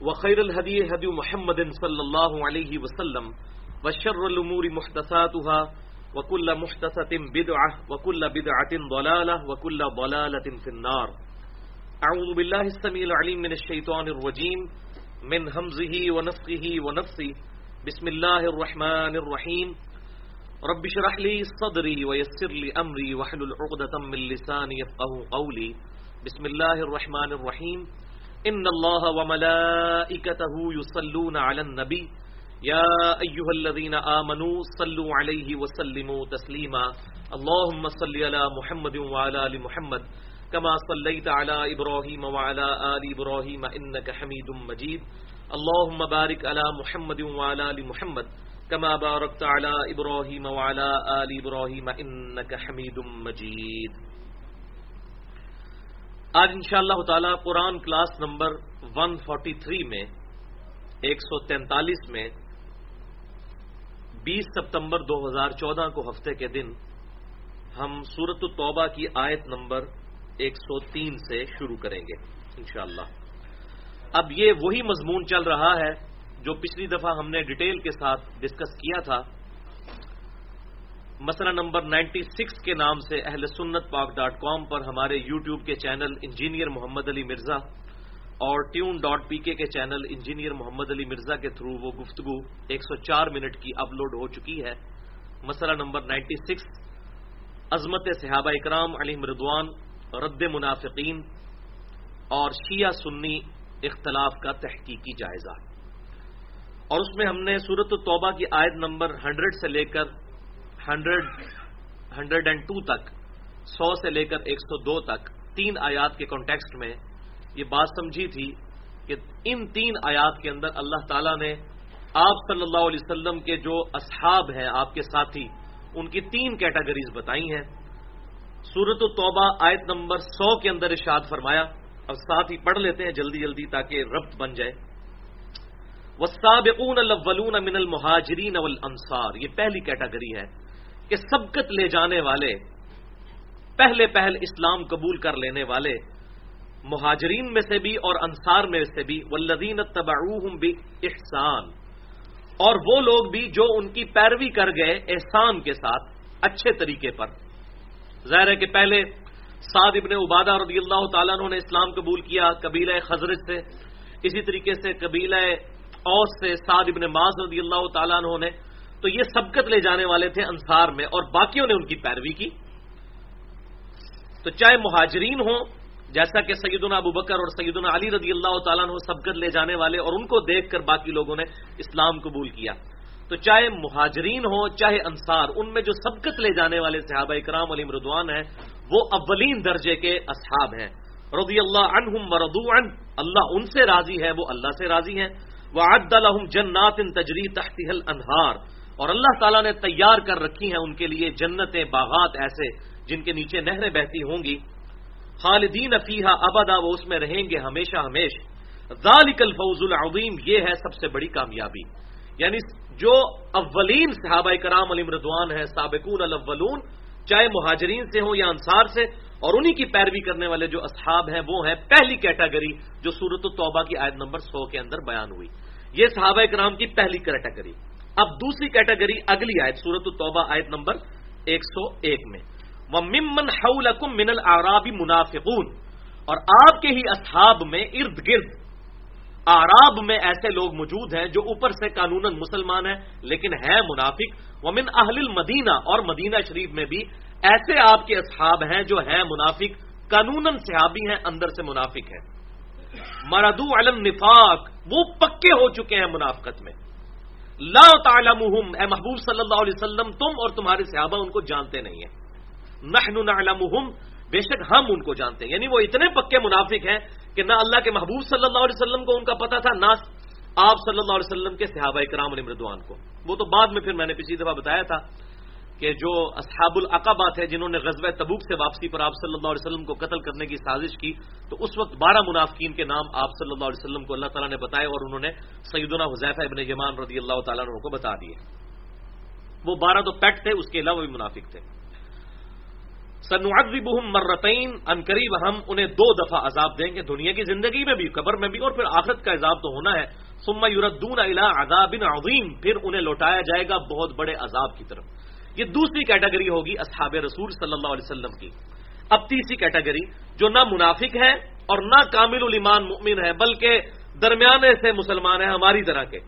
وخير الهدي هدي محمد صلى الله عليه وسلم وشر الأمور محدثاتها وكل محدثة بدعة وكل بدعة ضلالة وكل ضلالة في النار. أعوذ بالله السميع العليم من الشيطان الرجيم. من همزه ونفخه ونفثه بسم الله الرحمن الرحيم. رب اشرح لي صدري ويسر لي أمري واحلل عقدة من لساني يفقهوا قولي. بسم الله الرحمن الرحيم. إن الله وملائكته يصلون على النبي. يا أيها الذين آمنوا صلوا عليه وسلموا تسليما. اللهم صل على محمد وعلى آل محمد. كما صليت على إبراهيم وعلى آل إبراهيم إنك حميد مجيد. اللهم بارك على محمد وعلى آل محمد. كما باركت على إبراهيم وعلى آل إبراهيم إنك حميد مجيد. آج انشاءاللہ تعالی قرآن کلاس نمبر 143 میں 143 میں 20 ستمبر دو ہزار چودہ کو ہفتے کے دن ہم سورت التوبہ کی آیت نمبر 103 سے شروع کریں گے انشاءاللہ۔ اب یہ وہی مضمون چل رہا ہے جو پچھلی دفعہ ہم نے ڈیٹیل کے ساتھ ڈسکس کیا تھا۔ مسئلہ نمبر 96 کے نام سے اہل سنت پاک ڈاٹ کام پر ہمارے یوٹیوب کے چینل انجینئر محمد علی مرزا اور ٹیون ڈاٹ پی کے کے چینل انجینئر محمد علی مرزا کے تھرو وہ گفتگو 104 منٹ کی اپلوڈ ہو چکی ہے۔ مسئلہ نمبر 96 عظمت صحابہ اکرام علی مردوان رد منافقین اور شیعہ سنی اختلاف کا تحقیقی جائزہ۔ اور اس میں ہم نے صورت التوبہ کی آیت نمبر 100 سے لے کر ہنڈریڈ ہنڈریڈ اینڈ ٹو تک، سو سے لے کر ایک سو دو تک، تین آیات کے کانٹیکسٹ میں یہ بات سمجھی تھی کہ ان تین آیات کے اندر اللہ تعالیٰ نے آپ صلی اللہ علیہ وسلم کے جو اصحاب ہیں، آپ کے ساتھی، ان کی تین کیٹیگریز بتائی ہیں۔ سورت التوبہ آیت نمبر سو کے اندر ارشاد فرمایا، اور ساتھ ہی پڑھ لیتے ہیں جلدی جلدی تاکہ ربط بن جائے۔ وسابقون الاولون من المہاجرین والانصار یہ پہلی کیٹیگری ہے۔ کہ سبقت لے جانے والے، پہلے پہل اسلام قبول کر لینے والے، مہاجرین میں سے بھی اور انصار میں سے بھی، والذین تبعوہم باحسان اور وہ لوگ بھی جو ان کی پیروی کر گئے احسان کے ساتھ، اچھے طریقے پر۔ ظاہر ہے کہ پہلے سعد ابن عبادہ رضی اللہ تعالیٰ نے اسلام قبول کیا، قبیلہ خزرت سے۔ اسی طریقے سے قبیلہ اوس سے سعد ابن معاذ رضی اللہ تعالیٰ نے تو یہ سبقت لے جانے والے تھے انصار میں اور باقیوں نے ان کی پیروی کی۔ تو چاہے مہاجرین ہوں، جیسا کہ سیدنا ابو بکر اور سیدنا علی رضی اللہ تعالیٰ نے سبقت لے جانے والے اور ان کو دیکھ کر باقی لوگوں نے اسلام قبول کیا۔ تو چاہے مہاجرین ہوں، چاہے انصار، ان میں جو سبقت لے جانے والے صحابہ اکرام علی مردوان ہیں، وہ اولین درجے کے اصحاب ہیں۔ رضی اللہ عنہم عن، اللہ ان سے راضی ہے، وہ اللہ سے راضی ہیں۔ وہ عد الحم جنات تجری تحتی انہار اور اللہ تعالیٰ نے تیار کر رکھی ہیں ان کے لیے جنتیں، باغات ایسے جن کے نیچے نہریں بہتی ہوں گی۔ خالدین افیحہ ابدا، وہ اس میں رہیں گے ہمیشہ ہمیش۔ ذالک الفوز العظیم، یہ ہے سب سے بڑی کامیابی۔ یعنی جو اولین صحابہ کرام علی مردوان ہیں، سابقون الاولون، چاہے مہاجرین سے ہوں یا انصار سے، اور انہی کی پیروی کرنے والے جو اصحاب ہیں، وہ ہیں پہلی کیٹیگری جو سورت التوبہ کی آیت نمبر سو کے اندر بیان ہوئی۔ یہ صحابہ کرام کی پہلی کیٹیگری۔ اب دوسری کیٹیگری اگلی آیت سورت التوبہ آیت نمبر ایک سو ایک میں۔ وہ ممن حولکم من العرابی منافقون۔ اور آپ کے ہی اصحاب میں ارد گرد۔ آراب میں ایسے لوگ موجود ہیں جو اوپر سے قانون مسلمان ہیں، لیکن ہے منافق۔ ومن اہل المدینہ اور مدینہ شریف میں بھی ایسے آپ کے اصحاب ہیں جو ہیں منافق۔ قانون صحابی ہیں، اندر سے منافق ہیں۔ مردو علم نفاق وہ پکے ہو چکے ہیں منافقت میں۔ لا تعلمہم، اے محبوب صلی اللہ علیہ وسلم، تم اور تمہارے صحابہ ان کو جانتے نہیں ہیں۔ نحن نعلمہم، بے شک ہم ان کو جانتے ہیں۔ یعنی وہ اتنے پکے منافق ہیں کہ نہ اللہ کے محبوب صلی اللہ علیہ وسلم کو ان کا پتا تھا، نہ آپ صلی اللہ علیہ وسلم کے صحابہ کرام علی مردوان کو۔ وہ تو بعد میں پھر میں نے پچھلی دفعہ بتایا تھا کہ جو اصحاب العقبات ہے جنہوں نے غزوہ تبوک سے واپسی پر آپ صلی اللہ علیہ وسلم کو قتل کرنے کی سازش کی، تو اس وقت بارہ منافقین کے نام آپ صلی اللہ علیہ وسلم کو اللہ تعالیٰ نے بتائے اور انہوں نے سیدنا حذیفہ ابن یمان رضی اللہ تعالیٰ کو بتا دیے۔ وہ بارہ تو پیٹ تھے، اس کے علاوہ بھی منافق تھے۔ سنعذبهم مرتين ان قریب ہم انہیں دو دفعہ عذاب دیں گے، دنیا کی زندگی میں بھی، قبر میں بھی، اور پھر آخرت کا عذاب تو ہونا ہے۔ ثم يردون الى عذاب عظیم، پھر انہیں لوٹایا جائے گا بہت بڑے عذاب کی طرف۔ یہ دوسری کیٹیگری ہوگی اصحاب رسول صلی اللہ علیہ وسلم کی۔ اب تیسری کیٹیگری جو نہ منافق ہے اور نہ کامل الایمان مؤمن ہے، بلکہ درمیانے سے مسلمان ہیں ہماری طرح کے۔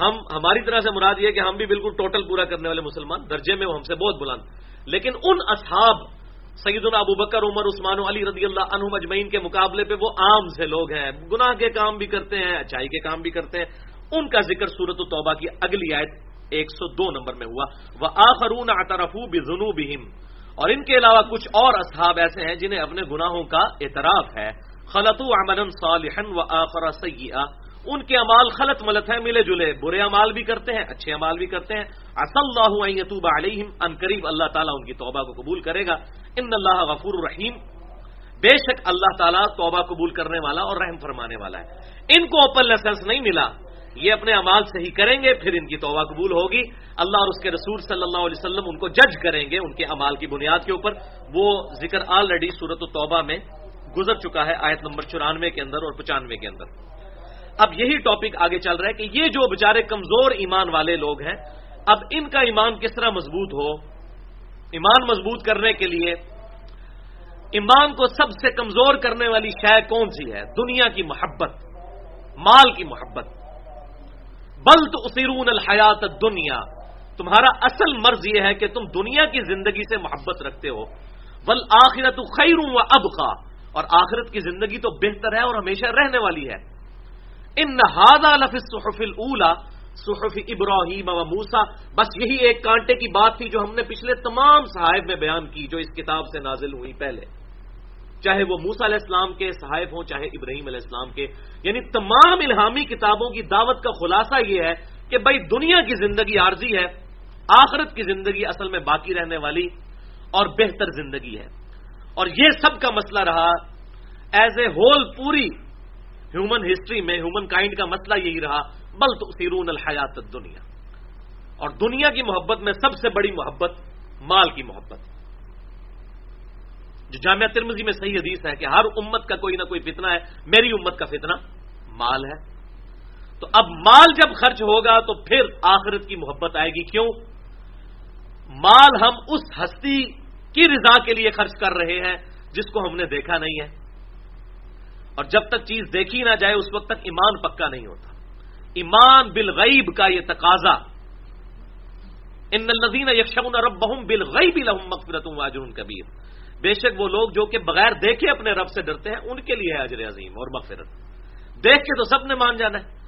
ہم، ہماری طرح سے مراد یہ کہ ہم بھی بالکل ٹوٹل پورا کرنے والے مسلمان، درجے میں وہ ہم سے بہت بلند۔ لیکن ان اصحاب، سیدنا ابو بکر، عمر، عثمان و علی رضی اللہ عنہ مجمعین کے مقابلے پہ وہ عام سے لوگ ہیں۔ گناہ کے کام بھی کرتے ہیں اچائی کے کام بھی کرتے ہیں۔ ان کا ذکر صورت و توبہ کی اگلی آیت ایک سو دو نمبر میں ہوا۔ وہ آخرون اطرفو بزنو اور ان کے علاوہ کچھ اور اصحاب ایسے ہیں جنہیں اپنے گناہوں کا اعتراف ہے۔ خلط عمل صالحا و آخر سیئہ ان کے امال خلط ملت ہیں، ملے جلے۔ برے امال بھی کرتے ہیں، اچھے امال بھی کرتے ہیں۔ اصل اللہ یتوب علیہم۔ ان قریب اللہ تعالیٰ ان کی توبہ کو قبول کرے گا۔ ان اللہ غفور الرحیم بے شک اللہ تعالیٰ توبہ قبول کرنے والا اور رحم فرمانے والا ہے۔ ان کو اوپن لائسنس نہیں ملا۔ یہ اپنے امال سے ہی کریں گے، پھر ان کی توبہ قبول ہوگی۔ اللہ اور اس کے رسول صلی اللہ علیہ وسلم ان کو جج کریں گے، ان کے امال کی بنیاد کے اوپر۔ وہ ذکر آلریڈی صورت التوبہ میں گزر چکا ہے، آیت نمبر چورانوے کے اندر اور پچانوے کے اندر۔ اب یہی ٹاپک آگے چل رہا ہے کہ یہ جو بےچارے کمزور ایمان والے لوگ ہیں، اب ان کا ایمان کس طرح مضبوط ہو؟ ایمان مضبوط کرنے کے لیے ایمان کو سب سے کمزور کرنے والی شے کون سی ہے؟ دنیا کی محبت، مال کی محبت۔ بل تو اسیرون الحیات دنیا تمہارا اصل مرض یہ ہے کہ تم دنیا کی زندگی سے محبت رکھتے ہو۔ بل آخرت خیروں و اب اور آخرت کی زندگی تو بہتر ہے اور ہمیشہ رہنے والی ہے۔ ان نہادا لفظ صحف اولا صحف ابراہیم و موسا بس یہی ایک کانٹے کی بات تھی جو ہم نے پچھلے تمام صحائف میں بیان کی، جو اس کتاب سے نازل ہوئی پہلے۔ چاہے وہ موسا علیہ السلام کے صحائف ہوں، چاہے ابراہیم علیہ السلام کے یعنی تمام الہامی کتابوں کی دعوت کا خلاصہ یہ ہے کہ بھائی دنیا کی زندگی عارضی ہے، آخرت کی زندگی اصل میں باقی رہنے والی اور بہتر زندگی ہے۔ اور یہ سب کا مسئلہ رہا، ایز اے ہول پوری ہیومن ہسٹری میں، ہیومن کائنڈ کا مسئلہ یہی رہا، بل تو سیرون الحیات دنیا اور دنیا کی محبت میں سب سے بڑی محبت، مال کی محبت۔ جو جامعہ ترمزی میں صحیح حدیث ہے کہ ہر امت کا کوئی نہ کوئی فتنہ ہے، میری امت کا فتنہ مال ہے۔ تو اب مال جب خرچ ہوگا تو پھر آخرت کی محبت آئے گی۔ کیوں؟ مال ہم اس ہستی کی رضا کے لیے خرچ کر رہے ہیں جس کو ہم نے دیکھا نہیں ہے۔ اور جب تک چیز دیکھی نہ جائے، اس وقت تک ایمان پکا نہیں ہوتا۔ ایمان بالغیب کا یہ تقاضا۔ ان النزین یکشون ربهم بالغیب لهم مغفرت واجر کبیر۔ بے شک وہ لوگ جو کہ بغیر دیکھے اپنے رب سے ڈرتے ہیں، ان کے لیے ہے اجر عظیم اور مغفرت۔ دیکھ کے تو سب نے مان جانا ہے۔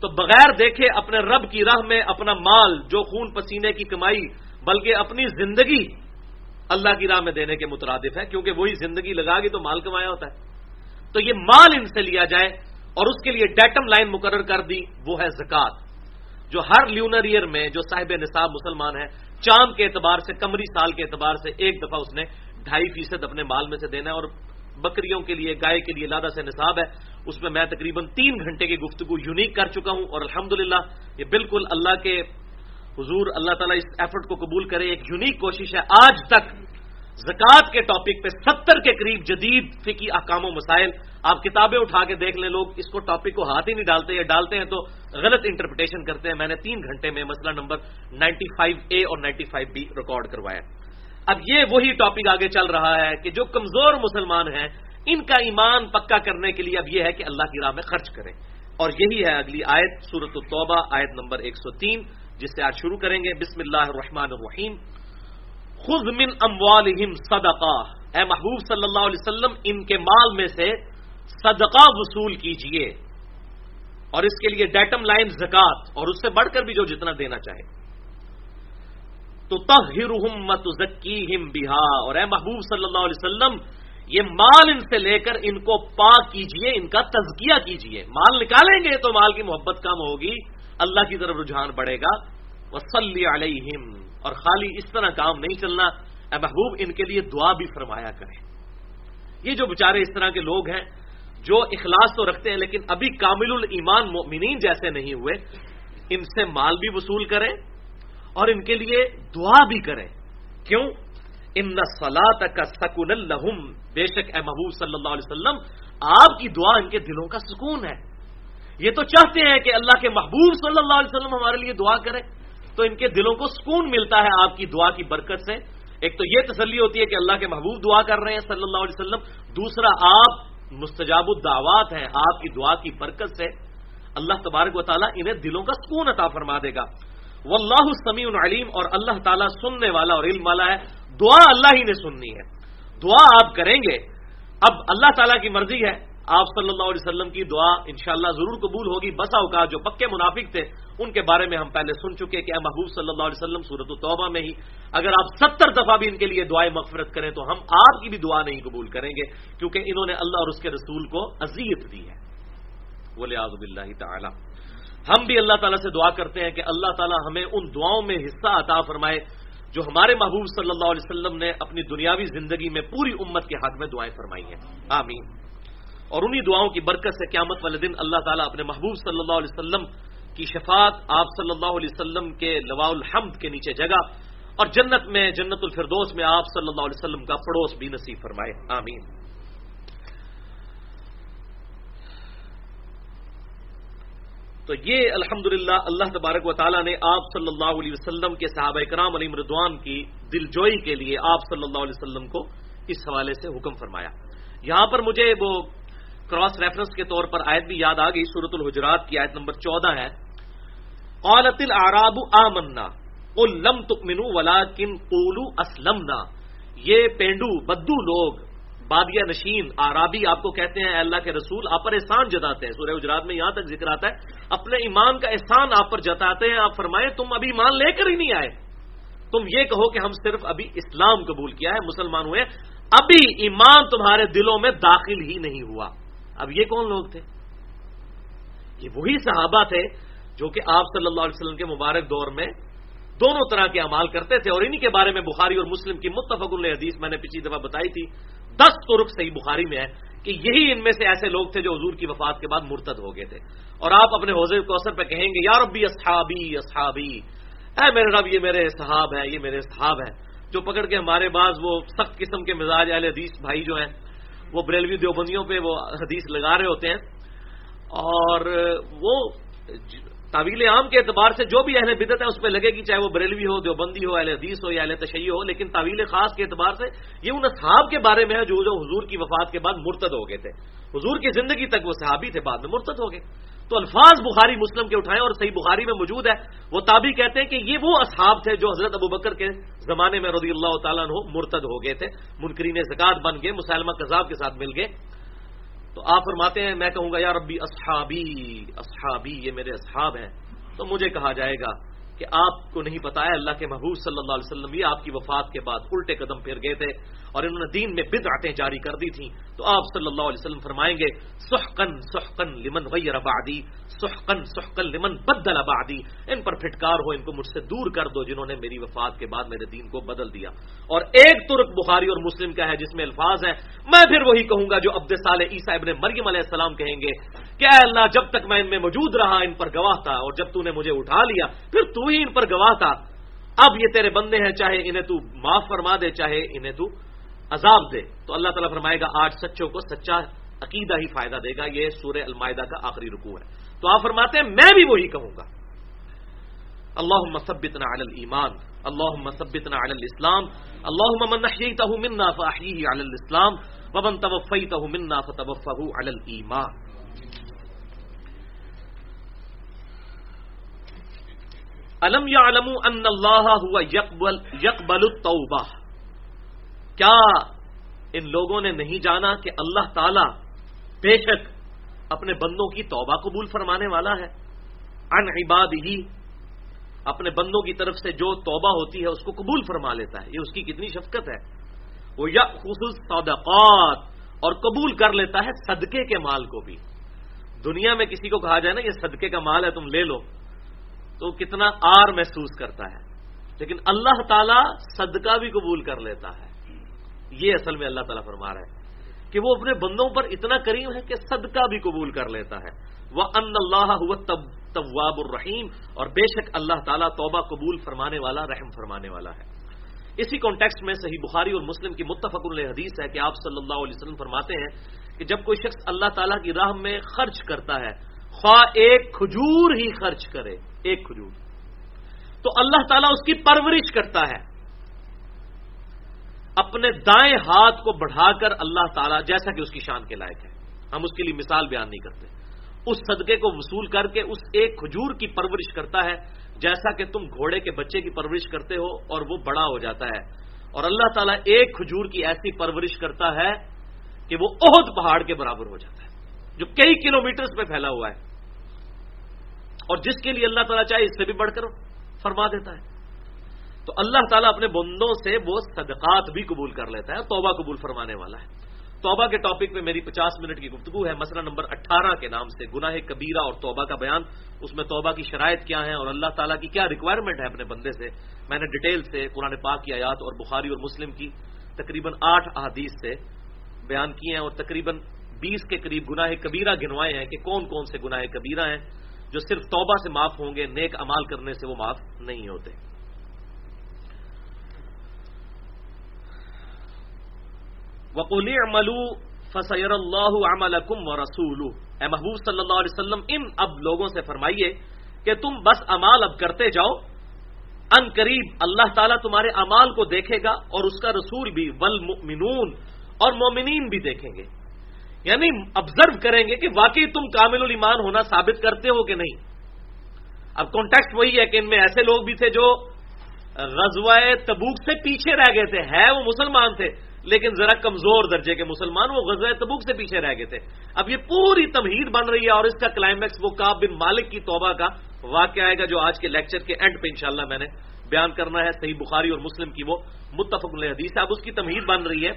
تو بغیر دیکھے اپنے رب کی راہ میں اپنا مال جو خون پسینے کی کمائی، بلکہ اپنی زندگی اللہ کی راہ میں دینے کے مترادف ہے، کیونکہ وہی زندگی لگا گی تو مال کمایا ہوتا ہے۔ تو یہ مال ان سے لیا جائے اور اس کے لیے ڈیٹم لائن مقرر کر دی، وہ ہے زکات۔ جو ہر لیونر ایئر میں جو صاحب نصاب مسلمان ہے چاند کے اعتبار سے، کمری سال کے اعتبار سے ایک دفعہ اس نے ڈھائی فیصد اپنے مال میں سے دینا ہے اور بکریوں کے لیے، گائے کے لیے لادہ سے نصاب ہے۔ اس میں میں تقریباً تین گھنٹے کی گفتگو یونیک کر چکا ہوں اور الحمدللہ یہ بالکل اللہ کے حضور، اللہ تعالیٰ اس ایفرٹ کو قبول کرے، ایک یونیک کوشش ہے۔ آج تک زکوٰۃ کے ٹاپک پہ ستر کے قریب جدید فکی احکام و مسائل آپ کتابیں اٹھا کے دیکھ لیں۔ لوگ اس کو ٹاپک کو ہاتھ ہی نہیں ڈالتے یا ڈالتے ہیں تو غلط انٹرپریٹیشن کرتے ہیں۔ میں نے تین گھنٹے میں مسئلہ نمبر نائنٹی فائیو اے اور نائنٹی فائیو بی ریکارڈ کروایا۔ اب یہ وہی ٹاپک آگے چل رہا ہے کہ جو کمزور مسلمان ہیں، ان کا ایمان پکا کرنے کے لیے اب یہ ہے کہ اللہ کی راہ میں خرچ کریں۔ اور یہی ہے اگلی آیت سورت التوبہ، آیت نمبر ایک سو تین، جس سے آج شروع کریں گے۔ بسم اللہ الرحمن الرحیم۔ خز من اموالہم صدقہ۔ اے محبوب صلی اللہ علیہ وسلم، ان کے مال میں سے صدقہ وصول کیجیے۔ اور اس کے لیے ڈیٹم لائن زکات، اور اس سے بڑھ کر بھی جو جتنا دینا چاہے۔ تو تہرہم متزکیہم بہا۔ اور اے محبوب صلی اللہ علیہ وسلم، یہ مال ان سے لے کر ان کو پاک کیجیے، ان کا تزکیہ کیجیے۔ مال نکالیں گے تو مال کی محبت کم ہوگی، اللہ کی طرف رجحان بڑھے گا۔ وسلی علیہم اور خالی اس طرح کام نہیں چلنا، اے محبوب، ان کے لیے دعا بھی فرمایا کرے یہ جو بچارے اس طرح کے لوگ ہیں، جو اخلاص تو رکھتے ہیں، لیکن ابھی کامل الایمان مؤمنین جیسے نہیں ہوئے، ان سے مال بھی وصول کریں۔ اور ان کے لیے دعا بھی کریں۔ کیوں؟ ان سلاد کا سکون الحم بے شک اے محبوب صلی اللہ علیہ وسلم، آپ کی دعا ان کے دلوں کا سکون ہے۔ یہ تو چاہتے ہیں کہ اللہ کے محبوب صلی اللہ علیہ وسلم ہمارے لیے دعا کرے تو ان کے دلوں کو سکون ملتا ہے آپ کی دعا کی برکت سے۔ ایک تو یہ تسلی ہوتی ہے کہ اللہ کے محبوب دعا کر رہے ہیں صلی اللہ علیہ وسلم۔ دوسرا، آپ مستجاب الدعوات ہیں، آپ کی دعا کی برکت سے۔ اللہ تبارک و تعالیٰ انہیں دلوں کا سکون عطا فرما دے گا۔ وہ اللہ سمیع علیم اور اللہ تعالیٰ سننے والا اور علم والا ہے۔ دعا اللہ ہی نے سننی ہے۔ دعا آپ کریں گے۔ اب اللہ تعالیٰ کی مرضی ہے۔ آپ صلی اللہ علیہ وسلم کی دعا انشاءاللہ ضرور قبول ہوگی۔ بسا اوقات جو پکے منافق تھے، ان کے بارے میں ہم پہلے سن چکے کہ اے محبوب صلی اللہ علیہ وسلم صورت التوبہ میں ہی اگر آپ ستر دفعہ بھی ان کے لیے دعائیں مغفرت کریں تو ہم آپ کی بھی دعا نہیں قبول کریں گے، کیونکہ انہوں نے اللہ اور اس کے رسول کو اذیت دی ہے۔ بولے آزب اللہ تعالی۔ ہم بھی اللہ تعالیٰ سے دعا کرتے ہیں کہ اللہ تعالیٰ ہمیں ان دعاؤں میں حصہ عطا فرمائے جو ہمارے محبوب صلی اللہ علیہ وسلم نے اپنی دنیاوی زندگی میں پوری امت کے حق میں دعائیں فرمائی ہیں۔ آمین۔ اور انہی دعاؤں کی برکت سے قیامت والے دن اللہ تعالیٰ اپنے محبوب صلی اللہ علیہ وسلم کی شفاعت آپ صلی اللہ علیہ وسلم کے لواء الحمد کے نیچے جگہ اور جنت میں جنت الفردوس میں آپ صلی اللہ علیہ وسلم کا پڑوس بھی نصیب فرمائے۔ آمین۔ تو یہ الحمد اللہ تبارک و تعالیٰ نے آپ صلی اللہ علیہ وسلم کے صحابہ کرام علی مردوان کی دل جوئی کے لیے آپ صلی اللہ علیہ وسلم کو اس حوالے سے حکم فرمایا۔ یہاں پر مجھے وہ کراس ریفرنس کے طور پر آیت بھی یاد آ گئی سورت الحجرات کی آیت نمبر چودہ ہے۔ قالت العراب آمنا، قل لم تؤمنوا ولكن قولوا اسلمنا۔ یہ پینڈو، بدو لوگ بادیا نشین، آرابی آپ کو کہتے ہیں اللہ کے رسول، آپ پر احسان جتاتے ہیں۔ سورہ گجرات میں یہاں تک ذکر آتا ہے، اپنے ایمان کا احسان آپ پر جتاتے ہیں۔ آپ فرمائیں، تم ابھی ایمان لے کر ہی نہیں آئے۔ تم یہ کہو کہ ہم صرف ابھی اسلام قبول کیا ہے، مسلمان ہوئے ابھی ایمان تمہارے دلوں میں داخل ہی نہیں ہوا۔ اب یہ کون لوگ تھے؟ یہ وہی صحابہ تھے جو کہ آپ صلی اللہ علیہ وسلم کے مبارک دور میں دونوں طرح کے امال کرتے تھے۔ اور انہی کے بارے میں بخاری اور مسلم کی متفق حدیث میں نے پچھلی دفعہ بتائی تھی۔ دس ترک صحیح بخاری میں ہے کہ یہی ان میں سے ایسے لوگ تھے جو حضور کی وفات کے بعد مرتد ہو گئے تھے۔ اور آپ اپنے حوضے کوثر پہ کہیں گے یار ابھی اصحابی اصحابی، اے میرے رب، یہ میرے صحاب ہے یہ میرے صحاب ہے جو پکڑ کے ہمارے بعض وہ سخت قسم کے مزاج اہل حدیث بھائی جو ہیں، وہ بریلوی دیوبندیوں پہ وہ حدیث لگا رہے ہوتے ہیں۔ اور وہ طویل عام کے اعتبار سے جو بھی اہل بدت ہے اس پہ لگے گی، چاہے وہ بریلوی ہو، دیوبندی ہو، اہل حدیث ہو یا اہل تشیع ہو، لیکن طویل خاص کے اعتبار سے یہ ان اصحاب کے بارے میں ہے جو جو حضور کی وفات کے بعد مرتد ہو گئے تھے۔ حضور کی زندگی تک وہ صحابی تھے، بعد میں مرتد ہو گئے۔ تو الفاظ بخاری مسلم کے اٹھائے اور صحیح بخاری میں موجود ہے۔ وہ تابی کہتے ہیں کہ یہ وہ اصحاب تھے جو حضرت ابو بکر کے زمانے میں رضی اللہ تعالیٰ عنہ مرتد ہو گئے تھے۔ منکرین زکات بن گئے، مسلمہ کذاب کے ساتھ مل گئے۔ تو آپ فرماتے ہیں، میں کہوں گا یار ربی اصحابی اصحابی، یہ میرے اصحاب ہیں۔ تو مجھے کہا جائے گا کہ آپ کو نہیں پتا ہے، اللہ کے محبوب صلی اللہ علیہ وسلم یہ آپ کی وفات کے بعد الٹے قدم پھر گئے تھے اور انہوں نے دین میں بدعتیں جاری کر دی تھیں۔ تو آپ صلی اللہ علیہ وسلم فرمائیں گے سحقن سحقن لمن غیر بعدی۔ سحقن سحقن لمن بدل بعدی۔ ان پر پھٹکار ہو، ان کو مجھ سے دور کر دو جنہوں نے میری وفات کے بعد میرے دین کو بدل دیا۔ اور ایک ترک بخاری اور مسلم کا ہے جس میں الفاظ ہیں۔ میں پھر وہی کہوں گا جو عبد صالح عیسیٰ ابن مریم علیہ السلام کہیں گے کہ اے اللہ، جب تک میں ان میں موجود رہا، ان پر گواہ تھا اور جب تو نے مجھے اٹھا لیا، پھر تو ہی ان پر گواہ تھا۔ اب یہ تیرے بندے ہیں، چاہے انہیں تو معاف فرما دے، چاہے انہیں تو عذاب دے۔ تو اللہ تعالیٰ فرمائے گا، آج سچوں کو سچا عقیدہ ہی فائدہ دے گا۔ یہ سورہ المائدہ کا آخری رکوع ہے۔ تو آپ فرماتے ہیں، میں بھی وہی کہوں گا۔ اللہ مسبتنا علی الایمان اللہ مسبتنا علی الاسلام اللہ من نحییتہ منا فاحییہ علی الاسلام، ومن توفیتہ منا فتوفہ علی الایمان۔ علم یعلم ان اللہ ہوا یقبل یقبل التوبہ۔ کیا ان لوگوں نے نہیں جانا کہ اللہ تعالی بے شک اپنے بندوں کی توبہ قبول فرمانے والا ہے۔ ان عباد ہی اپنے بندوں کی طرف سے جو توبہ ہوتی ہے اس کو قبول فرما لیتا ہے۔ یہ اس کی کتنی شفقت ہے۔ وہ یا خصوص صدقات اور قبول کر لیتا ہے صدقے کے مال کو بھی۔ دنیا میں کسی کو کہا جائے نا، یہ صدقے کا مال ہے، تم لے لو۔ تو کتنا آر محسوس کرتا ہے۔ لیکن اللہ تعالیٰ صدقہ بھی قبول کر لیتا ہے۔ یہ اصل میں اللہ تعالیٰ فرما رہا ہے۔ کہ وہ اپنے بندوں پر اتنا کریم ہے کہ صدقہ بھی قبول کر لیتا ہے۔ وہ ان اللہ طواب الرحیم اور بے شک اللہ تعالیٰ توبہ قبول فرمانے والا، رحم فرمانے والا ہے۔ اسی کانٹیکسٹ میں صحیح بخاری اور مسلم کی متفق حدیث ہے کہ آپ صلی اللہ علیہ وسلم فرماتے ہیں کہ جب کوئی شخص اللہ تعالیٰ کی راہ میں خرچ کرتا ہے، خواہ ایک کھجور ہی خرچ کرے، ایک کھجور۔ تو اللہ تعالیٰ اس کی پرورش کرتا ہے۔ اپنے دائیں ہاتھ کو بڑھا کر اللہ تعالیٰ جیسا کہ اس کی شان کے لائق ہے۔ ہم اس کے لیے مثال بیان نہیں کرتے۔ اس صدقے کو وصول کر کے اس ایک کھجور کی پرورش کرتا ہے، جیسا کہ تم گھوڑے کے بچے کی پرورش کرتے ہو اور وہ بڑا ہو جاتا ہے۔ اور اللہ تعالیٰ ایک کھجور کی ایسی پرورش کرتا ہے کہ وہ عہد پہاڑ کے برابر ہو جاتا ہے، جو کئی کلو میٹرز پہ پھیلا ہوا ہے۔ اور جس کے لیے اللہ تعالیٰ چاہے اس سے بھی بڑھ کر فرما دیتا ہے۔ تو اللہ تعالیٰ اپنے بندوں سے وہ صدقات بھی قبول کر لیتا ہے توبہ قبول فرمانے والا ہے۔ توبہ کے ٹاپک پہ میری پچاس منٹ کی گفتگو ہے۔ مسئلہ نمبر اٹھارہ کے نام سے گناہ کبیرہ اور توبہ کا بیان۔ اس میں توبہ کی شرائط کیا ہے اور اللہ تعالیٰ کی کیا ریکوائرمنٹ ہے اپنے بندے سے؟ میں نے ڈیٹیل سے قرآن پاک کی آیات اور بخاری اور مسلم کی تقریباً آٹھ احادیث سے بیان کیے ہیں اور تقریباً بیس کے قریب گناہ کبیرہ گنوائے ہیں کہ کون کون سے گناہ کبیرہ ہیں جو صرف توبہ سے معاف ہوں گے، نیک امال کرنے سے وہ معاف نہیں ہوتے۔ وقولی عملو فسیر اللہ عملکم رسول اے محبوب صلی اللہ علیہ وسلم، ان اب لوگوں سے فرمائیے کہ تم بس امال اب کرتے جاؤ، ان قریب اللہ تعالیٰ تمہارے امال کو دیکھے گا اور اس کا رسول بھی، والمؤمنون، اور مومنین بھی دیکھیں گے۔ یعنی آبزرو کریں گے کہ واقعی تم کامل الایمان ہونا ثابت کرتے ہو کہ نہیں۔ اب کانٹیکٹ وہی ہے کہ ان میں ایسے لوگ بھی تھے جو غزوہ تبوک سے پیچھے رہ گئے تھے ہے وہ مسلمان تھے۔ لیکن ذرا کمزور درجے کے مسلمان وہ غزوہ تبوک سے پیچھے رہ گئے تھے۔ اب یہ پوری تمہید بن رہی ہے اور اس کا کلائمیکس وہ کاب بن مالک کی توبہ کا واقعہ آئے گا جو آج کے لیکچر کے اینڈ پہ انشاءاللہ میں نے بیان کرنا ہے، صحیح بخاری اور مسلم کی وہ متفق حدیث ہے۔ اب اس کی تمہید بن رہی ہے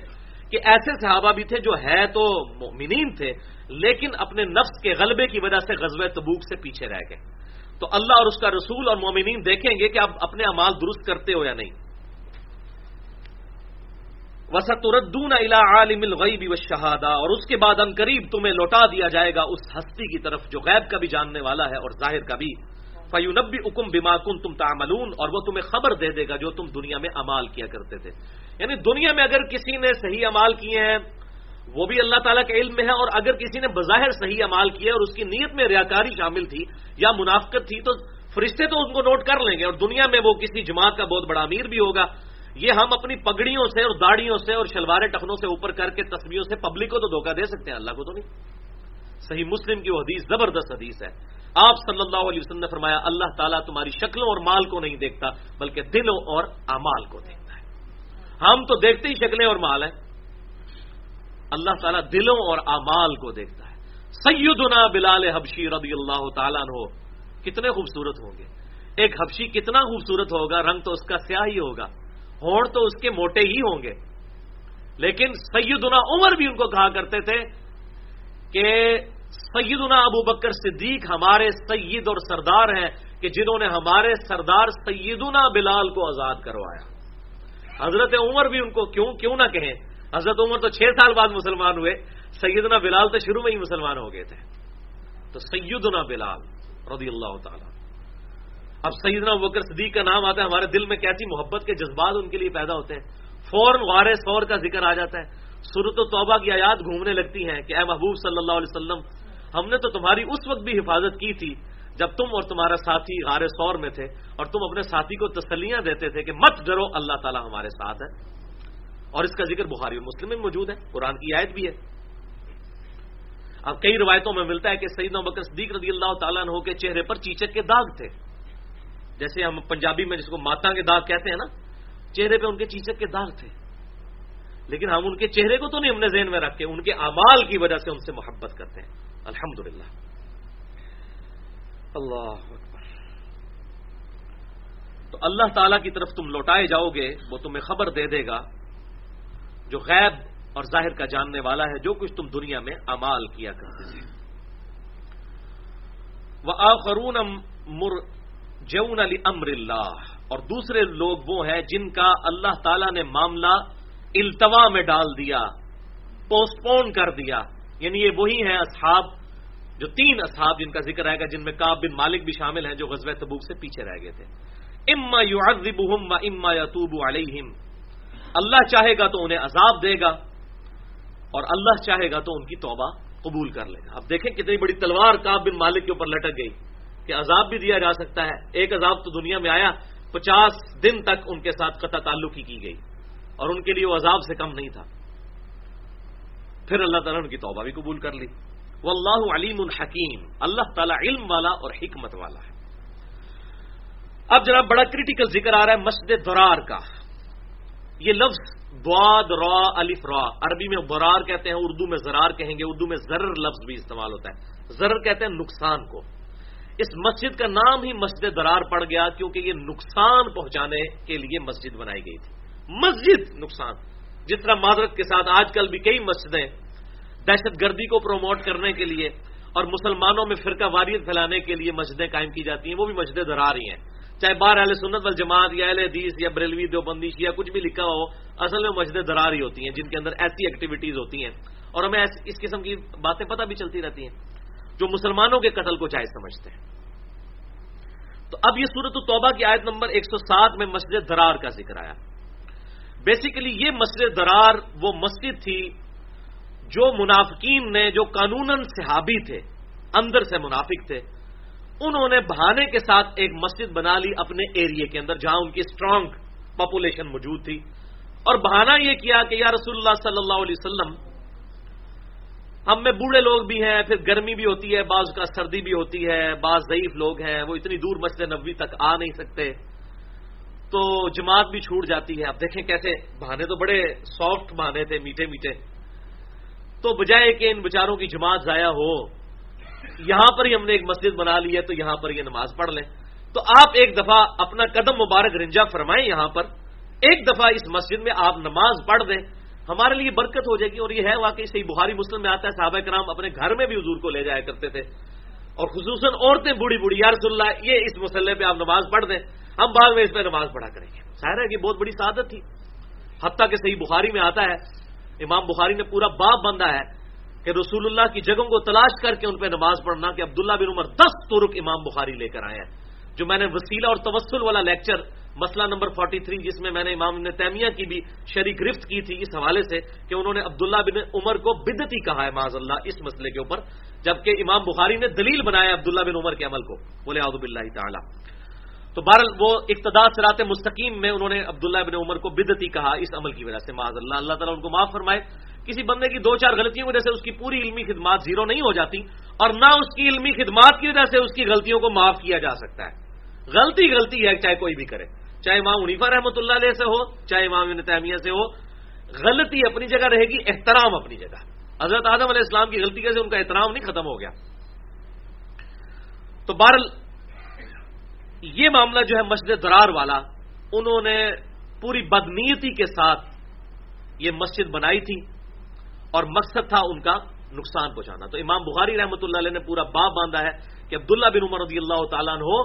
کہ ایسے صحابہ بھی تھے جو ہے تو مومنین تھے، لیکن اپنے نفس کے غلبے کی وجہ سے غزوہ تبوک سے پیچھے رہ گئے۔ تو اللہ اور اس کا رسول اور مومنین دیکھیں گے کہ آپ اپنے امال درست کرتے ہو یا نہیں۔ وسط ردون الا عالم الغیبی و شہادہ اور اس کے بعد ان قریب تمہیں لوٹا دیا جائے گا اس ہستی کی طرف جو غیب کا بھی جاننے والا ہے اور ظاہر کا بھی۔ فیونبی حکم بما کن تم تعملون، اور وہ تمہیں خبر دے دے گا جو تم دنیا میں امال کیا کرتے تھے۔ یعنی دنیا میں اگر کسی نے صحیح امال کیے ہیں، وہ بھی اللہ تعالیٰ کے علم میں ہے، اور اگر کسی نے بظاہر صحیح امال کیے اور اس کی نیت میں ریاکاری شامل تھی یا منافقت تھی، تو فرشتے تو ان کو نوٹ کر لیں گے، اور دنیا میں وہ کسی جماعت کا بہت بڑا امیر بھی ہوگا۔ یہ ہم اپنی پگڑیوں سے اور داڑیوں سے اور شلوارے ٹخنوں سے اوپر کر کے تصویروں سے پبلک کو تو دھوکہ دے سکتے ہیں، اللہ کو تو نہیں۔ صحیح مسلم کی وہ حدیث، زبردست حدیث ہے۔ آپ صلی اللہ علیہ وسلم نے فرمایا، اللہ تعالیٰ تمہاری شکلوں اور مال کو نہیں دیکھتا، بلکہ دلوں اور امال کو دیکھتا ہے۔ ہم تو دیکھتے ہی شکلیں اور مال ہیں۔ اللہ تعالیٰ دلوں اور امال کو دیکھتا ہے۔ سیدنا بلال حبشی رضی اللہ تعالیٰ ہو کتنے خوبصورت ہوں گے۔ ایک حبشی کتنا خوبصورت ہوگا، رنگ تو اس کا سیاہ ہی ہوگا۔ ہون تو اس کے موٹے ہی ہوں گے۔ لیکن سیدنا عمر بھی ان کو کہا کرتے تھے کہ سیدنا ابو بکر صدیق ہمارے سید اور سردار ہیں کہ جنہوں نے ہمارے سردار سیدنا بلال کو آزاد کروایا۔ حضرت عمر بھی ان کو کیوں کیوں نہ کہیں۔ حضرت عمر تو چھ سال بعد مسلمان ہوئے، سیدنا بلال تو شروع میں ہی مسلمان ہو گئے تھے۔ تو سیدنا بلال رضی اللہ تعالی۔ اب سیدنا بکر صدیق کا نام آتا ہے، ہمارے دل میں کیسی محبت کے جذبات ان کے لیے پیدا ہوتے ہیں۔ فوراً وار سور کا ذکر آ جاتا ہے۔ صورت و توبہ کی آیات گھومنے لگتی ہیں کہ اے محبوب صلی اللہ علیہ وسلم، ہم نے تو تمہاری اس وقت بھی حفاظت کی تھی جب تم اور تمہارا ساتھی غار سور میں تھے اور تم اپنے ساتھی کو تسلیاں دیتے تھے کہ مت ڈرو، اللہ تعالیٰ ہمارے ساتھ ہے۔ اور اس کا ذکر بخاری اور مسلم میں موجود ہے، قرآن کی آیت بھی ہے۔ اب کئی روایتوں میں ملتا ہے کہ سعید بکر صدیق رضی اللہ تعالیٰ عنہ کے چہرے پر چیچک کے داغ تھے۔ جیسے ہم پنجابی میں جس کو ماتا کے داغ کہتے ہیں نا، چہرے پہ ان کے چیچک کے داغ تھے۔ لیکن ہم ان کے چہرے کو تو نہیں ہم نے ذہن میں رکھے ان کے امال کی وجہ سے ان سے محبت کرتے ہیں۔ الحمد للہ اللہ تو اللہ تعالی کی طرف تم لوٹائے جاؤ گے، وہ تمہیں خبر دے دے گا جو غیب اور ظاہر کا جاننے والا ہے، جو کچھ تم دنیا میں امال کیا کرتے تھے۔ وہ آخرون مر جون علی امر اللہ اور دوسرے لوگ وہ ہیں جن کا اللہ تعالی نے معاملہ التوا میں ڈال دیا پوسٹ پون کر دیا۔ یعنی یہ وہی ہیں اصحاب، جو تین اصحاب جن کا ذکر آئے گا، جن میں کاب بن مالک بھی شامل ہیں جو غزب تبوک سے پیچھے رہ گئے تھے۔ اما یو و اما یتوب علیہم اللہ چاہے گا تو انہیں عذاب دے گا، اور اللہ چاہے گا تو ان کی توبہ قبول کر لے گا۔ اب دیکھیں کتنی بڑی تلوار کاب بن مالک کے اوپر لٹک گئی۔ کہ عذاب بھی دیا جا سکتا ہے۔ ایک عذاب تو دنیا میں آیا، پچاس دن تک ان کے ساتھ قطع تعلق ہی کی گئی۔ اور ان کے لیے وہ عذاب سے کم نہیں تھا۔ پھر اللہ تعالیٰ نے ان کی توبہ بھی قبول کر لی۔ وہ اللہ علیم الحکیم اللہ تعالیٰ علم والا اور حکمت والا ہے۔ اب جناب بڑا کریٹیکل ذکر آ رہا ہے مسجد درار کا۔ یہ لفظ دواد را الف، را۔ عربی میں برار کہتے ہیں، اردو میں زرار کہیں گے، اردو میں زرر لفظ بھی استعمال ہوتا ہے۔ زرر کہتے ہیں نقصان کو۔ اس مسجد کا نام ہی مسجد درار پڑ گیا کیونکہ یہ نقصان پہنچانے کے لیے مسجد بنائی گئی تھی۔ مسجد نقصان۔ جس طرح معذرت کے ساتھ آج کل بھی کئی مسجدیں دہشت گردی کو پروموٹ کرنے کے لیے اور مسلمانوں میں فرقہ واریت پھیلانے کے لیے مسجدیں قائم کی جاتی ہیں، وہ بھی مسجدیں درا رہی ہیں۔ چاہے بار اہل سنت وال جماعت یا اہل حدیث یا بریلوی دیوبندیش یا کچھ بھی لکھا ہو، اصل میں مسجدیں درا رہی ہوتی ہیں، جن کے اندر ایسی ایکٹیویٹیز ہوتی ہیں۔ اور ہمیں اس قسم کی باتیں پتہ بھی چلتی رہتی ہیں۔ جو مسلمانوں کے قتل کو جائز سمجھتے ہیں۔ تو اب یہ صورت التوبہ کی آیت نمبر ایک سو سات میں مسجد درار کا ذکر آیا۔ بیسیکلی یہ مسجد درار وہ مسجد تھی جو منافقین نے، جو قانون صحابی تھے، اندر سے منافق تھے۔ انہوں نے بہانے کے ساتھ ایک مسجد بنا لی اپنے ایریے کے اندر جہاں ان کی اسٹرانگ پاپولیشن موجود تھی۔ اور بہانہ یہ کیا کہ یا رسول اللہ صلی اللہ علیہ وسلم ہم میں بوڑھے لوگ بھی ہیں، پھر گرمی بھی ہوتی ہے، بعض کا سردی بھی ہوتی ہے، بعض ضعیف لوگ ہیں، وہ اتنی دور مسجد نبوی تک آ نہیں سکتے۔ تو جماعت بھی چھوٹ جاتی ہے۔ اب دیکھیں کیسے، بہانے تو بڑے سافٹ بہانے تھے، میٹھے میٹھے۔ تو بجائے کہ ان بچاروں کی جماعت ضائع ہو، یہاں پر ہی ہم نے ایک مسجد بنا لی ہے، تو یہاں پر یہ نماز پڑھ لیں۔ تو آپ ایک دفعہ اپنا قدم مبارک رنجا فرمائیں یہاں پر۔ ایک دفعہ اس مسجد میں آپ نماز پڑھ دیں۔ ہمارے لیے برکت ہو جائے گی اور یہ ہے واقعی صحیح بخاری مسلم میں آتا ہے، صحابہ کرام اپنے گھر میں بھی حضور کو لے جایا کرتے تھے۔ اور خصوصاً عورتیں بوڑھی بوڑھی رسول اللہ، یہ اس مسئلے پہ آپ نماز پڑھ دیں، ہم بعد میں اس پہ نماز پڑھا کریں گے۔ ظاہر ہے کہ بہت بڑی سعادت تھی۔ حتیٰ کہ صحیح بخاری میں آتا ہے، امام بخاری نے پورا باپ بندہ ہے کہ رسول اللہ کی جگہوں کو تلاش کر کے ان پہ نماز پڑھنا کہ عبداللہ بن عمر دس ترک امام بخاری لے کر آئے ہیں۔ جو میں نے وسیلہ اور توسل والا لیکچر مسئلہ نمبر 43 جس میں میں نے امام نے تیمیہ کی بھی شریک گرفت کی تھی اس حوالے سے کہ انہوں نے عبداللہ بن عمر کو بدتی کہا ہے معذ اللہ اس مسئلے کے اوپر، جبکہ امام بخاری نے دلیل بنایا عبداللہ بن عمر کے عمل کو بولے آدب اللہ تعالیٰ۔ تو بہرحال وہ اقتدار سرات مستقیم میں انہوں نے عبداللہ بن عمر کو بدتی کہا اس عمل کی وجہ سے معذ اللہ اللہ تعالیٰ ان کو معاف فرمائے۔ کسی بندے کی دو چار غلطیوں کی وجہ سے اس کی پوری علمی خدمات زیرو نہیں ہو جاتی اور نہ اس کی علمی خدمات کی وجہ سے اس کی غلطیوں کو معاف کیا جا سکتا ہے۔ غلطی غلطی ہے، چاہے کوئی بھی کرے۔ چاہے امام عنیفا رحمۃ اللہ علیہ سے ہو، چاہے امام تعمیہ سے ہو، غلطی اپنی جگہ رہے گی، احترام اپنی جگہ۔ حضرت آدم علیہ السلام کی غلطی سے ان کا احترام نہیں ختم ہو گیا۔ تو بہرل یہ معاملہ جو ہے مسجد درار والا، انہوں نے پوری بدنیتی کے ساتھ یہ مسجد بنائی تھی اور مقصد تھا ان کا نقصان پہنچانا۔ تو امام بخاری رحمۃ اللہ علیہ نے پورا باپ باندھا ہے کہ عبداللہ بن عمر رضی اللہ تعالیٰ ہو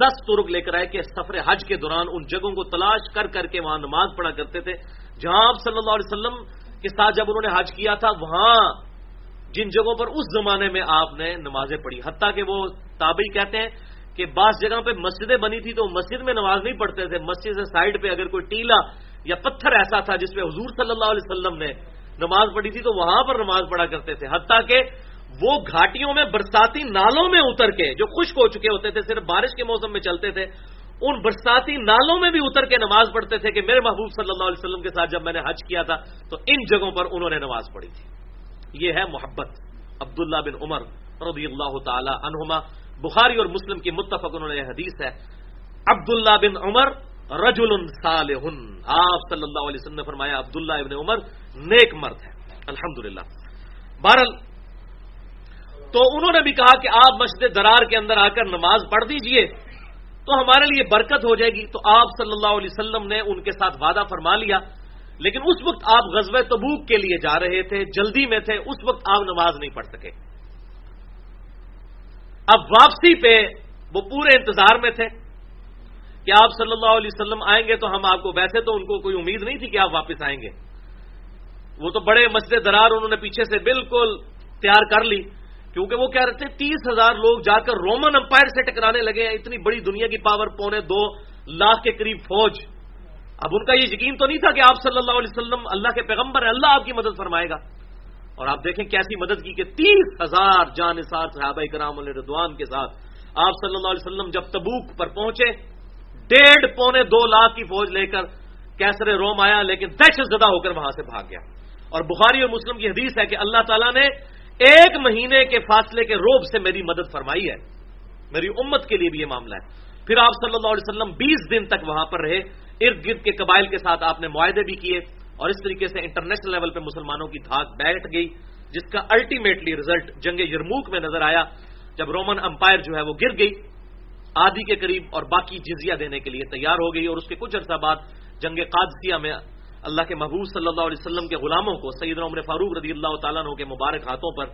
دس ترک لے کر آئے کہ سفر حج کے دوران ان جگہوں کو تلاش کر کر کے وہاں نماز پڑھا کرتے تھے۔ جہاں آپ صلی اللہ علیہ وسلم کے ساتھ جب انہوں نے حج کیا تھا، وہاں جن جگہوں پر اس زمانے میں آپ نے نمازیں پڑھی۔ حتیٰ کہ وہ تابعی کہتے ہیں کہ بعض جگہ پہ مسجدیں بنی تھی تو مسجد میں نماز نہیں پڑھتے تھے۔ مسجد سے سائڈ پہ اگر کوئی ٹیلا یا پتھر ایسا تھا جس پہ حضور صلی اللہ علیہ وسلم نے نماز پڑھی تھی تو وہاں پر نماز پڑھا کرتے تھے۔ حتیٰ کہ وہ گھاٹیوں میں برساتی نالوں میں اتر کے، جو خشک ہو چکے ہوتے تھے، صرف بارش کے موسم میں چلتے تھے، ان برساتی نالوں میں بھی اتر کے نماز پڑھتے تھے کہ میرے محبوب صلی اللہ علیہ وسلم کے ساتھ جب میں نے حج کیا تھا، تو ان جگہوں پر انہوں نے نماز پڑھی تھی۔ یہ ہے محبت۔ عبداللہ بن عمر رضی اللہ تعالی عنہما، بخاری اور مسلم کی متفق انہوں نے یہ حدیث ہے۔ عبداللہ بن عمر رجل صالح۔ آپ صلی اللہ علیہ وسلم نے فرمایا، عبداللہ ابن عمر نیک مرد ہے الحمد للہ بہرحال تو انہوں نے بھی کہا کہ آپ مسجد درار کے اندر آ کر نماز پڑھ دیجیے، تو ہمارے لیے برکت ہو جائے گی۔ تو آپ صلی اللہ علیہ وسلم نے ان کے ساتھ وعدہ فرما لیا۔ لیکن اس وقت آپ غزب تبوک کے لیے جا رہے تھے، جلدی میں تھے، اس وقت آپ نماز نہیں پڑھ سکے۔ اب واپسی پہ وہ پورے انتظار میں تھے کہ آپ صلی اللہ علیہ وسلم آئیں گے تو ہم آپ کو، ویسے تو ان کو کوئی امید نہیں تھی کہ آپ واپس آئیں گے۔ وہ تو بڑے مسجد درار، انہوں نے پیچھے سے بالکل تیار کر لی۔ کیونکہ وہ کہہ رہے تھے تیس ہزار لوگ جا کر رومن امپائر سے ٹکرانے لگے ہیں، اتنی بڑی دنیا کی پاور، پونے دو لاکھ کے قریب فوج۔ اب ان کا یہ یقین تو نہیں تھا کہ آپ صلی اللہ علیہ وسلم اللہ کے پیغمبر ہیں، اللہ آپ کی مدد فرمائے گا۔ اور آپ دیکھیں کیسی مدد کی کہ تیس ہزار جان سار صحابہ کرام علیہ ردوان کے ساتھ آپ صلی اللہ علیہ وسلم جب تبوک پر پہنچے، ڈیڑھ پونے دو لاکھ کی فوج لے کر کیسر روم آیا، لیکن دہشت زدہ ہو کر وہاں سے بھاگ گیا۔ اور بخاری اور مسلم کی حدیث ہے کہ اللہ تعالیٰ نے ایک مہینے کے فاصلے کے روب سے میری مدد فرمائی ہے۔ میری امت کے لیے بھی یہ معاملہ ہے۔ پھر آپ صلی اللہ علیہ وسلم بیس دن تک وہاں پر رہے۔ ارد گرد کے قبائل کے ساتھ آپ نے معاہدے بھی کیے۔ اور اس طریقے سے انٹرنیشنل لیول پہ مسلمانوں کی دھاک بیٹھ گئی، جس کا الٹیمیٹلی ریزلٹ جنگ یرموک میں نظر آیا۔ جب رومن امپائر جو ہے وہ گر گئی، آدھی کے قریب اور باقی جزیہ دینے کے لیے تیار ہو گئی اور اس کے کچھ عرصہ بعد جنگ قادسیہ میں اللہ کے محبوب صلی اللہ علیہ وسلم کے غلاموں کو سعید عمر فاروق رضی اللہ تعالیٰ کے مبارک ہاتھوں پر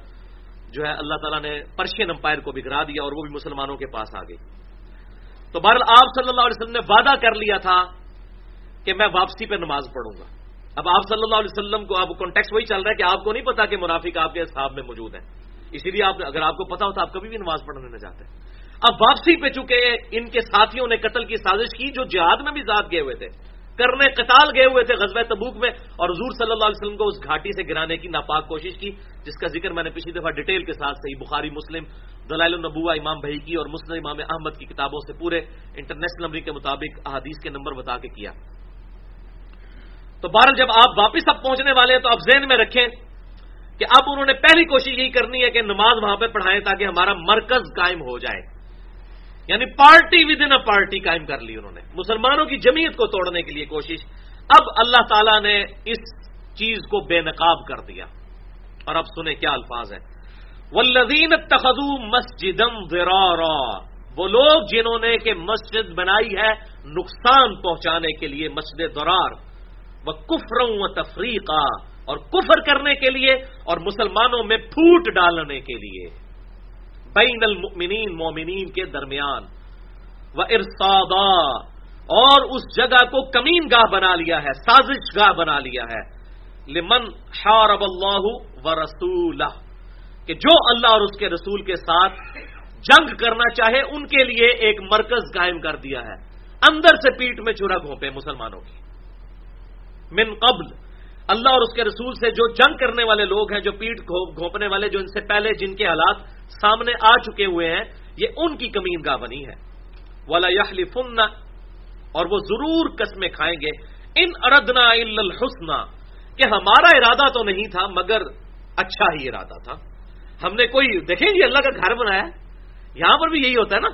جو ہے اللہ تعالیٰ نے پرشین امپائر کو بگڑا دیا اور وہ بھی مسلمانوں کے پاس آ گئی تو بہرحال آپ صلی اللہ علیہ وسلم نے وعدہ کر لیا تھا کہ میں واپسی پہ نماز پڑھوں گا۔ اب آپ صلی اللہ علیہ وسلم کو، اب کانٹیکس وہی چل رہا ہے کہ آپ کو نہیں پتا کہ منافق آپ کے حساب میں موجود ہیں۔ اسی لیے آپ اگر آپ کو پتا ہوتا آپ کبھی بھی نماز پڑھنے نہ جاتے۔ اب واپسی پہ چکے ان کے ساتھیوں نے قتل کی سازش کی، جو جہاد میں بھی ذات گئے ہوئے تھے کرنے قتال گئے ہوئے تھے غزب تبوک میں اور حضور صلی اللہ علیہ وسلم کو اس گھاٹی سے گرانے کی ناپاک کوشش کی، جس کا ذکر میں نے پچھلی دفعہ ڈیٹیل کے ساتھ صحیح بخاری، مسلم، دلائل النبوہ، امام بھائی کی اور مسلم امام احمد کی کتابوں سے پورے انٹرنیشنل نمبر کے مطابق احادیث کے نمبر بتا کے کیا۔ تو بہرحال جب آپ واپس اب پہنچنے والے ہیں تو آپ ذہن میں رکھیں کہ اب انہوں نے پہلی کوشش یہی کرنی ہے کہ نماز وہاں پہ پڑھائیں تاکہ ہمارا مرکز قائم ہو جائے۔ یعنی پارٹی ود ان پارٹی قائم کر لی انہوں نے۔ مسلمانوں کی جمیت کو توڑنے کے لیے کوشش۔ اب اللہ تعالیٰ نے اس چیز کو بے نقاب کر دیا۔ اور اب سنیں کیا الفاظ ہے ولزین تخدو مسجدم وہ لوگ جنہوں نے کہ مسجد بنائی ہے نقصان پہنچانے کے لیے مسجد درار وہ کفروں و تفریقہ اور کفر کرنے کے لیے اور مسلمانوں میں پھوٹ ڈالنے کے لیے۔ بین المؤمنین، مومنین کے درمیان۔ وہ ارسادا اور اس جگہ کو کمین گاہ بنا لیا ہے، سازش گاہ بنا لیا ہے۔ لمن حارب اللہ و رسول کہ جو اللہ اور اس کے رسول کے ساتھ جنگ کرنا چاہے، ان کے لیے ایک مرکز قائم کر دیا ہے۔ اندر سے پیٹ میں چورا گھونپے مسلمانوں کی۔ من قبل، اللہ اور اس کے رسول سے جو جنگ کرنے والے لوگ ہیں، جو پیٹ گھونپنے والے، جو ان سے پہلے جن کے حالات سامنے آ چکے ہوئے ہیں، یہ ان کی کمین گاہ بنی ہے۔ والا یخلی اور وہ ضرور قسمیں کھائیں گے۔ ان اردنا الحسنہ کہ ہمارا ارادہ تو نہیں تھا، مگر اچھا ہی ارادہ تھا۔ ہم نے کوئی، دیکھیں گے اللہ کا گھر بنایا یہاں پر بھی یہی ہوتا ہے نا۔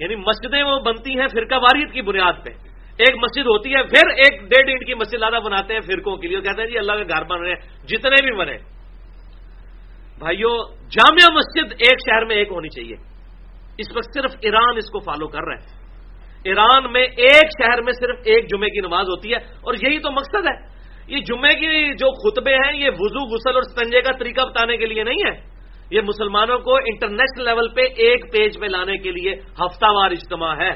یعنی مسجدیں وہ بنتی ہیں فرقہ واریت کی بنیاد پہ۔ ایک مسجد ہوتی ہے، پھر ایک ڈیڑھ اینٹ کی مسجد زیادہ بناتے ہیں فرقوں کے لیے۔ کہتے ہیں جی اللہ کا گھر بن رہے ہیں جتنے بھی بنے۔ بھائیو، جامعہ مسجد ایک شہر میں ایک ہونی چاہیے۔ اس وقت صرف ایران اس کو فالو کر رہے ہیں ایران میں ایک شہر میں صرف ایک جمعے کی نماز ہوتی ہے اور یہی تو مقصد ہے۔ یہ جمعے کی جو خطبے ہیں، یہ وضو، غسل اور سنجے کا طریقہ بتانے کے لیے نہیں ہے۔ یہ مسلمانوں کو انٹرنیشنل لیول پہ ایک پیج پہ لانے کے لیے ہفتہ وار اجتماع ہے۔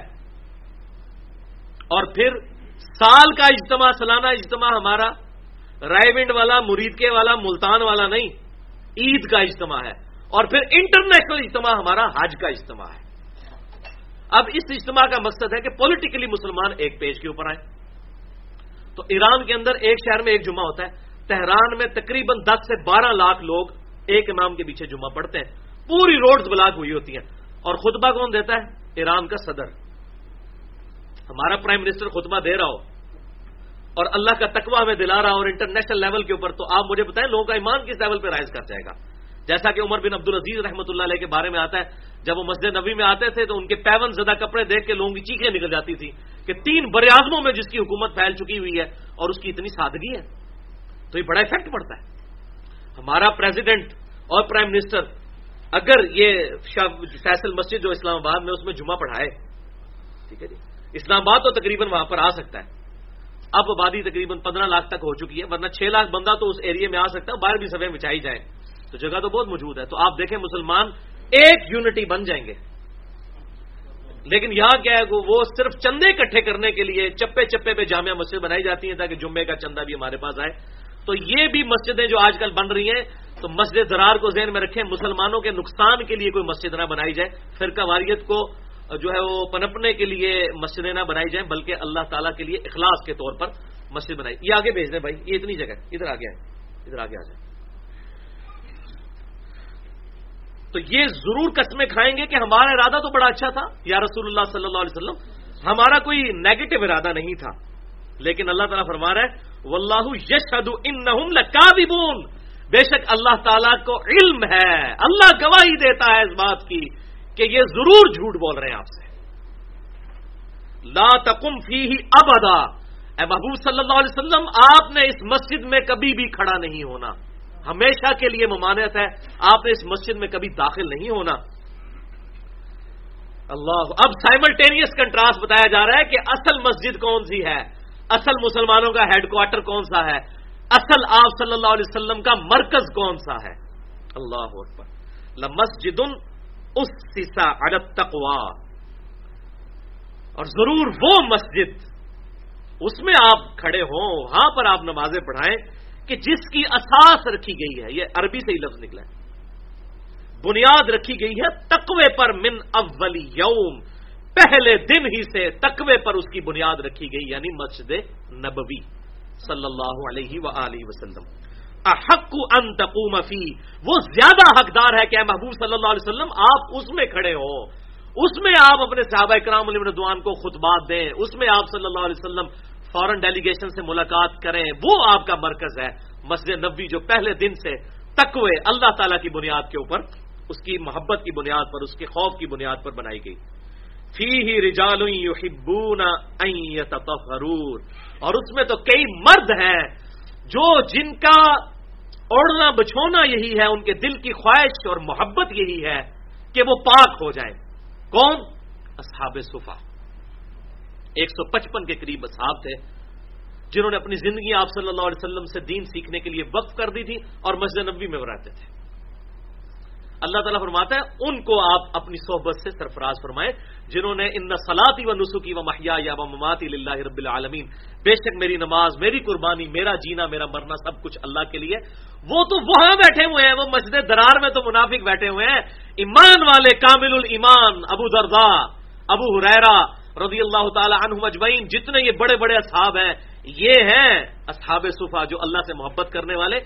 اور پھر سال کا اجتماع، سالانہ اجتماع ہمارا رائے ونڈ والا، مرید کے والا، ملتان والا نہیں۔ عید کا اجتماع ہے اور پھر انٹرنیشنل اجتماع ہمارا حج کا اجتماع ہے۔ اب اس اجتماع کا مقصد ہے کہ پولیٹیکلی مسلمان ایک پیج کے اوپر آئے تو ایران کے اندر ایک شہر میں ایک جمعہ ہوتا ہے۔ تہران میں تقریباً دس سے بارہ لاکھ لوگ ایک امام کے پیچھے جمعہ پڑھتے ہیں۔ پوری روڈز بلاک ہوئی ہوتی ہیں۔ اور خطبہ کون دیتا ہے؟ ایران کا صدر۔ ہمارا پرائم منسٹر خطبہ دے رہا ہو۔ اور اللہ کا تقوی میں دلا رہا اور انٹرنیشنل لیول کے اوپر، تو آپ مجھے بتائیں لوگوں کا ایمان کس لیول پہ رائز کر جائے گا؟ جیسا کہ عمر بن عبد العزیز رحمۃ اللہ علیہ کے بارے میں آتا ہے، جب وہ مسجد نبی میں آتے تھے تو ان کے پیون زدہ کپڑے دیکھ کے لوگوں کی چیخیں نکل جاتی تھی کہ تین بریاضموں میں جس کی حکومت پھیل چکی ہوئی ہے اور اس کی اتنی سادگی ہے۔ تو یہ بڑا افیکٹ پڑتا ہے۔ ہمارا پریزیڈنٹ اور پرائم منسٹر اگر یہ فیصل مسجد جو اسلام آباد میں اس میں جمعہ پڑھائے، ٹھیک ہے جی اسلام آباد تو تقریباً وہاں پر آ سکتا ہے۔ اب آبادی تقریباً پندرہ لاکھ تک ہو چکی ہے، ورنہ چھ لاکھ بندہ تو اس ایریے میں آ سکتا ہے باہر بھی سبیں بچائی جائیں تو جگہ تو بہت موجود ہے۔ تو آپ دیکھیں مسلمان ایک یونٹی بن جائیں گے۔ لیکن یہاں کیا ہے وہ صرف چندے اکٹھے کرنے کے لیے چپے چپے پہ جامعہ مسجد بنائی جاتی ہیں تاکہ جمعے کا چندہ بھی ہمارے پاس آئے۔ تو یہ بھی مسجدیں جو آج کل بن رہی ہیں، تو مسجد درار کو ذہن میں رکھیں، مسلمانوں کے نقصان کے لیے کوئی مسجد نہ بنائی جائے۔ فرقہ واریت کو جو ہے وہ پنپنے کے لیے مسجدیں نہ بنائی جائیں، بلکہ اللہ تعالیٰ کے لیے اخلاص کے طور پر مسجد بنائی۔ یہ آگے بھیج دیں بھائی، یہ اتنی جگہ ادھر آگے آئے ادھر آگے آ جائیں۔ تو یہ ضرور قسمیں کھائیں گے کہ ہمارا ارادہ تو بڑا اچھا تھا۔ یا رسول اللہ صلی اللہ علیہ وسلم، ہمارا کوئی نیگیٹو ارادہ نہیں تھا۔ لیکن اللہ تعالیٰ فرما رہا ہے، واللہ یشہد انہم لکاذبون بے شک اللہ تعالیٰ کو علم ہے، اللہ گواہی دیتا ہے اس بات کی۔ کہ یہ ضرور جھوٹ بول رہے ہیں آپ سے۔ لا تقم فی ابدا۔ اے محبوب صلی اللہ علیہ وسلم، آپ نے اس مسجد میں کبھی بھی کھڑا نہیں ہونا۔ ہمیشہ کے لیے ممانعت ہے، آپ نے اس مسجد میں کبھی داخل نہیں ہونا۔ اللہ، اب سائملٹینیس کنٹراسٹ بتایا جا رہا ہے کہ اصل مسجد کون سی ہے۔ اصل مسلمانوں کا ہیڈ کوارٹر کون سا ہے۔ اصل آپ صلی اللہ علیہ وسلم کا مرکز کون سا ہے۔ اللہ مسجد اس سیسا تقوا اور ضرور وہ مسجد اس میں آپ کھڑے ہوں، وہاں پر آپ نمازیں پڑھائیں کہ جس کی اساس رکھی گئی ہے، یہ عربی سے ہی لفظ نکلا ہے۔ بنیاد رکھی گئی ہے تقوی پر من اول یوم۔ پہلے دن ہی سے تقوی پر اس کی بنیاد رکھی گئی یعنی مسجد نبوی، صلی اللہ علیہ و وسلم۔ احق ان تقوم فی۔ وہ زیادہ حقدار ہے کہ محبوب صلی اللہ علیہ وسلم، آپ اس میں کھڑے ہو۔ اس میں آپ اپنے صحابہ کرام علیہ ردوان کو خطبات دیں۔ اس میں آپ صلی اللہ علیہ وسلم فورن ڈیلیگیشن سے ملاقات کریں۔ وہ آپ کا مرکز ہے۔ مسجد نبی جو پہلے دن سے تقوی اللہ تعالی کی بنیاد کے اوپر، اس کی محبت کی بنیاد پر، اس کے خوف کی بنیاد پر بنائی گئی۔ فی ہی رجال اور اس میں تو کئی مرد ہیں۔ جو جن کا اوڑنا بچھونا یہی ہے، ان کے دل کی خواہش اور محبت یہی ہے کہ وہ پاک ہو جائیں۔ کون؟ اصحاب صفا۔ ایک سو پچپن کے قریب اصحاب تھے، جنہوں نے اپنی زندگی آپ صلی اللہ علیہ وسلم سے دین سیکھنے کے لیے وقف کر دی تھی اور مسجد نبی میں رہتے تھے۔ اللہ تعالیٰ فرماتا ہے، ان کو آپ اپنی صحبت سے سرفراز فرمائے جنہوں نے ان سلاتی و نسخی و محیا یا و مماتی اللہ رب العالمین۔ بے شک میری نماز، میری قربانی، میرا جینا، میرا مرنا سب کچھ اللہ کے لیے۔ وہ تو وہاں بیٹھے ہوئے ہیں، وہ مسجد درار میں تو منافق بیٹھے ہوئے ہیں۔ ایمان والے کامل المان ابو دردا ابو حریرا رضی اللہ تعالی عنہ مجمعین جتنے یہ بڑے بڑے اصحاب ہیں، یہ ہیں اصحاب صفا جو اللہ سے محبت کرنے والے۔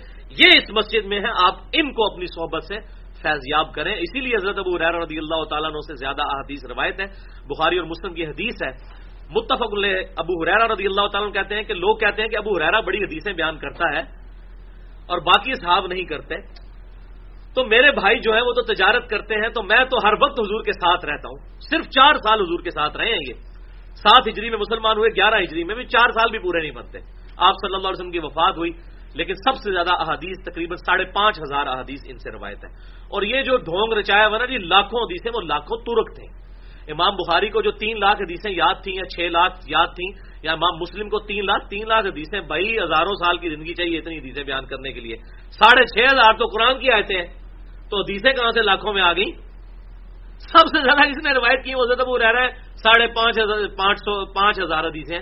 یہ اس مسجد میں ہیں، آپ ان کو اپنی صحبت سے فیضیاب کریں۔ اسی لیے حضرت ابو حریر رضی اللہ تعالیٰ عنہ سے زیادہ احادیث روایت ہے بخاری اور مسلم کی حدیث ہے۔ متفق ابو حریرا رضی اللہ تعالیٰ کہتے ہیں کہ لوگ کہتے ہیں کہ ابو حریرا بڑی حدیثیں بیان کرتا ہے اور باقی صحاب نہیں کرتے۔ تو میرے بھائی جو ہے وہ تو تجارت کرتے ہیں، تو میں تو ہر وقت حضور کے ساتھ رہتا ہوں۔ صرف چار سال حضور کے ساتھ رہے ہیں یہ۔ سات ہجری میں مسلمان ہوئے، گیارہ ہجری میں بھی چار سال بھی پورے نہیں بنتے۔ آپ صلی اللہ علیہ وسلم کی وفات ہوئی۔ لیکن سب سے زیادہ احادیث تقریباً ساڑھے پانچ ہزار احادیث ان سے روایت ہے اور یہ جو ڈھونگ رچایا ہوا نا جی لاکھوں حدیثیں، وہ لاکھوں ترک تھے۔ امام بخاری کو جو تین لاکھ حدیثیں یاد تھیں یا چھ لاکھ یاد تھیں، یا امام مسلم کو تین لاکھ تین لاکھ حدیثیں بھائی ہزاروں سال کی زندگی چاہیے اتنی حدیثیں بیان کرنے کے لیے۔ ساڑھے چھ ہزار تو قرآن کی آئے ہیں۔ تو حدیثیں کہاں سے لاکھوں میں آ گئی سب سے زیادہ کس نے روایت کی وہ زیادہ وہ رہ رہا ہے۔ ساڑھے پانچ ہزار، پانچ سو، پانچ ہزار حدیثیں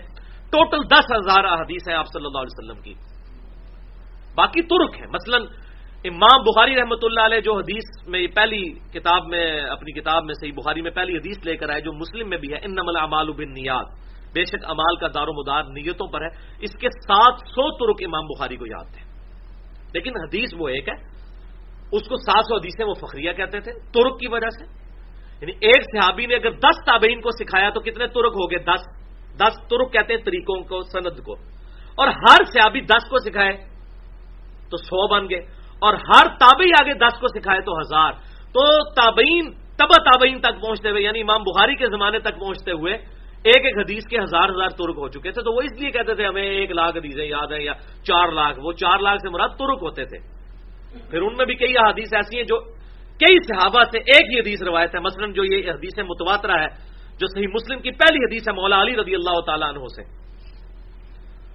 ٹوٹل دس ہزار حدیث ہیں آپ صلی اللہ علیہ وسلم کی۔ باقی ترک ہے مثلا امام بخاری رحمۃ اللہ علیہ جو حدیث میں پہلی کتاب میں، اپنی کتاب میں، صحیح بخاری میں پہلی حدیث لے کر آئے، جو مسلم میں بھی ہے ان نمل امال بن نیاد بے شک امال کا دار و مدار نیتوں پر ہے۔ اس کے سات سو ترک امام بخاری کو یاد تھے۔ لیکن حدیث وہ ایک ہے، اس کو سات سو حدیثیں وہ فخریہ کہتے تھے، ترک کی وجہ سے۔ یعنی ایک صحابی نے اگر دس تابعین کو سکھایا تو کتنے ترک ہو گئے؟ دس۔ دس ترک کہتے ہیں طریقوں کو، سند کو۔ اور ہر صحابی دس کو سکھائے۔ تو سو بن گئے اور ہر تابعی آگے دس کو سکھائے تو ہزار تو تابعین تبا تابعین تک پہنچتے ہوئے یعنی امام بخاری کے زمانے تک پہنچتے ہوئے، ایک ایک حدیث کے ہزار ہزار ترک ہو چکے تھے، تو وہ اس لیے کہتے تھے، ہمیں ایک لاکھ حدیثیں یاد ہیں یا چار لاکھ، وہ چار لاکھ سے مراد ترک ہوتے تھے۔ پھر ان میں بھی کئی حدیث ایسی ہیں جو کئی صحابہ سے ایک ہی حدیث روایت ہے۔ مثلا جو یہ حدیث متواترا ہے، جو صحیح مسلم کی پہلی حدیث ہے مولا علی رضی اللہ تعالیٰ عنہ سے۔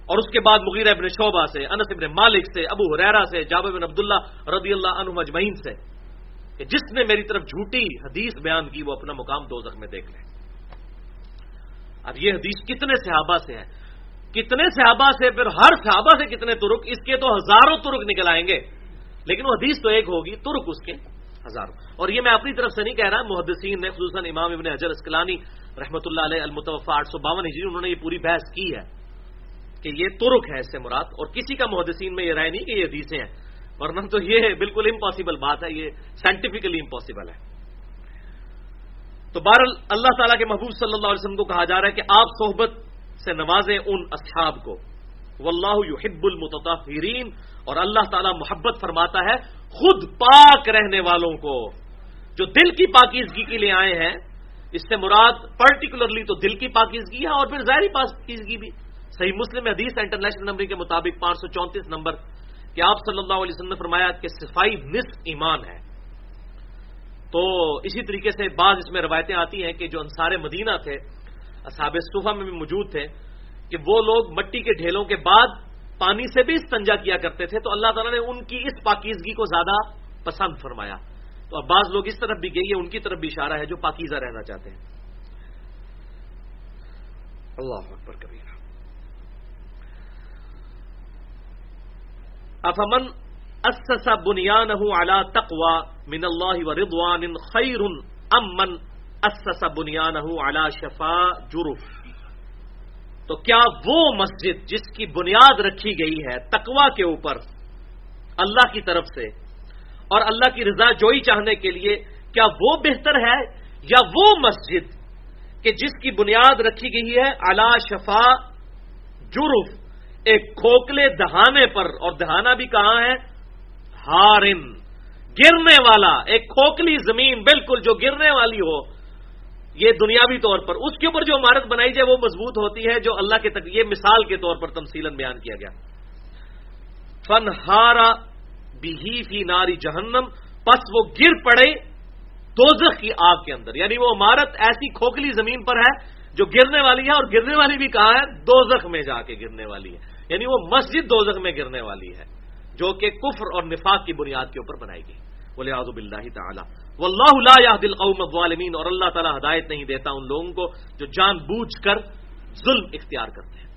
اور اس کے بعد مغیر ابن شعبہ سے، انس ابن مالک سے، ابو حریرا سے جاب بن عبداللہ رضی اللہ عنہ مجمعین سے کہ جس نے میری طرف جھوٹی حدیث بیان کی، وہ اپنا مقام دو میں دیکھ لے۔ اب یہ حدیث کتنے صحابہ سے ہے؟ کتنے صحابہ سے، پھر ہر صحابہ سے کتنے ترک؟ اس کے تو ہزاروں ترک نکل آئیں گے۔ لیکن وہ حدیث تو ایک ہوگی، ترک اس کے ہزاروں۔ اور یہ میں اپنی طرف سے نہیں کہہ رہا، محدثین نے، خصوصاً امام ابن حجر اسکلانی رحمۃ اللہ علیہ المتوفا آٹھ سو باون ہجری، انہوں نے یہ پوری بحث کی ہے۔ کہ یہ ترک ہے اس سے مراد، اور کسی کا محدثین میں یہ رائے نہیں کہ یہ حدیثیں ہیں، ورنہ تو یہ بالکل امپاسبل بات ہے، یہ سائنٹیفکلی امپاسبل ہے۔ تو بہر اللہ تعالیٰ کے محبوب صلی اللہ علیہ وسلم کو کہا جا رہا ہے کہ آپ صحبت سے نوازیں ان اصحاب کو۔ واللہ یحب المتطہرین، اور اللہ تعالیٰ محبت فرماتا ہے خود پاک رہنے والوں کو، جو دل کی پاکیزگی کے لیے آئے ہیں۔ اس سے مراد پرٹیکولرلی تو دل کی پاکیزگی ہے، اور پھر ظاہری پاکیزگی بھی۔ صحیح مسلم حدیث انٹرنیشنل نمبر کے مطابق پانچ سو چونتیس نمبر کہ آپ صلی اللہ علیہ وسلم نے فرمایا کہ صفائی نصف ایمان ہے۔ تو اسی طریقے سے بعض اس میں روایتیں آتی ہیں کہ جو انصار مدینہ تھے، اصحاب صوفہ میں بھی موجود تھے، کہ وہ لوگ مٹی کے ڈھیلوں کے بعد پانی سے بھی استنجا کیا کرتے تھے، تو اللہ تعالیٰ نے ان کی اس پاکیزگی کو زیادہ پسند فرمایا۔ تو اب بعض لوگ اس طرف بھی گئی ہے ان کی طرف بھی اشارہ ہے جو پاکیزہ رہنا چاہتے ہیں۔ اللہ اکبر کبھی افمن اسس بنیانه على تقوى من الله ورضوان خير ام من اسس بنیانه على شفا جرف؟ تو کیا وہ مسجد جس کی بنیاد رکھی گئی ہے تقوا کے اوپر اللہ کی طرف سے اور اللہ کی رضا جوئی چاہنے کے لیے کیا وہ بہتر ہے یا وہ مسجد کہ جس کی بنیاد رکھی گئی ہے الا شفا جرف؟ ایک کھوکھلے دہانے پر، اور دہانا بھی کہاں ہے؟ ہارن۔ گرنے والا، ایک کھوکھلی زمین بالکل جو گرنے والی ہو، یہ دنیاوی طور پر، اس کے اوپر جو عمارت بنائی جائے، وہ مضبوط ہوتی ہے، جو اللہ کے تک یہ مثال کے طور پر تمسیل بیان کیا گیا۔ فن ہارا بھی فی ناری جہنم پس وہ گر پڑے دوزخ کی آگ کے اندر۔ یعنی وہ عمارت ایسی کھوکھلی زمین پر ہے جو گرنے والی ہے، اور گرنے والی بھی کہاں ہے؟ دوزخ میں جا کے گرنے والی ہے۔ یعنی وہ مسجد دوزخ میں گرنے والی ہے، جو کہ کفر اور نفاق کی بنیاد کے اوپر بنائی گئی۔ بولے آزب اللہ تعالیٰ وہ اللہ دل قوم اور اللہ تعالیٰ ہدایت نہیں دیتا ان لوگوں کو جو جان بوجھ کر ظلم اختیار کرتے ہیں۔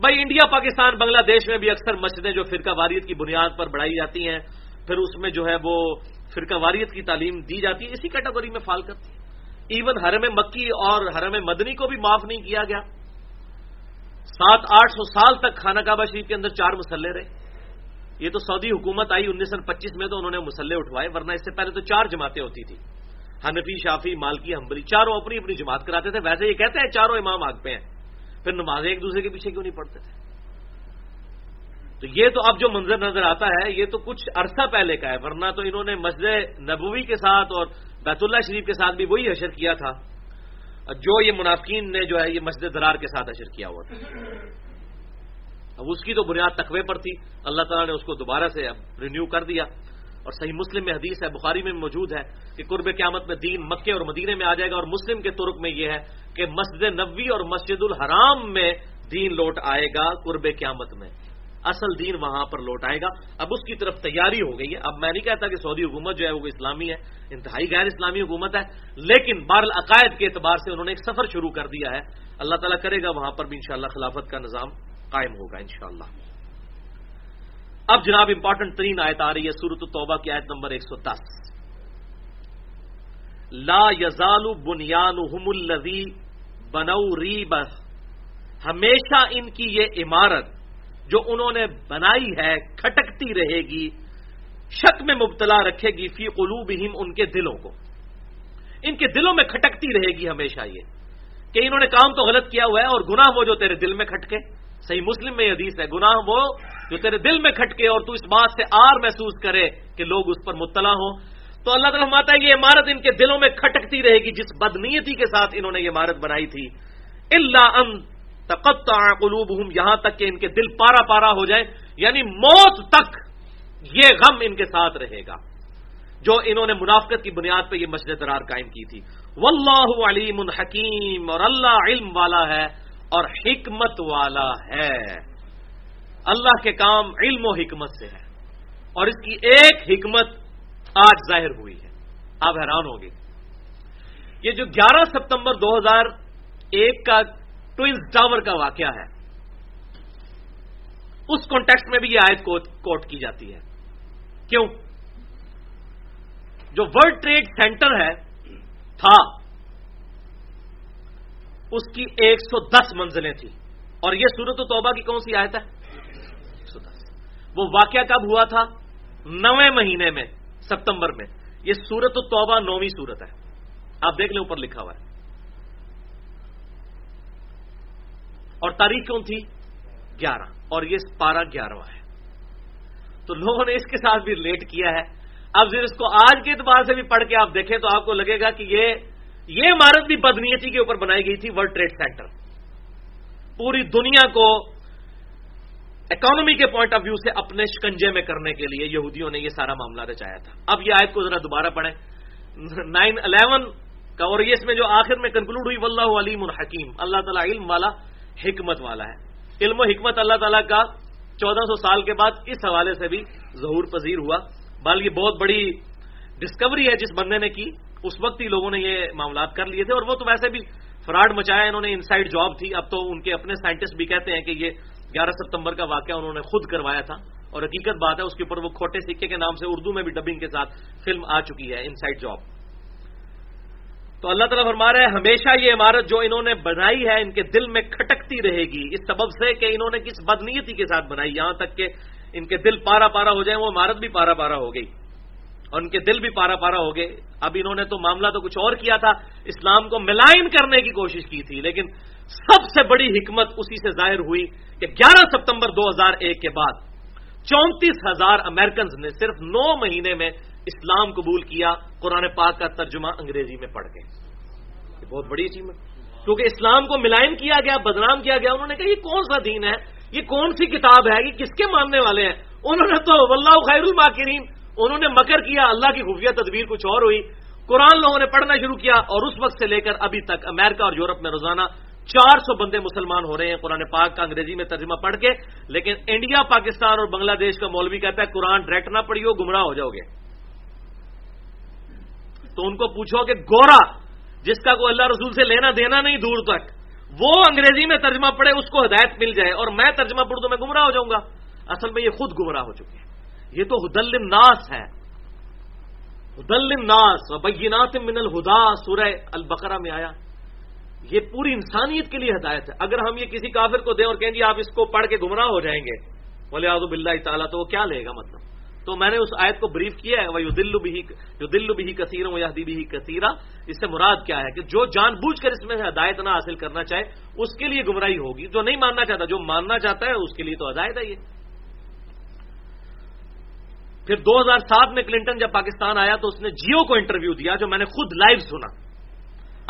بھائی، انڈیا، پاکستان، بنگلہ دیش میں بھی اکثر مسجدیں جو فرقہ واریت کی بنیاد پر بڑھائی جاتی ہیں، پھر اس میں جو ہے وہ فرقہ واریت کی تعلیم دی جاتی ہے، اسی کیٹیگری میں فال کرتی ہے ایون حرم مکی اور حرم مدنی کو بھی معاف نہیں کیا گیا۔ سات آٹھ سو سال تک خانہ کعبہ شریف کے اندر چار مسلح رہے۔ یہ تو سعودی حکومت آئی انیس سو پچیس میں تو انہوں نے مسلح اٹھوائے، ورنہ اس سے پہلے تو چار جماعتیں ہوتی تھی حنفی، شافی، مالکی ہمبری چاروں اپنی اپنی جماعت کراتے تھے۔ ویسے یہ کہتے ہیں چاروں امام آگ پہ ہیں۔ پھر نماز ایک دوسرے کے پیچھے کیوں نہیں پڑھتے تھے؟ تو یہ تو اب جو منظر نظر آتا ہے، یہ تو کچھ عرصہ پہلے کا ہے۔ ورنہ تو انہوں نے مسجد نبوی کے ساتھ اور بیت اللہ شریف کے ساتھ بھی وہی حشر کیا تھا۔ جو یہ منافقین نے جو ہے یہ مسجد درار کے ساتھ حشر کیا ہوا تھا۔ اب اس کی تو بنیاد تقوی پر تھی۔ اللہ تعالیٰ نے اس کو دوبارہ سے اب رینیو کر دیا۔ اور صحیح مسلم میں حدیث ہے، بخاری میں موجود ہے کہ قرب قیامت میں دین مکے اور مدینے میں آ جائے گا اور مسلم کے ترک میں یہ ہے کہ مسجد نبوی اور مسجد الحرام میں دین لوٹ آئے گا قرب قیامت میں۔ اصل دین وہاں پر لوٹ آئے گا۔ اب اس کی طرف تیاری ہو گئی ہے۔ اب میں نہیں کہتا کہ سعودی حکومت جو ہے وہ اسلامی ہے، انتہائی غیر اسلامی حکومت ہے۔ لیکن بار العقائد کے اعتبار سے انہوں نے ایک سفر شروع کر دیا ہے۔ اللہ تعالیٰ کرے گا، وہاں پر بھی انشاءاللہ خلافت کا نظام قائم ہوگا انشاءاللہ۔ اب جناب امپورٹنٹ ترین آیت آ رہی ہے سورت التوبہ کی آیت نمبر ایک سو دس۔ لا یزال بنیان بنو ری ہمیشہ ان کی یہ عمارت جو انہوں نے بنائی ہے، کھٹکتی رہے گی، شک میں مبتلا رکھے گی فی قلوبہم ان کے دلوں کو۔ ان کے دلوں میں کھٹکتی رہے گی ہمیشہ یہ۔ کہ انہوں نے کام تو غلط کیا ہوا ہے اور گناہ وہ جو تیرے دل میں کھٹکے۔ صحیح مسلم میں یہ حدیث ہے، گناہ وہ جو تیرے دل میں کھٹکے اور تو اس بات سے آر محسوس کرے کہ لوگ اس پر مطلع ہوں۔ تو اللہ تعالیٰ ماتا ہے، یہ عمارت ان کے دلوں میں کھٹکتی رہے گی، جس بدنیتی کے ساتھ انہوں نے یہ عمارت بنائی تھی۔ اللہ ان تقطع قلوبہم، یہاں تک کہ ان کے دل پارا پارا ہو جائے یعنی موت تک یہ غم ان کے ساتھ رہے گا۔ جو انہوں نے منافقت کی بنیاد پہ یہ مسجد درار قائم کی تھی۔ واللہ علیم حکیم، اور اللہ علم والا ہے اور حکمت والا ہے۔ اللہ کے کام علم و حکمت سے ہے۔ اور اس کی ایک حکمت آج ظاہر ہوئی ہے۔ آپ حیران ہوں گے۔ یہ جو گیارہ ستمبر دو ہزار ایک کا ٹوئنز ٹاور کا واقعہ ہے۔ اس کانٹیکسٹ میں بھی یہ آیت کوٹ کی جاتی ہے۔ کیوں؟ جو ورلڈ ٹریڈ سینٹر ہے، تھا۔ اس کی ایک سو دس منزلیں تھیں۔ اور یہ سورت و توبہ کی کون سی آیت ہے؟ ایک سو دس۔ وہ واقعہ کب ہوا تھا؟ نویں مہینے میں، ستمبر میں۔ یہ سورت و توبہ نویں سورت ہے۔ آپ دیکھ لیں، اوپر لکھا ہوا ہے۔ اور تاریخ کون تھی؟ گیارہ، اور یہ پارا گیارہواں ہے۔ تو لوگوں نے اس کے ساتھ بھی ریلیٹ کیا ہے۔ اب پھر اس کو آج کے اعتبار سے بھی پڑھ کے آپ دیکھیں تو آپ کو لگے گا کہ یہ یہ عمارت بھی بدنیتی کے اوپر بنائی گئی تھی ورلڈ ٹریڈ سینٹر پوری دنیا کو اکانومی کے پوائنٹ آف ویو سے اپنے شکنجے میں کرنے کے لیے یہودیوں نے یہ سارا معاملہ رچایا تھا۔ اب یہ آیت کو ذرا دوبارہ پڑھیں۔ نائن الیون کا اور یہ اس میں جو آخر میں کنکلوڈ ہوئی، واللہ علیم الحکیم۔ اللہ تعالیٰ علم والا حکمت والا ہے۔ علم و حکمت اللہ تعالیٰ کا چودہ سو سال کے بعد اس حوالے سے بھی ظہور پذیر ہوا۔ بال یہ بہت بڑی ڈسکوری ہے جس بندے نے کی۔ اس وقت ہی لوگوں نے یہ معاملات کر لیے تھے اور وہ تو ویسے بھی فراڈ مچایا، انہوں نے انسائڈ جاب تھی۔ اب تو ان کے اپنے سائنٹسٹ بھی کہتے ہیں کہ یہ گیارہ ستمبر کا واقعہ انہوں نے خود کروایا تھا۔ اور حقیقت بات ہے، اس کے اوپر وہ کھوٹے سکے کے نام سے اردو میں بھی ڈبنگ کے ساتھ فلم آ چکی ہے انسائڈ جاب تو اللہ تعالیٰ فرما رہا ہے، ہمیشہ یہ عمارت جو انہوں نے بنائی ہے، ان کے دل میں کھٹکتی رہے گی۔ اس سبب سے کہ انہوں نے کس بدنیتی کے ساتھ بنائی۔ یہاں تک کہ ان کے دل پارا پارا ہو جائیں، وہ عمارت بھی پارا پارا ہو گئی۔ اور ان کے دل بھی پارا پارا ہو گئے۔ اب انہوں نے تو معاملہ تو کچھ اور کیا تھا، اسلام کو ملائن کرنے کی کوشش کی تھی، لیکن سب سے بڑی حکمت اسی سے ظاہر ہوئی کہ گیارہ ستمبر دو ہزار ایک کے بعد چونتیس ہزار امیرکنز نے صرف نو مہینے میں اسلام قبول کیا، قرآن پاک کا ترجمہ انگریزی میں پڑھ کے۔ یہ بہت بڑی اچیومنٹ کیونکہ اسلام کو ملائن کیا گیا، بدنام کیا گیا، انہوں نے کہا یہ کون سا دین ہے؟ یہ کون سی کتاب ہے؟ یہ کس کے ماننے والے ہیں؟ انہوں نے تو واللہ خیر الماکرین، انہوں نے مکر کیا، اللہ کی خفیہ تدبیر کچھ اور ہوئی۔ قرآن لوگوں نے پڑھنا شروع کیا اور اس وقت سے لے کر ابھی تک امریکہ اور یورپ میں روزانہ چار سو بندے مسلمان ہو رہے ہیں۔ قرآن پاک کا انگریزی میں ترجمہ پڑھ کے، لیکن انڈیا، پاکستان اور بنگلہ دیش کا مولوی کہتا ہے، قرآن ڈائریکٹ نہ پڑھیو، گمراہ ہو جاؤ گے۔ تو ان کو پوچھو کہ گورا، جس کا کوئی اللہ رسول سے لینا دینا نہیں دور تک، وہ انگریزی میں ترجمہ پڑھے، اس کو ہدایت مل جائے اور میں ترجمہ پڑھ تو میں گمراہ ہو جاؤں گا۔ اصل میں یہ خود گمراہ ہو چکے ہیں۔ یہ تو ہدل ناس ہے۔ ہدل ناس بینات من الہدا، سورہ البقرہ میں آیا۔ یہ پوری انسانیت کے لیے ہدایت ہے۔ اگر ہم یہ کسی کافر کو دیں اور کہیں گے آپ اس کو پڑھ کے گمراہ ہو جائیں گے بولے آزب اللہ تعالیٰ، تو وہ کیا لے گا مطلب؟ تو میں نے اس آیت کو بریف کیا ہے وہ دلو بھی جو بھی کثیر ہوں یا بھی کثیرہ اس سے مراد کیا ہے کہ جو جان بوجھ کر اس میں ہدایت نہ حاصل کرنا چاہے، اس کے لیے گمراہی ہوگی۔ جو نہیں ماننا چاہتا، جو ماننا چاہتا ہے، اس کے لیے تو ہدایت ہے یہ۔ پھر دو ہزار سات میں کلنٹن جب پاکستان آیا تو اس نے جیو کو انٹرویو دیا، جو میں نے خود لائیو سنا۔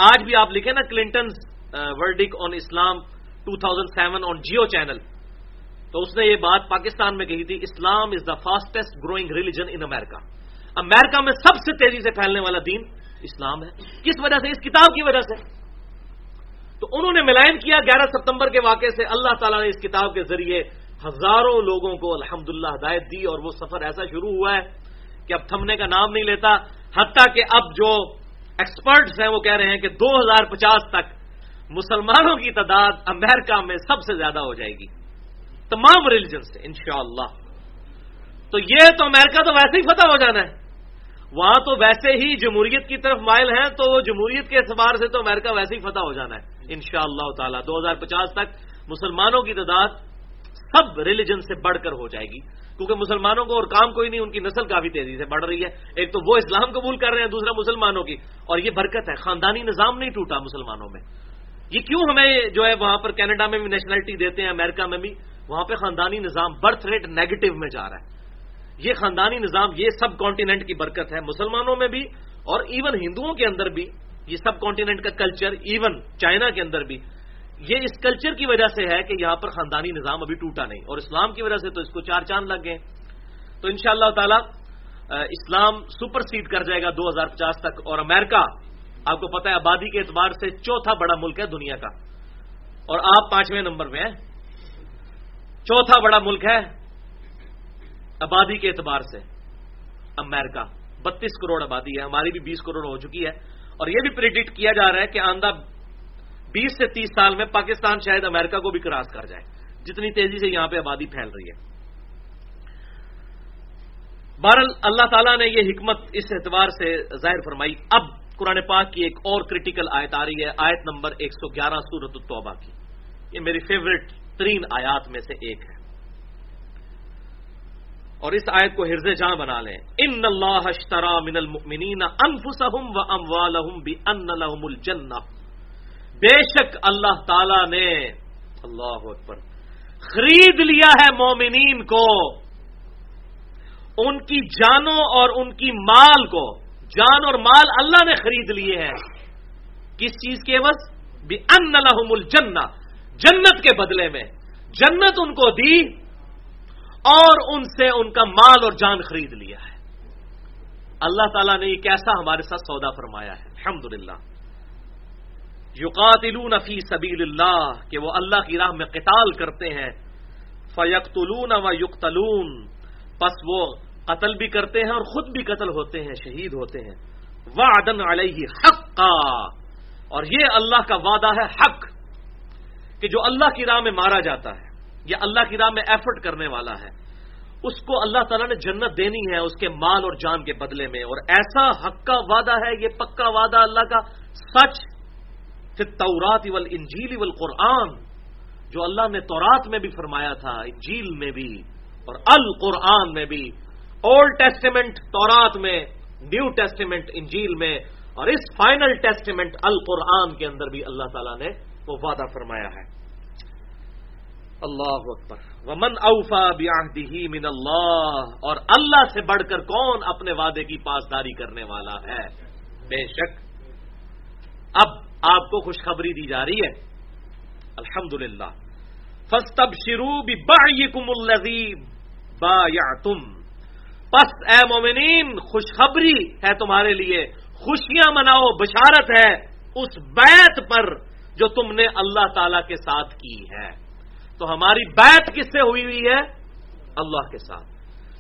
آج بھی آپ لکھیں نا Clinton verdict on Islam two thousand seven on Geo channel. تو اس نے یہ بات پاکستان میں کہی تھی، Islam is the fastest growing religion in America America میں سب سے تیزی سے پھیلنے والا دین اسلام ہے۔ کس وجہ سے؟ اس کتاب کی وجہ سے۔ تو انہوں نے ملائن کیا گیارہ ستمبر کے واقعے سے۔ اللہ تعالیٰ نے اس کتاب کے ذریعے ہزاروں لوگوں کو الحمد ہدایت دی اور وہ سفر ایسا شروع ہوا ہے کہ اب تھمنے کا نام نہیں لیتا، حتیٰ کہ اب جو ایکسپرٹس ہیں، وہ کہہ رہے ہیں کہ دو ہزار پچاس تک مسلمانوں کی تعداد امریکہ میں سب سے زیادہ ہو جائے گی۔ تمام ریلیجن سے، انشاءاللہ۔ تو یہ تو امریکہ تو ویسے ہی فتح ہو جانا ہے۔ وہاں تو ویسے ہی جمہوریت کی طرف مائل ہیں، تو جمہوریت کے اعتبار سے تو امریکہ ویسے ہی فتح ہو جانا ہے۔ ان شاء اللہ تعالیٰ، دو ہزار پچاس تک مسلمانوں کی تعداد سب ریلیجن سے بڑھ کر ہو جائے گی۔ کیونکہ مسلمانوں کو اور کام کوئی نہیں، ان کی نسل کافی تیزی سے بڑھ رہی ہے۔ ایک تو وہ اسلام قبول کر رہے ہیں، دوسرا مسلمانوں کی۔ اور یہ برکت ہے، خاندانی نظام نہیں ٹوٹا مسلمانوں میں۔ یہ کیوں ہمیں جو ہے وہاں پر کینیڈا میں بھی نیشنلٹی دیتے ہیں، امریکہ میں بھی، وہاں پہ خاندانی نظام برتھ ریٹ نیگیٹو میں جا رہا ہے۔ یہ خاندانی نظام، یہ سب کانٹیننٹ کی برکت ہے، مسلمانوں میں بھی اور ایون ہندوؤں کے اندر بھی۔ یہ سب کانٹیننٹ کا کلچر ایون چائنا کے اندر بھی۔ یہ اس کلچر کی وجہ سے ہے کہ یہاں پر خاندانی نظام ابھی ٹوٹا نہیں اور اسلام کی وجہ سے تو اس کو چار چاند لگ گئے تو ان شاء اللہ تعالی اسلام سپر سیڈ کر جائے گا دو ہزار پچاس تک اور امریکہ، آپ کو پتا ہے، آبادی کے اعتبار سے چوتھا بڑا ملک ہے دنیا کا۔ اور آپ پانچویں نمبر میں ہیں۔ چوتھا بڑا ملک ہے آبادی کے اعتبار سے امریکہ۔ بتیس کروڑ آبادی ہے، ہماری بھی بیس کروڑ ہو چکی ہے۔ اور یہ بھی پریڈکٹ کیا جا رہا ہے کہ آندہ بیس سے تیس سال میں پاکستان شاید امریکہ کو بھی کراس کر جائے۔ جتنی تیزی سے یہاں پہ آبادی پھیل رہی ہے۔ بہرحال اللہ تعالیٰ نے یہ حکمت اس اعتبار سے ظاہر فرمائی۔ اب قرآن پاک کی ایک اور کریٹیکل آیت آ رہی ہے۔ آیت نمبر ایک سو گیارہ سورت التوبہ کی۔ یہ میری فیوریٹ ترین آیات میں سے ایک ہے۔ اور اس آیت کو ہرز جہاں بنا لیں۔ ان اللہ اشترا من المؤمنین انفسهم و اموالهم بان لهم الجنہ۔ بے شک اللہ تعالی نے اللہ اکبر خرید لیا ہے مومنین کو، ان کی جانوں اور ان کی مال کو۔ جان اور مال اللہ نے خرید لیے ہیں۔ کس چیز کے بس؟ بھی ان لهم الجنہ، جنت کے بدلے میں۔ جنت ان کو دی اور ان سے ان کا مال اور جان خرید لیا ہے۔ اللہ تعالیٰ نے یہ کیسا ہمارے ساتھ سودا فرمایا ہے۔ الحمد للہ یوقاتلون فی سبیل اللہ کہ وہ اللہ کی راہ میں قتال کرتے ہیں۔ فیقتلون و یقتلون، پس وہ قتل بھی کرتے ہیں اور خود بھی قتل ہوتے ہیں، شہید ہوتے ہیں۔ وعدن علیہ حق اور یہ اللہ کا وعدہ ہے حق، کہ جو اللہ کی راہ میں مارا جاتا ہے، یا اللہ کی راہ میں ایفرٹ کرنے والا ہے، اس کو اللہ تعالیٰ نے جنت دینی ہے اس کے مال اور جان کے بدلے میں۔ اور ایسا حق کا وعدہ ہے، یہ پکا وعدہ اللہ کا، سچ تورات اول انجیل اول قرآن جو اللہ نے تورات میں بھی فرمایا تھا، انجیل میں بھی اور القرآن میں بھی اولڈ ٹیسٹیمنٹ تورات میں نیو ٹیسٹیمنٹ انجیل میں اور اس فائنل ٹیسٹیمنٹ القرآن کے اندر بھی اللہ تعالیٰ نے وہ وعدہ فرمایا ہے۔ اللہ اکبر۔ ومن اوفا بیاہدی من اللہ، اور اللہ سے بڑھ کر کون اپنے وعدے کی پاسداری کرنے والا ہے؟ بے شک۔ اب آپ کو خوشخبری دی جا رہی ہے۔ الحمد للہ فستب شروع بھی کم با یا تم پس اے مومنین، خوشخبری ہے تمہارے لیے۔ خوشیاں مناؤ، بشارت ہے اس بیت پر جو تم نے اللہ تعالی کے ساتھ کی ہے۔ تو ہماری بیت کس سے ہوئی ہوئی ہے؟ اللہ کے ساتھ۔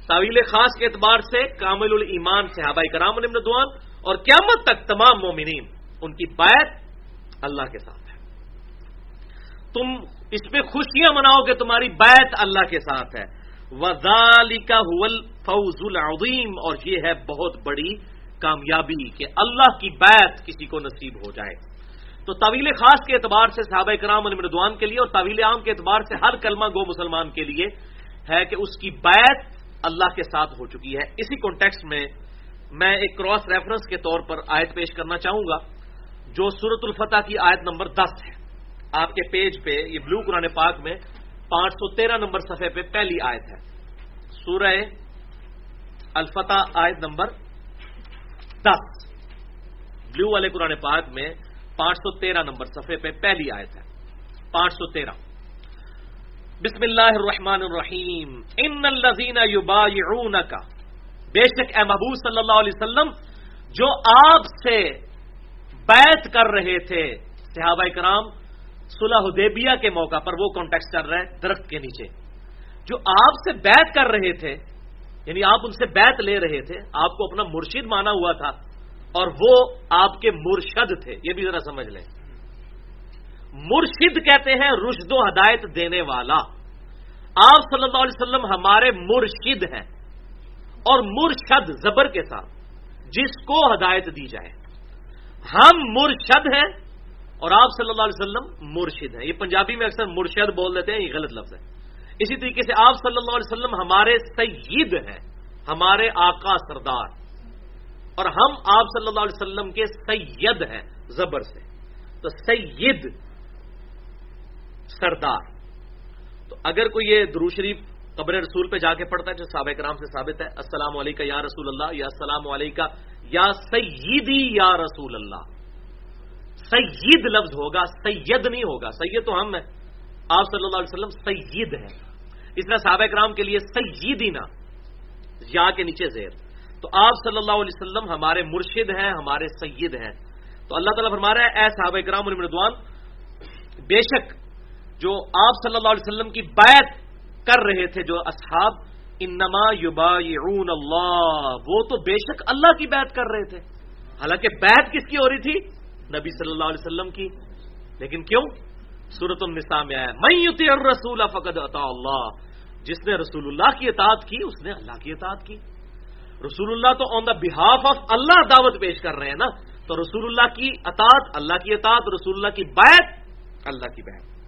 طویل خاص کے اعتبار سے کامل المان صحابہ کرام دعان اور قیامت تک تمام مومنین، ان کی بیت اللہ کے ساتھ ہے۔ تم اس پہ خوشیاں مناؤ کہ تمہاری بیت اللہ کے ساتھ ہے۔ وزالی کا فوز العظیم اور یہ ہے بہت بڑی کامیابی کہ اللہ کی بیت کسی کو نصیب ہو جائے۔ تو طویل خاص کے اعتبار سے صحابہ کرام مردوان کے لیے اور طویل عام کے اعتبار سے ہر کلمہ گو مسلمان کے لیے ہے کہ اس کی بیت اللہ کے ساتھ ہو چکی ہے۔ اسی کانٹیکس میں میں ایک کراس ریفرنس کے طور پر آیت پیش کرنا چاہوں گا۔ جو سورت الفتح کی آیت نمبر دس ہے۔ آپ کے پیج پہ یہ بلو قرآن پاک میں پانچ سو تیرہ نمبر صفحے پہ پہلی آیت ہے۔ سورہ الفتح آیت نمبر دس۔ بلو والے قرآن پاک میں پانچ سو تیرہ نمبر صفحے پہ پہلی آیت ہے۔ پانچ سو تیرہ۔ بسم اللہ الرحمن الرحیم۔ ان الزین کا بے شک اے محبوب صلی اللہ علیہ وسلم، جو آپ سے بیت کر رہے تھے۔ صحابہ کرام صلح حدیبیہ کے موقع پر وہ کانٹیکس چل رہا ہے درخت کے نیچے۔ جو آپ سے بیت کر رہے تھے یعنی آپ ان سے بیت لے رہے تھے، آپ کو اپنا مرشید مانا ہوا تھا اور وہ آپ کے مرشد تھے۔ یہ بھی ذرا سمجھ لیں۔ مرشد کہتے ہیں رشد و ہدایت دینے والا۔ آپ صلی اللہ علیہ وسلم ہمارے مرشد ہیں اور مرشد زبر کے ساتھ جس کو ہدایت دی جائے۔ ہم مرشد ہیں اور آپ صلی اللہ علیہ وسلم مرشد ہیں۔ یہ پنجابی میں اکثر مرشد بول دیتے ہیں، یہ غلط لفظ ہے۔ اسی طریقے سے آپ صلی اللہ علیہ وسلم ہمارے سید ہیں، ہمارے آقا سردار۔ اور ہم آپ صلی اللہ علیہ وسلم کے سید ہیں، زبر سے۔ تو سید سردار۔ تو اگر کوئی یہ درو شریف قبر رسول پہ جا کے پڑھتا ہے، جو سابق کرام سے ثابت ہے، السلام علیکم یا رسول اللہ، یا السلام علیکم یا سیدی یا رسول اللہ۔ سید لفظ ہوگا، سید نہیں ہوگا۔ سید تو ہم ہیں۔ آپ صلی اللہ علیہ وسلم سید ہیں۔ اس طرح سابق کرام کے لیے سیدی نا یا کے نیچے زیر تو آپ صلی اللہ علیہ وسلم ہمارے مرشد ہیں، ہمارے سید ہیں۔ تو اللہ تعالیٰ فرما رہا ہے، اے صحابہ کرام المردوان بے شک جو آپ صلی اللہ علیہ وسلم کی بیت کر رہے تھے جو اصحاب، انما یبایعون اللہ، وہ تو بے شک اللہ کی بیعت کر رہے تھے۔ حالانکہ بیعت کس کی ہو رہی تھی؟ نبی صلی اللہ علیہ وسلم کی۔ لیکن کیوں؟ سورت النساء میں آیا میں یوتی رسول فقد عطا اللہ جس نے رسول اللہ کی اطاعت کی، اس نے اللہ کی اطاعت کی۔ رسول اللہ تو آن دا بہاف آف اللہ دعوت پیش کر رہے ہیں نا۔ تو رسول اللہ کی اطاعت، اللہ کی اطاعت، رسول اللہ کی بیعت، اللہ کی بیعت۔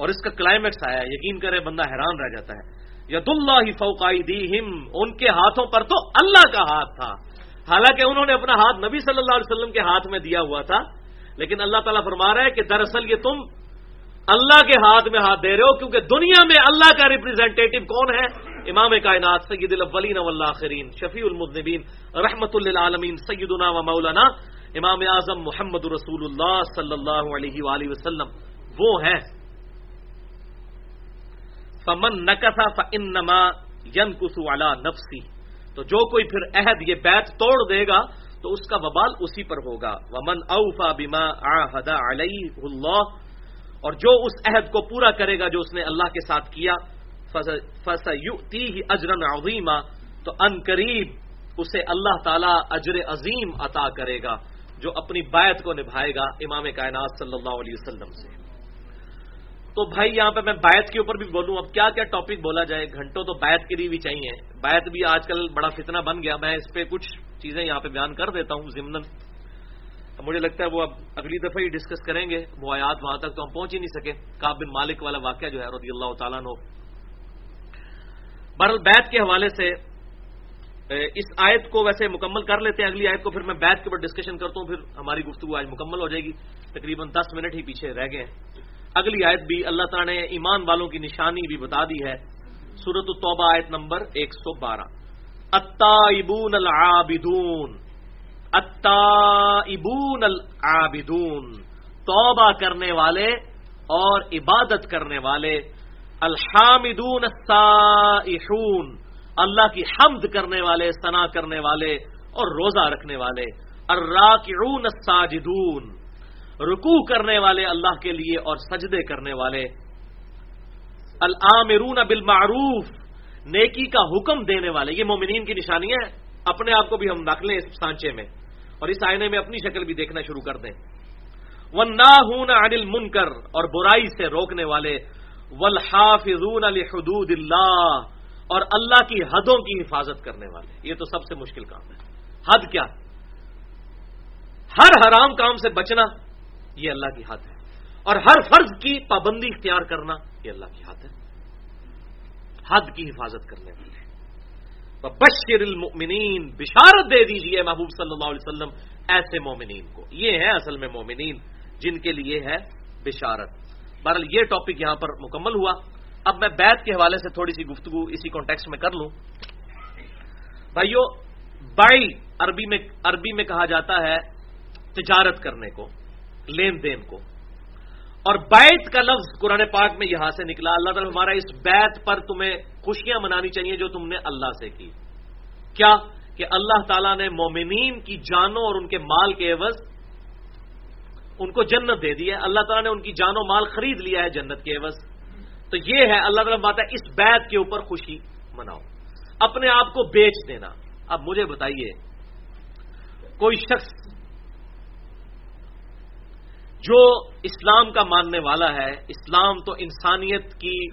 اور اس کا کلائمیکس آیا یقین کرے بندہ حیران رہ جاتا ہے۔ ید اللہ فوقائی دی ان کے ہاتھوں پر تو اللہ کا ہاتھ تھا۔ حالانکہ انہوں نے اپنا ہاتھ نبی صلی اللہ علیہ وسلم کے ہاتھ میں دیا ہوا تھا۔ لیکن اللہ تعالیٰ فرما رہا ہے کہ دراصل یہ تم اللہ کے ہاتھ میں ہاتھ دے رہے ہو، کیونکہ دنیا میں اللہ کا ریپرزینٹیٹو کون ہے؟ امام کائنات، سید الاولین والآخرین، شفیع المذنبین، رحمت للعالمین، سیدنا و مولانا امام اعظم محمد رسول اللہ صلی اللہ علیہ وآلہ وسلم۔ وہ ہیں۔ فمن نکسا فانما ينكث على نفسی۔ تو جو کوئی پھر عہد یہ بیت توڑ دے گا، تو اس کا وبال اسی پر ہوگا۔ ومن اوفا بما عاهد علیہ اللہ، اور جو اس عہد کو پورا کرے گا جو اس نے اللہ کے ساتھ کیا فسیؤتیہ اجرا عظیما، تو ان قریب اسے اللہ تعالی اجر عظیم عطا کرے گا، جو اپنی بیعت کو نبھائے گا امام کائنات صلی اللہ علیہ وسلم سے۔ تو بھائی یہاں پہ میں بیت کے اوپر بھی بولوں، اب کیا کیا ٹاپک بولا جائے؟ گھنٹوں تو بیت کے لیے بھی چاہیے۔ بیت بھی آج کل بڑا فتنہ بن گیا۔ میں اس پہ کچھ چیزیں یہاں پہ بیان کر دیتا ہوں ضمن مجھے لگتا ہے وہ اب اگلی دفعہ ہی ڈسکس کریں گے۔ وہ آیات وہاں تک تو ہم پہنچ ہی نہیں سکے۔ کاب بن مالک والا واقعہ جو ہے رضی اللہ تعالیٰ نو برل بیت کے حوالے سے اس آیت کو ویسے مکمل کر لیتے ہیں۔ اگلی آیت کو پھر میں بیت کے اوپر ڈسکشن کرتا ہوں۔ پھر ہماری گفتگو آج مکمل ہو جائے گی۔ تقریباً دس منٹ ہی پیچھے رہ گئے ہیں۔ اگلی آیت بھی اللہ تعالیٰ نے ایمان والوں کی نشانی بھی بتا دی ہے۔ سورت التوبہ آیت نمبر ایک سو بارہ۔ اتائبون العابدون۔ اتائبون العابدون۔ توبہ کرنے والے اور عبادت کرنے والے۔ الحامدون السائحون۔ اللہ کی حمد کرنے والے ثنا کرنے والے اور روزہ رکھنے والے۔ الراکعون الساجدون۔ رکوع کرنے والے اللہ کے لیے اور سجدے کرنے والے۔ العامرون بالمعروف، نیکی کا حکم دینے والے۔ یہ مومنین کی نشانی ہے، اپنے آپ کو بھی ہم رکھ لیں اس سانچے میں۔ اور اس آئینے میں اپنی شکل بھی دیکھنا شروع کر دیں۔ وہ نہ ہوں اور برائی سے روکنے والے۔ ولحافظون حدود اللہ اور اللہ کی حدوں کی حفاظت کرنے والے۔ یہ تو سب سے مشکل کام ہے۔ حد کیا؟ ہر حرام کام سے بچنا۔ یہ اللہ کی حد ہے۔ اور ہر فرض کی پابندی اختیار کرنا یہ اللہ کی حد ہے۔ حد کی حفاظت کرنے والے۔ بشر المؤمنین بشارت دے دیجیے محبوب صلی اللہ علیہ وسلم ایسے مومنین کو۔ یہ ہے اصل میں مومنین، جن کے لیے ہے بشارت۔ بہرحال یہ ٹاپک یہاں پر مکمل ہوا۔ اب میں بیت کے حوالے سے تھوڑی سی گفتگو اسی کانٹیکس میں کر لوں۔ بھائیو بائی عربی میں عربی میں کہا جاتا ہے تجارت کرنے کو۔ لین دین کو۔ اور بیت کا لفظ قرآن پاک میں یہاں سے نکلا۔ اللہ تعالیٰ ہمارا اس بیت پر تمہیں خوشیاں منانی چاہیے جو تم نے اللہ سے کی۔ کیا؟ کہ اللہ تعالیٰ نے مومنین کی جانوں اور ان کے مال کے عوض ان کو جنت دے دی ہے۔ اللہ تعالیٰ نے ان کی جان و مال خرید لیا ہے جنت کے عوض۔ تو یہ ہے، اللہ تعالیٰ بات ہے، اس بیت کے اوپر خوشی مناؤ۔ اپنے آپ کو بیچ دینا۔ اب مجھے بتائیے، کوئی شخص جو اسلام کا ماننے والا ہے، اسلام تو انسانیت کی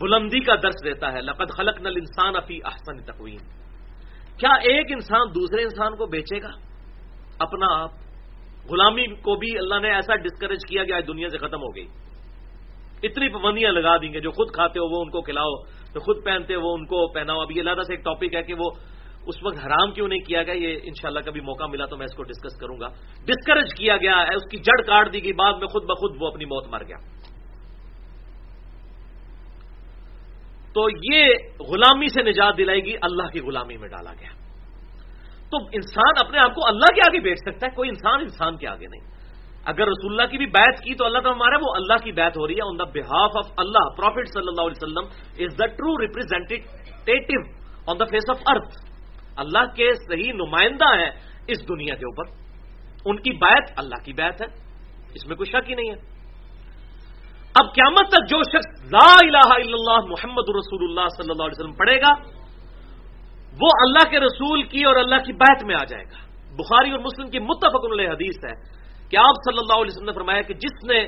بلندی کا درس دیتا ہے، لقد خلق نل انسان افی احسن تقویم۔ کیا ایک انسان دوسرے انسان کو بیچے گا؟ اپنا آپ۔ غلامی کو بھی اللہ نے ایسا ڈسکریج کیا کہ آج دنیا سے ختم ہو گئی۔ اتنی پابندیاں لگا دیں گے، جو خود کھاتے ہو وہ ان کو کھلاؤ، جو خود پہنتے ہو وہ ان کو پہناؤ۔ اب یہ اللہ سے ایک ٹاپک ہے کہ وہ اس وقت حرام کیوں نہیں کیا گیا؟ یہ انشاءاللہ کبھی موقع ملا تو میں اس کو ڈسکس کروں گا۔ ڈسکریج کیا گیا ہے اس کی جڑ کاٹ دی گئی، بعد میں خود بخود وہ اپنی موت مر گیا۔ تو یہ غلامی سے نجات دلائے گی اللہ کی غلامی میں ڈالا گیا۔ تو انسان اپنے آپ کو اللہ کے آگے بیٹھ سکتا ہے، کوئی انسان انسان کے آگے نہیں۔ اگر رسول اللہ کی بھی بیت کی تو اللہ تعالیٰ ہمارا وہ اللہ کی بیت ہو رہی ہے۔ آن دا بہاف آف اللہ پروفیٹ صلی اللہ علیہ وسلم is the true representative on the face of earth اللہ کے صحیح نمائندہ ہیں اس دنیا کے اوپر۔ ان کی بیت اللہ کی بیت ہے، اس میں کوئی شک ہی نہیں ہے۔ اب قیامت تک جو شخص لا الہ الا اللہ محمد رسول اللہ صلی اللہ علیہ وسلم پڑھے گا، وہ اللہ کے رسول کی اور اللہ کی بیت میں آ جائے گا۔ بخاری اور مسلم کی متفق علیہ حدیث ہے کہ آپ صلی اللہ علیہ وسلم نے فرمایا کہ جس نے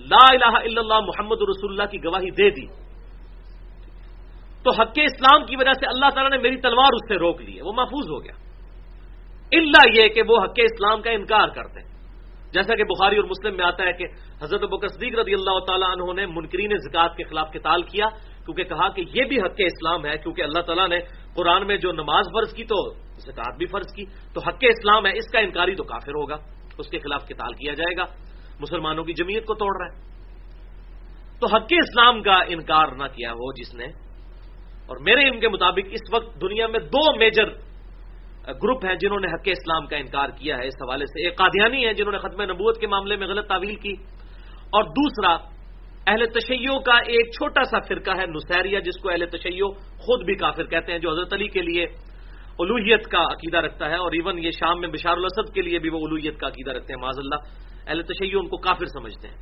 لا الہ الا اللہ محمد رسول اللہ کی گواہی دے دی تو حق اسلام کی وجہ سے اللہ تعالیٰ نے میری تلوار اس سے روک لی ہے، وہ محفوظ ہو گیا۔ اللہ یہ کہ وہ حق اسلام کا انکار کرتے ہیں جیسا کہ بخاری اور مسلم میں آتا ہے کہ حضرت بکر صدیق رضی اللہ تعالیٰ عنہ نے منکرین زکات کے خلاف قتال کیا، کیونکہ کہا کہ یہ بھی حق اسلام ہے، کیونکہ اللہ تعالیٰ نے قرآن میں جو نماز فرض کی تو زکات بھی فرض کی۔ تو حق اسلام ہے، اس کا انکاری تو کافر ہوگا، اس کے خلاف قتال کیا جائے گا۔ مسلمانوں کی جمعیت کو توڑ رہا ہے۔ تو حق اسلام کا انکار نہ کیا وہ جس نے اور میرے ان کے مطابق اس وقت دنیا میں دو میجر گروپ ہیں جنہوں نے حق اسلام کا انکار کیا ہے۔ اس حوالے سے ایک قادیانی ہیں جنہوں نے ختم نبوت کے معاملے میں غلط تعویل کی۔ اور دوسرا، اہل تشیع کا ایک چھوٹا سا فرقہ ہے نسیریا جس کو اہل تشیع خود بھی کافر کہتے ہیں، جو حضرت علی کے لیے الوحیت کا عقیدہ رکھتا ہے۔ اور ایون یہ شام میں بشار الاسد کے لیے بھی وہ الوحیت کا عقیدہ رکھتے ہیں معذ اللہ۔ اہل تشیع ان کو کافر سمجھتے ہیں۔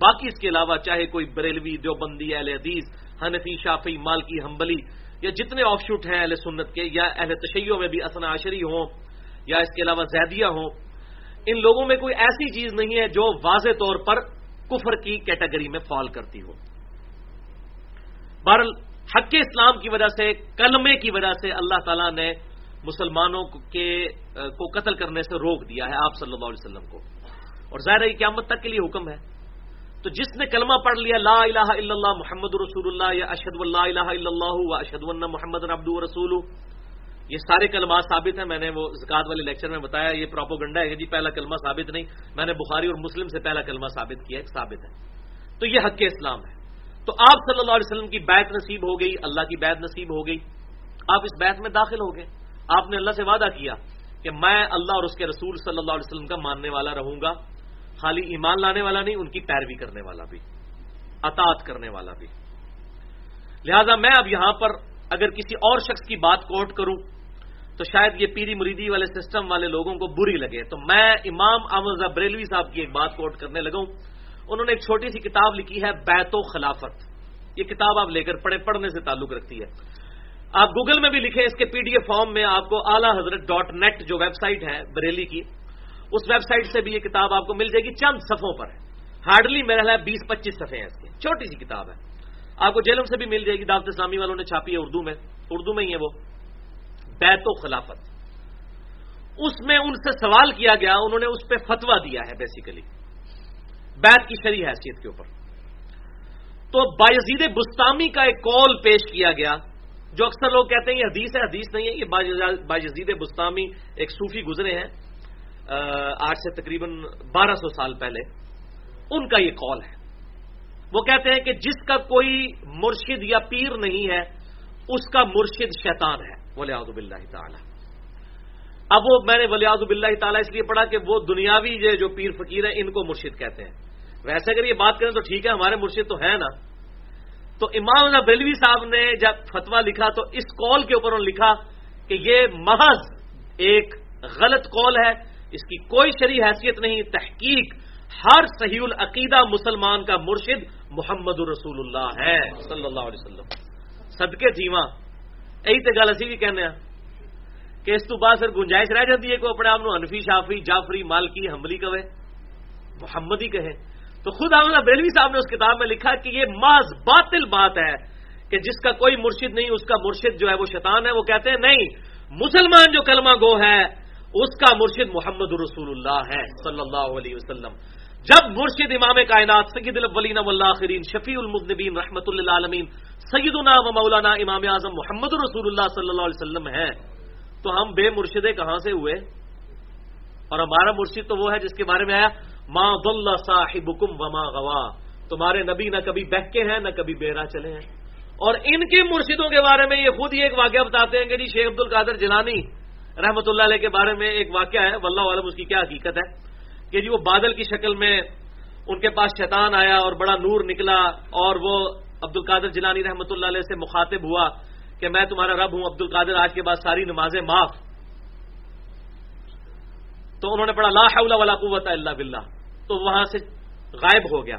باقی اس کے علاوہ، چاہے کوئی بریلوی، دیوبندی، اہل حدیث حنفی شافی مالکی ہمبلی یا جتنے آف شوٹ ہیں اہل سنت کے یا اہل تشیعوں میں بھی اسنا عشری ہوں یا اس کے علاوہ زیدیہ ہوں، ان لوگوں میں کوئی ایسی چیز نہیں ہے جو واضح طور پر کفر کی کیٹیگری میں فال کرتی ہو۔ بہرحال، حق اسلام کی وجہ سے، کلمے کی وجہ سے اللہ تعالیٰ نے مسلمانوں کے کو قتل کرنے سے روک دیا ہے آپ صلی اللہ علیہ وسلم کو۔ اور ظاہر ہے قیامت تک کے لیے حکم ہے۔ تو جس نے کلمہ پڑھ لیا لا الہ الا اللہ محمد رسول اللہ، یا اشد اللہ الہ الا اللہ و اشد اللہ محمد ربد رسول، یہ سارے کلمات ثابت ہیں۔ میں نے وہ زکات والے لیکچر میں بتایا، یہ پراپوگنڈا ہے۔ کہ جی پہلا کلمہ ثابت نہیں، میں نے بخاری اور مسلم سے پہلا کلمہ ثابت کیا، ایک ثابت ہے۔ تو یہ حق اسلام ہے۔ تو آپ صلی اللہ علیہ وسلم کی بیت نصیب ہو گئی، اللہ کی بیت نصیب ہو گئی۔ آپ اس بیت میں داخل ہو گئے۔ آپ نے اللہ سے وعدہ کیا کہ میں اللہ اور اس کے رسول صلی اللہ علیہ وسلم کا ماننے والا رہوں گا۔ خالی ایمان لانے والا نہیں، ان کی پیروی کرنے والا بھی، اطاعت کرنے والا بھی۔ لہذا میں اب یہاں پر اگر کسی اور شخص کی بات کوٹ کروں، تو شاید یہ پیری مریدی والے سسٹم والے لوگوں کو بری لگے۔ تو میں امام احمد بریلوی صاحب کی ایک بات کوٹ کرنے لگا انہوں نے ایک چھوٹی سی کتاب لکھی ہے، بیت و خلافت یہ کتاب آپ لے کر پڑھے پڑھنے سے تعلق رکھتی ہے۔ آپ گوگل میں بھی لکھیں، اس کے پی ڈی ایف فارم میں آپ کو اعلی حضرت ڈاٹ نیٹ جو ویب سائٹ ہے بریلی کی اس ویب سائٹ سے بھی یہ کتاب آپ کو مل جائے گی، چند صفوں پر ہے۔ ہارڈلی میرا ہے، بیس پچیس صفحے ہیں اس کی چھوٹی سی کتاب ہے۔ آپ کو جیلم سے بھی مل جائے گی، دعوت اسلامی والوں نے چھاپی ہے اردو میں۔ اردو میں ہی ہے وہ۔ بیت و خلافت۔ اس میں ان سے سوال کیا گیا، انہوں نے اس پہ فتوا دیا ہے بیسیکلی بیت کی شری حیثیت کے اوپر۔ تو باجید بستانی کا ایک کال پیش کیا گیا، جو اکثر لوگ کہتے ہیں یہ حدیث ہے، حدیث نہیں ہے، یہ باجید بستانی ایک صوفی گزرے ہیں۔ آج سے تقریباً بارہ سو سال پہلے ان کا یہ کال ہے۔ وہ کہتے ہیں کہ جس کا کوئی مرشد یا پیر نہیں ہے، اس کا مرشد شیطان ہے۔ ولی آزب اللہ تعالیٰ۔ اب وہ میں نے ولی آزب اللہ تعالیٰ اس لیے پڑھا کہ وہ دنیاوی جو پیر فقیر ہیں، ان کو مرشد کہتے ہیں۔ ویسے اگر یہ بات کریں تو ٹھیک ہے، ہمارے مرشد تو ہے نا۔ تو امام بلوی صاحب نے جب فتوا لکھا تو اس کال کے اوپر انہوں نے لکھا کہ یہ محض ایک غلط کال ہے۔ اس کی کوئی شرح حیثیت نہیں، تحقیق ہر صحیح العقیدہ مسلمان کا مرشد محمد الرسول اللہ ہے، صلی اللہ علیہ وسلم۔ صدقے جیواں یہی تو گل اسی بھی کہنے ہیں کہ اس تو بعد پھر گنجائش رہ جاتی ہے کہ اپنے آپ انفی شافی جعفری، مالکی، حملی کہے محمد ہی کہے۔ تو خود حاملہ بریلوی صاحب نے اس کتاب میں لکھا کہ یہ محض باطل بات ہے کہ جس کا کوئی مرشد نہیں، اس کا مرشد جو ہے وہ شیطان ہے، وہ کہتے ہیں نہیں، مسلمان جو کلمہ گو ہے اس کا مرشد محمد رسول اللہ ہے، صلی اللہ علیہ وسلم۔ جب مرشد امام کائنات سید الولین والآخرین شفیع المذنبین رحمت اللہ عالمین سیدنا و مولانا امام اعظم محمد رسول اللہ صلی اللہ علیہ وسلم ہے تو ہم بے مرشدے کہاں سے ہوئے؟ اور ہمارا مرشد تو وہ ہے جس کے بارے میں آیا، ما ضل صاحبکم وما غوا تمہارے نبی نہ کبھی بہکے ہیں، نہ کبھی بیرا چلے ہیں۔ اور ان کے مرشدوں کے بارے میں یہ خود ہی ایک واقعہ بتاتے ہیں کہ جی شیخ عبد القادر جلانی رحمت اللہ علیہ کے بارے میں ایک واقعہ ہے، واللہ عالم اس کی کیا حقیقت ہے، کہ جی وہ بادل کی شکل میں ان کے پاس شیطان آیا اور بڑا نور نکلا اور وہ عبد القادر جلانی رحمۃ اللہ علیہ سے مخاطب ہوا کہ میں تمہارا رب ہوں عبد القادر آج کے بعد ساری نمازیں معاف۔ تو انہوں نے پڑھا، لا حول ولا قوت اللہ باللہ۔ تو وہاں سے غائب ہو گیا۔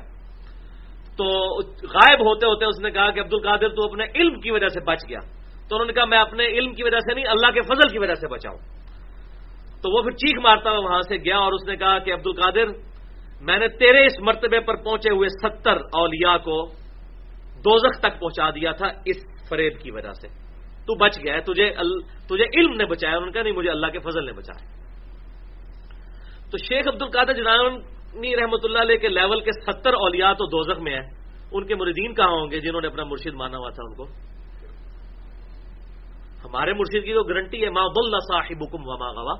تو غائب ہوتے ہوتے اس نے کہا کہ عبد القادر تو اپنے علم کی وجہ سے بچ گیا۔ تو انہوں نے کہا میں اپنے علم کی وجہ سے نہیں، اللہ کے فضل کی وجہ سے بچاؤں۔ تو وہ پھر چیخ مارتا ہوا وہاں سے گیا اور اس نے کہا کہ عبد القادر میں نے تیرے اس مرتبے پر پہنچے ہوئے ستر اولیاء کو دوزخ تک پہنچا دیا تھا اس فریب کی وجہ سے۔ تو بچ گیا ہے، تجھے تجھے علم نے بچایا۔ انہوں نے کہا نہیں، مجھے اللہ کے فضل نے بچایا۔ تو شیخ عبد القادر جنانی رحمۃ اللہ علیہ کے لیول کے ستر اولیاء تو دوزخ میں ہیں۔ ان کے مریدین کہاں ہوں گے جنہوں نے اپنا مرشد مانا ہوا تھا ان کو؟ ہمارے مرشد کی تو گارنٹی ہے ماں بل صاحب حکم وما گوا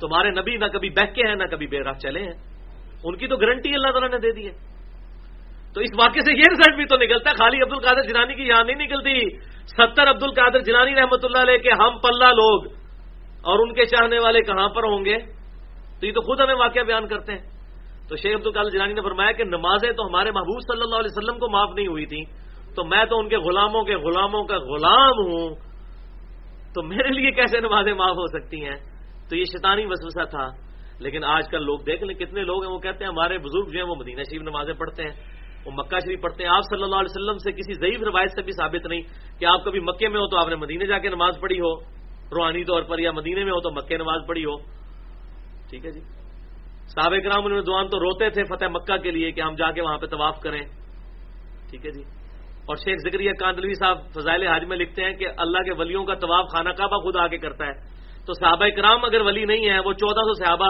تمہارے نبی نہ کبھی بہ کے ہیں، نہ کبھی بے راہ چلے ہیں۔ ان کی تو گارنٹی اللہ تعالیٰ نے دے دی ہے۔ تو اس واقعے سے یہ رزلٹ بھی تو نکلتا ہے، خالی عبد القادر جنانی کی یہاں نہیں نکلتی۔ ستر عبد القادر جنانی رحمت اللہ علیہ کے ہم پلہ لوگ۔ اور ان کے چاہنے والے کہاں پر ہوں گے؟ تو یہ تو خود ہمیں واقعہ بیان کرتے ہیں۔ تو شیخ عبد القادر جنانی نے فرمایا کہ نمازیں تو ہمارے محبوب صلی اللہ علیہ وسلم کو معاف نہیں ہوئی تھی تو میں تو ان کے غلاموں کے غلاموں کا غلام ہوں۔ تو میرے لیے کیسے نمازیں معاف ہو سکتی ہیں؟ تو یہ شیطانی وسوسہ تھا۔ لیکن آج کل لوگ دیکھ لیں کتنے لوگ ہیں، وہ کہتے ہیں ہمارے بزرگ جو ہیں وہ مدینہ شریف نمازیں پڑھتے ہیں، وہ مکہ شریف پڑھتے ہیں۔ آپ صلی اللہ علیہ وسلم سے کسی ضعیف روایت سے بھی ثابت نہیں کہ آپ کبھی مکے میں ہو تو آپ نے مدینے جا کے نماز پڑھی ہو، روحانی طور پر، یا مدینے میں ہو تو مکے نماز پڑھی ہو۔ ٹھیک ہے جی؟ صحابہ کرام دعان تو روتے تھے فتح مکہ کے لیے کہ ہم جا کے وہاں پہ طواف کریں۔ ٹھیک ہے جی؟ اور شیخ ذکریہ کاندلوی صاحب فضائل حاج میں لکھتے ہیں کہ اللہ کے ولیوں کا طواف خانہ کعبہ خود آ کے کرتا ہے۔ تو صحابہ کرام اگر ولی نہیں ہے وہ چودہ سو صحابہ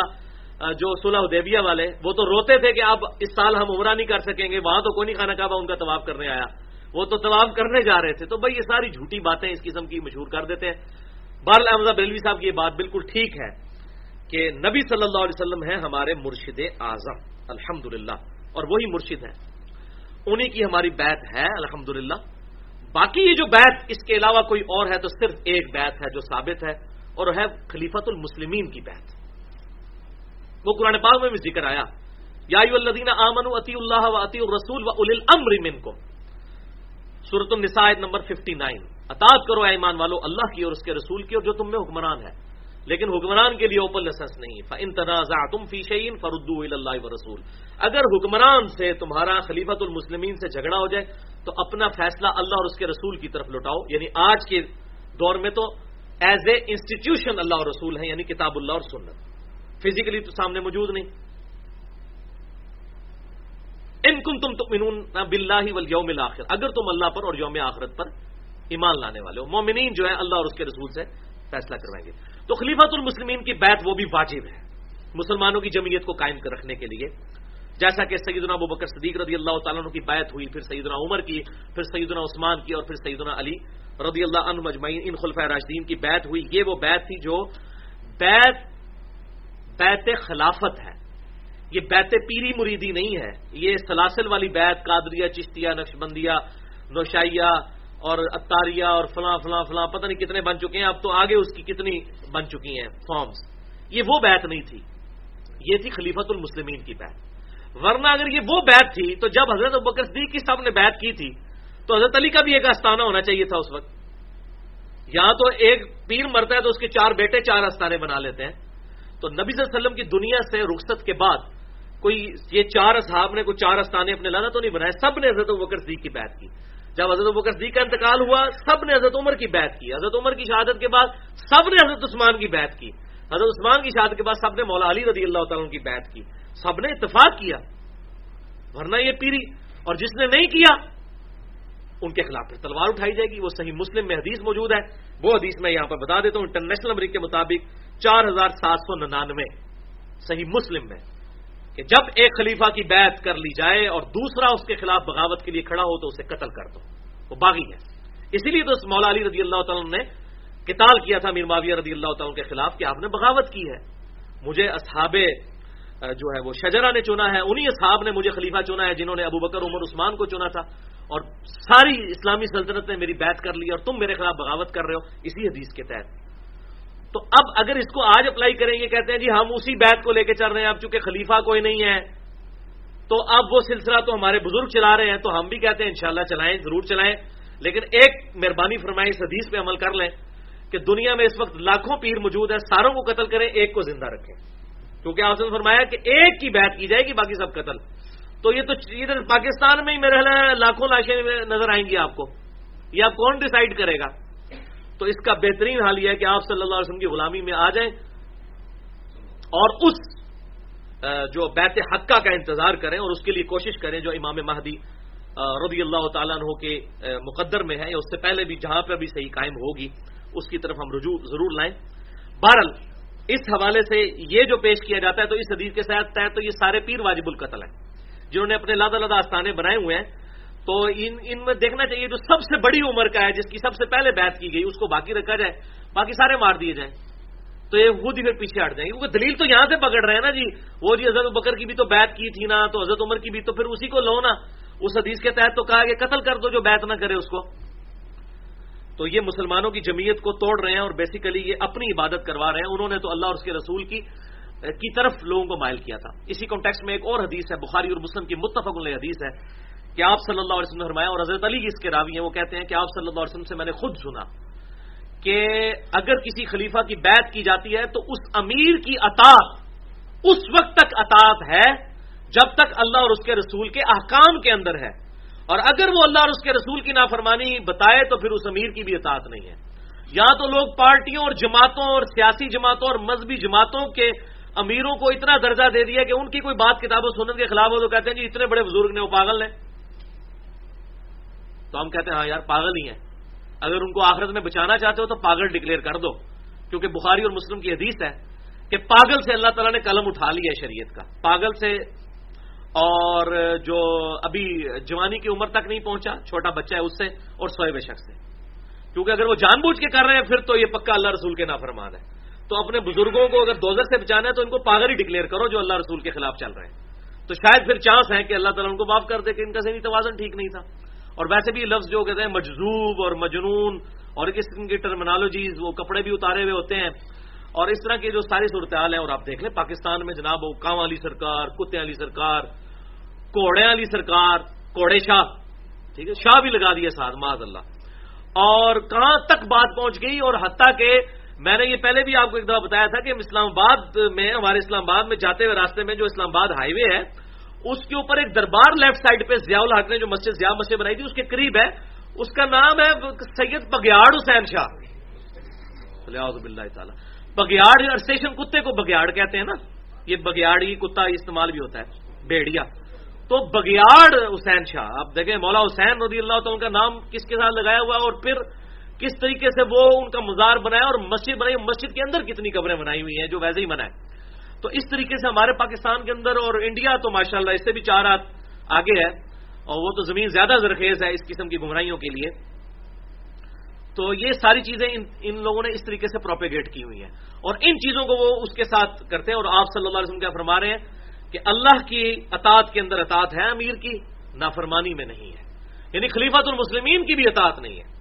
جو صلح دیبیا والے، وہ تو روتے تھے کہ اب اس سال ہم عمرہ نہیں کر سکیں گے، وہاں تو کوئی نہیں خانہ کعبہ، ان کا طواف کرنے آیا۔ وہ تو طواف کرنے جا رہے تھے۔ تو بھائی یہ ساری جھوٹی باتیں اس قسم کی مشہور کر دیتے ہیں۔ بار احمد بریلوی صاحب کی یہ بات بالکل ٹھیک ہے کہ نبی صلی اللہ علیہ وسلم ہیں ہمارے مرشد اعظم الحمد اور وہی مرشد ہیں۔ انہیں کی ہماری بیت ہے الحمد باقی یہ جو بیت اس کے علاوہ کوئی اور ہے تو صرف ایک بیت ہے جو ثابت ہے، اور ہے خلیفت المسلمین کی بیت وہ قرآن پاک میں بھی ذکر آیا۔ یا الدین امن عطی اللہ و عطی الرسول و اول المر من کو سورت النسائد نمبر 59 اطاط کرو ایمان والو، اللہ کی اور اس کے رسول کی اور جو تم میں حکمران ہے۔ لیکن حکمران کے لیے اوپن لسنس نہیں ان تنازع تم فی شعین فردو اللہ و رسول اگر حکمران سے تمہارا خلیفت المسلمین سے جھگڑا ہو جائے، تو اپنا فیصلہ اللہ اور اس کے رسول کی طرف لوٹاؤ۔ یعنی آج کے دور میں تو ایز اے انسٹیٹیوشن اللہ اور رسول ہے یعنی کتاب اللہ اور سنت۔ فزیکلی تو سامنے موجود نہیں۔ ان کن تم تو بلّہ یوم آخر اگر تم اللہ پر اور یوم آخرت پر ایمان لانے والے ہو، مومنین جو ہے اللہ اور اس کے رسول سے فیصلہ کروائیں گے۔ تو خلیفت المسلمین کی بیت وہ بھی واجب ہے مسلمانوں کی جمعیت کو قائم کر رکھنے کے لیے۔ جیسا کہ سیدنا ابو بکر صدیق رضی اللہ تعالیٰ عنہ کی بیت ہوئی، پھر سیدنا عمر کی، پھر سیدنا عثمان کی اور پھر سیدنا علی رضی اللہ عنہ مجمعین ان خلفۂ راشدین کی بیت ہوئی۔ یہ وہ بیت تھی جو بیت بیت خلافت ہے۔ یہ بیت پیری مریدی نہیں ہے۔ یہ سلاسل والی بیت، قادریہ، چشتیہ، نقشبندیہ، نوشائیہ اور اتاریہ اور فلاں فلاں فلاں، پتہ نہیں کتنے بن چکے ہیں، اب تو آگے اس کی کتنی بن چکی ہیں فارمز یہ وہ بیت نہیں تھی۔ یہ تھی خلیفت المسلمین کی بیت ورنہ اگر یہ وہ بیت تھی، تو جب حضرت بکر صدیق کی صاحب نے بیت کی تھی، تو حضرت علی کا بھی ایک آستانہ ہونا چاہیے تھا اس وقت۔ یہاں تو ایک پیر مرتا ہے تو اس کے چار بیٹے چار آستانے بنا لیتے ہیں۔ تو نبی صلی اللہ علیہ وسلم کی دنیا سے رخصت کے بعد کوئی یہ چار اصحاب نے کوئی چار استانے اپنے لانا تو نہیں بنائے، سب نے حضرت بکر صدیق کی بیت کی۔ جب حضرت بکر صدیق کا انتقال ہوا، سب نے حضرت عمر کی بیت کی۔ حضرت عمر کی شہادت کے بعد سب نے حضرت عثمان کی بیت کی۔ حضرت عثمان کی شہادت کے بعد سب نے مولا علی رضی اللہ تعالیٰ کی بیت کی۔ سب نے اتفاق کیا، ورنہ یہ پیری اور جس نے نہیں کیا، ان کے خلاف پھر تلوار اٹھائی جائے گی۔ وہ صحیح مسلم میں حدیث موجود ہے۔ وہ حدیث میں یہاں پر بتا دیتا ہوں، انٹرنیشنل امریک کے مطابق چار ہزار سات سو ننانوے، صحیح مسلم میں۔ کہ جب ایک خلیفہ کی بیعت کر لی جائے اور دوسرا اس کے خلاف بغاوت کے لیے کھڑا ہو تو اسے قتل کر دو، وہ باغی ہے۔ اسی لیے تو اس مولا علی رضی اللہ تعالیٰ نے کتال کیا تھا میر معاویہ رضی اللہ تعالیٰ کے خلاف کہ آپ نے بغاوت کی ہے۔ مجھے اصحاب جو ہے وہ شجرا نے چنا ہے، انہی اصحاب نے مجھے خلیفہ چنا ہے جنہوں نے ابو بکر، عمر، عثمان کو چنا تھا۔ اور ساری اسلامی سلطنت نے میری بیعت کر لی اور تم میرے خلاف بغاوت کر رہے ہو۔ اسی حدیث کے تحت۔ تو اب اگر اس کو آج اپلائی کریں گے، کہتے ہیں جی ہم اسی بیت کو لے کے چل رہے ہیں، اب چونکہ خلیفہ کوئی نہیں ہے، تو اب وہ سلسلہ تو ہمارے بزرگ چلا رہے ہیں، تو ہم بھی کہتے ہیں انشاءاللہ چلائیں، ضرور چلائیں۔ لیکن ایک مہربانی فرمائے اس حدیث پہ عمل کر لیں کہ دنیا میں اس وقت لاکھوں پیر موجود ہیں، ساروں کو قتل کریں، ایک کو زندہ رکھیں۔ کیونکہ آپ نے فرمایا کہ ایک کی بیعت کی جائے گی، باقی سب قتل۔ تو یہ تو ادھر پاکستان میں ہی میرے لاکھوں لاشیں نظر آئیں گی آپ کو۔ یہ آپ کون ڈیسائیڈ کرے گا؟ تو اس کا بہترین حال یہ ہے کہ آپ صلی اللہ علیہ وسلم کی غلامی میں آ جائیں اور اس جو بیت حقہ کا انتظار کریں اور اس کے لیے کوشش کریں جو امام مہدی رضی اللہ تعالیٰ عنہ کے مقدر میں ہے یا اس سے پہلے بھی، جہاں پہ بھی صحیح قائم ہوگی، اس کی طرف ہم رجوع ضرور لائیں۔ بہرحال، اس حوالے سے یہ جو پیش کیا جاتا ہے، تو اس حدیث کے ساتھ تو یہ سارے پیر واجب القتل ہیں، جنہوں نے اپنے لادہ لادہ آستانے بنائے ہوئے ہیں۔ تو ان ان میں دیکھنا چاہیے جو سب سے بڑی عمر کا ہے، جس کی سب سے پہلے بیعت کی گئی، اس کو باقی رکھا جائے، باقی سارے مار دیے جائیں۔ تو یہ خود ہی پھر پیچھے ہٹ جائیں۔ کیونکہ دلیل تو یہاں سے پکڑ رہے ہیں نا جی۔ وہ جی حضرت بکر کی بھی تو بیعت کی تھی نا، تو حضرت عمر کی بھی، تو پھر اسی کو لو نا۔ اس حدیث کے تحت تو کہا کہ قتل کر دو جو بیعت نہ کرے اس کو۔ تو یہ مسلمانوں کی جمعیت کو توڑ رہے ہیں اور بیسیکلی یہ اپنی عبادت کروا رہے ہیں۔ انہوں نے تو اللہ اور اس کے رسول کی کی طرف لوگوں کو مائل کیا تھا۔ اسی کانٹیکس میں ایک اور حدیث ہے، بخاری اور مسلم کی متفق علیہ حدیث ہے۔ کہ آپ صلی اللہ علیہ وسلم نے فرمایا اور حضرت علی اس کے راوی ہیں، وہ کہتے ہیں کہ آپ صلی اللہ علیہ وسلم سے میں نے خود سنا کہ اگر کسی خلیفہ کی بیعت کی جاتی ہے تو اس امیر کی اطاعت اس وقت تک اطاعت ہے جب تک اللہ اور اس کے رسول کے احکام کے اندر ہے۔ اور اگر وہ اللہ اور اس کے رسول کی نافرمانی بتائے تو پھر اس امیر کی بھی اطاعت نہیں ہے۔ یہاں تو لوگ پارٹیوں اور جماعتوں اور سیاسی جماعتوں اور مذہبی جماعتوں کے امیروں کو اتنا درجہ دے دیا کہ ان کی کوئی بات کتاب و سنت کے خلاف ہو تو کہتے ہیں جی اتنے بڑے بزرگ نے وہ پاگل ہیں۔ تو ہم کہتے ہیں ہاں یار، پاگل ہی ہیں۔ اگر ان کو آخرت میں بچانا چاہتے ہو تو پاگل ڈکلیئر کر دو۔ کیونکہ بخاری اور مسلم کی حدیث ہے کہ پاگل سے اللہ تعالیٰ نے قلم اٹھا لیا ہے شریعت کا۔ پاگل سے اور جو ابھی جوانی کی عمر تک نہیں پہنچا، چھوٹا بچہ ہے اس سے اور سوئے بے شخص سے۔ کیونکہ اگر وہ جان بوجھ کے کر رہے ہیں، پھر تو یہ پکا اللہ رسول کے نافرمان ہے۔ تو اپنے بزرگوں کو اگر دوزر سے بچانا ہے تو ان کو پاگل ہی ڈکلیئر کرو جو اللہ رسول کے خلاف چل رہے ہیں۔ تو شاید پھر چانس ہے کہ اللہ تعالیٰ ان کو معاف کر دے کہ ان کا ذہنی توازن ٹھیک نہیں تھا۔ اور ویسے بھی لفظ جو کہتے ہیں مجذوب اور مجنون اور کس قسم کی ٹرمنالوجیز وہ کپڑے بھی اتارے ہوئے ہوتے ہیں۔ اور اس طرح کی جو ساری صورتحال ہیں، اور آپ دیکھ لیں پاکستان میں جناب وہ کام والی سرکار، کتے والی سرکار، کوڑے والی سرکار، کوڑے شاہ، ٹھیک ہے، شاہ بھی لگا دیے ساتھ معذ اللہ اور کہاں تک بات پہنچ گئی؟ اور حتیٰ کہ میں نے یہ پہلے بھی آپ کو ایک دفعہ بتایا تھا کہ اسلام آباد میں، ہمارے اسلام آباد میں جاتے ہوئے راستے میں جو اسلام آباد ہائی وے ہے اس کے اوپر ایک دربار لیفٹ سائڈ پہ ضیاء الحق نے جو مسجد ضیاء مسجد بنائی تھی، اس کے قریب ہے۔ اس کا نام ہے سید بگیاڑ حسین شاہ۔ تعالیٰ۔ بگیاڑ اسٹیشن کتے کو بگیاڑ کہتے ہیں نا۔ یہ بگیاڑی کتا استعمال بھی ہوتا ہے، بیڑیا۔ تو بگیاڑ حسین شاہ، آپ دیکھیں مولا حسین رضی اللہ تعالیٰ کا نام کس کے ساتھ لگایا ہوا اور پھر کس طریقے سے وہ ان کا مزار بنایا اور مسجد بنائی، مسجد کے اندر کتنی قبریں بنائی ہوئی ہیں جو ویسے ہی بنائے۔ تو اس طریقے سے ہمارے پاکستان کے اندر اور انڈیا تو ماشاءاللہ اس سے بھی چار ہاتھ آگے ہے اور وہ تو زمین زیادہ زرخیز ہے اس قسم کی گمراہیوں کے لیے۔ تو یہ ساری چیزیں ان ان لوگوں نے اس طریقے سے پروپیگیٹ کی ہوئی ہیں۔ اور ان چیزوں کو وہ اس کے ساتھ کرتے ہیں اور آپ صلی اللہ علیہ وسلم کیا فرما رہے ہیں کہ اللہ کی اطاعت کے اندر اطاعت ہے امیر کی، نافرمانی میں نہیں ہے۔ یعنی خلیفت المسلمین کی بھی اطاعت نہیں ہے۔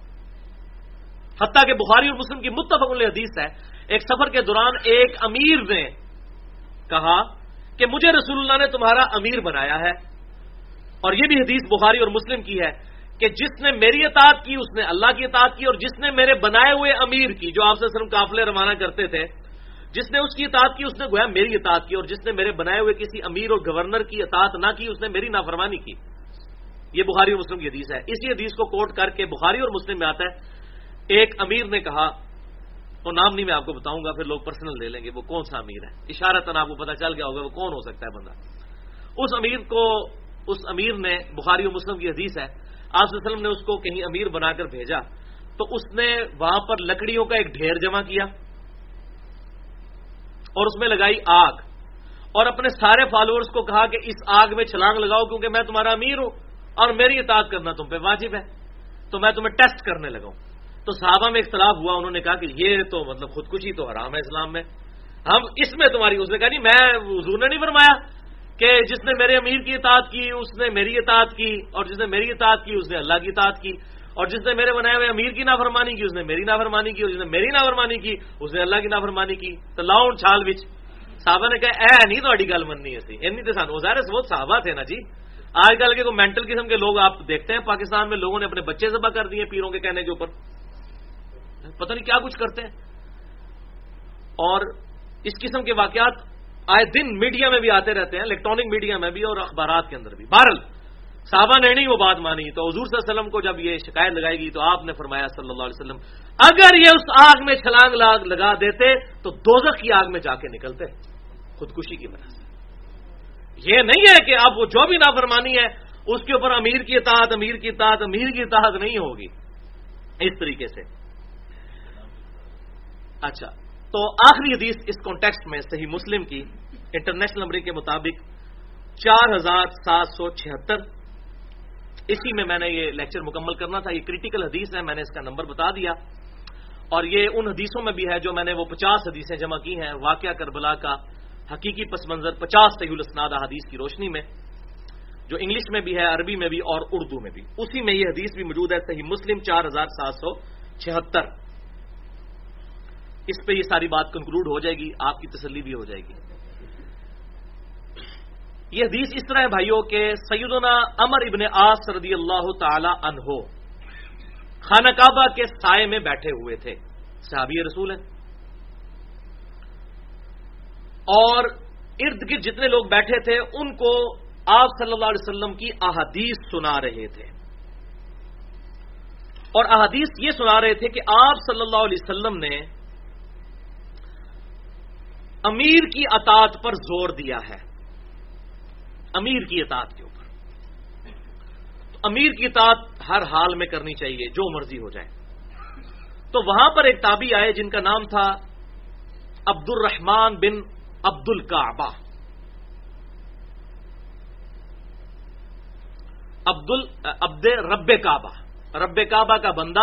حتیٰ کہ بخاری اور مسلم کی متفق حدیث ہے، ایک سفر کے دوران ایک امیر نے کہا کہ مجھے رسول اللہ نے تمہارا امیر بنایا ہے۔ اور یہ بھی حدیث بخاری اور مسلم کی ہے کہ جس نے میری اطاعت کی، اس نے اللہ کی اطاعت کی، اور جس نے میرے بنائے ہوئے امیر کی، جو آپ سے صرف قافلے روانہ کرتے تھے، جس نے اس کی اطاعت کی، اس نے گویا میری اطاعت کی، اور جس نے میرے بنائے ہوئے کسی امیر اور گورنر کی اطاعت نہ کی، اس نے میری نافرمانی کی۔ یہ بخاری اور مسلم کی حدیث ہے۔ اسی حدیث کو کوٹ کر کے بخاری اور مسلم میں آتا ہے۔ ایک امیر نے کہا وہ نام نہیں میں آپ کو بتاؤں گا، پھر لوگ پرسنل لے لیں گے، وہ کون سا امیر ہے؟ اشارتن آپ کو پتا چل گیا ہوگا، وہ کون ہو سکتا ہے بندہ؟ اس امیر کو، اس امیر نے، بخاری و مسلم کی حدیث ہے، آپ وسلم نے اس کو کہیں امیر بنا کر بھیجا، تو اس نے وہاں پر لکڑیوں کا ایک ڈھیر جمع کیا، اور اس میں لگائی آگ، اور اپنے سارے فالوورز کو کہا کہ اس آگ میں چھلانگ لگاؤ، کیونکہ میں تمہارا امیر ہوں، اور میری اطاعت کرنا تم پہ واجب ہے، تو میں تمہیں ٹیسٹ کرنے لگاؤں تو صحابہ میں اختلاف ہوا، انہوں نے کہا کہ یہ تو مطلب خودکشی تو حرام ہے اسلام میں۔ ہم اس میں تمہاری اس نے کہا نہیں میں حضور نے نہیں فرمایا کہ جس نے میرے امیر کی اطاعت کی، اس نے میری اطاعت کی، اور جس نے میری اطاعت کی، اس نے اللہ کی اطاعت کی، اور جس نے میرے بنائے ہوئے امیر کی نافرمانی کی، اس نے میری نافرمانی کی، اور جس نے میری نافرمانی کی، اس نے اللہ کی نافرمانی کی۔ تو لاؤن چھال بچ۔ صحابہ نے کہا، اے نہیں تھوڑی گل مننی ایسی اینی تو سانو ظاہر بہت صحابہ تھے نا جی۔ آج کل کے کوئی مینٹل قسم کے لوگ آپ دیکھتے ہیں، پاکستان میں لوگوں نے اپنے بچے ذبح کر دیے پیروں کے کہنے کے اوپر۔ پتہ نہیں کیا کچھ کرتے ہیں۔ اور اس قسم کے واقعات آئے دن میڈیا میں بھی آتے رہتے ہیں الیکٹرانک میڈیا میں بھی اور اخبارات کے اندر بھی۔ بہرل صحابہ نے نہیں وہ بات مانی۔ تو حضور صلی اللہ علیہ وسلم کو جب یہ شکایت لگائے گی تو آپ نے فرمایا صلی اللہ علیہ وسلم، اگر یہ اس آگ میں چھلانگ لاگ لگا دیتے تو دوزخ کی آگ میں جا کے نکلتے، خودکشی کی وجہ سے۔ یہ نہیں ہے کہ اب وہ جو بھی نافرمانی ہے، اس کے اوپر امیر کی اطاعت، امیر کی اطاعت، امیر کی اطاعت نہیں ہوگی۔ اس طریقے سے۔ اچھا تو آخری حدیث اس کانٹیکسٹ میں صحیح مسلم کی انٹرنیشنل نمبر کے مطابق چار ہزار سات سو چھہتر۔ اسی میں میں نے یہ لیکچر مکمل کرنا تھا، یہ کریٹیکل حدیث ہے، میں نے اس کا نمبر بتا دیا۔ اور یہ ان حدیثوں میں بھی ہے جو میں نے وہ پچاس حدیثیں جمع کی ہیں، واقعہ کربلا کا حقیقی پس منظر پچاس صحیح الاسناد حدیث کی روشنی میں، جو انگلش میں بھی ہے، عربی میں بھی اور اردو میں بھی۔ اسی میں یہ حدیث بھی موجود ہے، صحیح مسلم چار ہزار سات سو چھہتر۔ اس پہ یہ ساری بات کنکلوڈ ہو جائے گی، آپ کی تسلی بھی ہو جائے گی۔ یہ حدیث اس طرح ہے بھائیوں کہ سیدنا امر ابن آس رضی اللہ تعالی عنہ خانہ کعبہ کے سائے میں بیٹھے ہوئے تھے۔ صحابی رسول ہیں۔ اور ارد گرد جتنے لوگ بیٹھے تھے، ان کو آپ صلی اللہ علیہ وسلم کی احادیث سنا رہے تھے۔ اور احادیث یہ سنا رہے تھے کہ آپ صلی اللہ علیہ وسلم نے امیر کی اطاعت پر زور دیا ہے۔ امیر کی اطاعت کے اوپر۔ تو امیر کی اطاعت ہر حال میں کرنی چاہیے، جو مرضی ہو جائے۔ تو وہاں پر ایک تابی آئے جن کا نام تھا عبد الرحمان بن عبد القعبہ عبد عبد رب کعبہ۔ رب کعبہ کا بندہ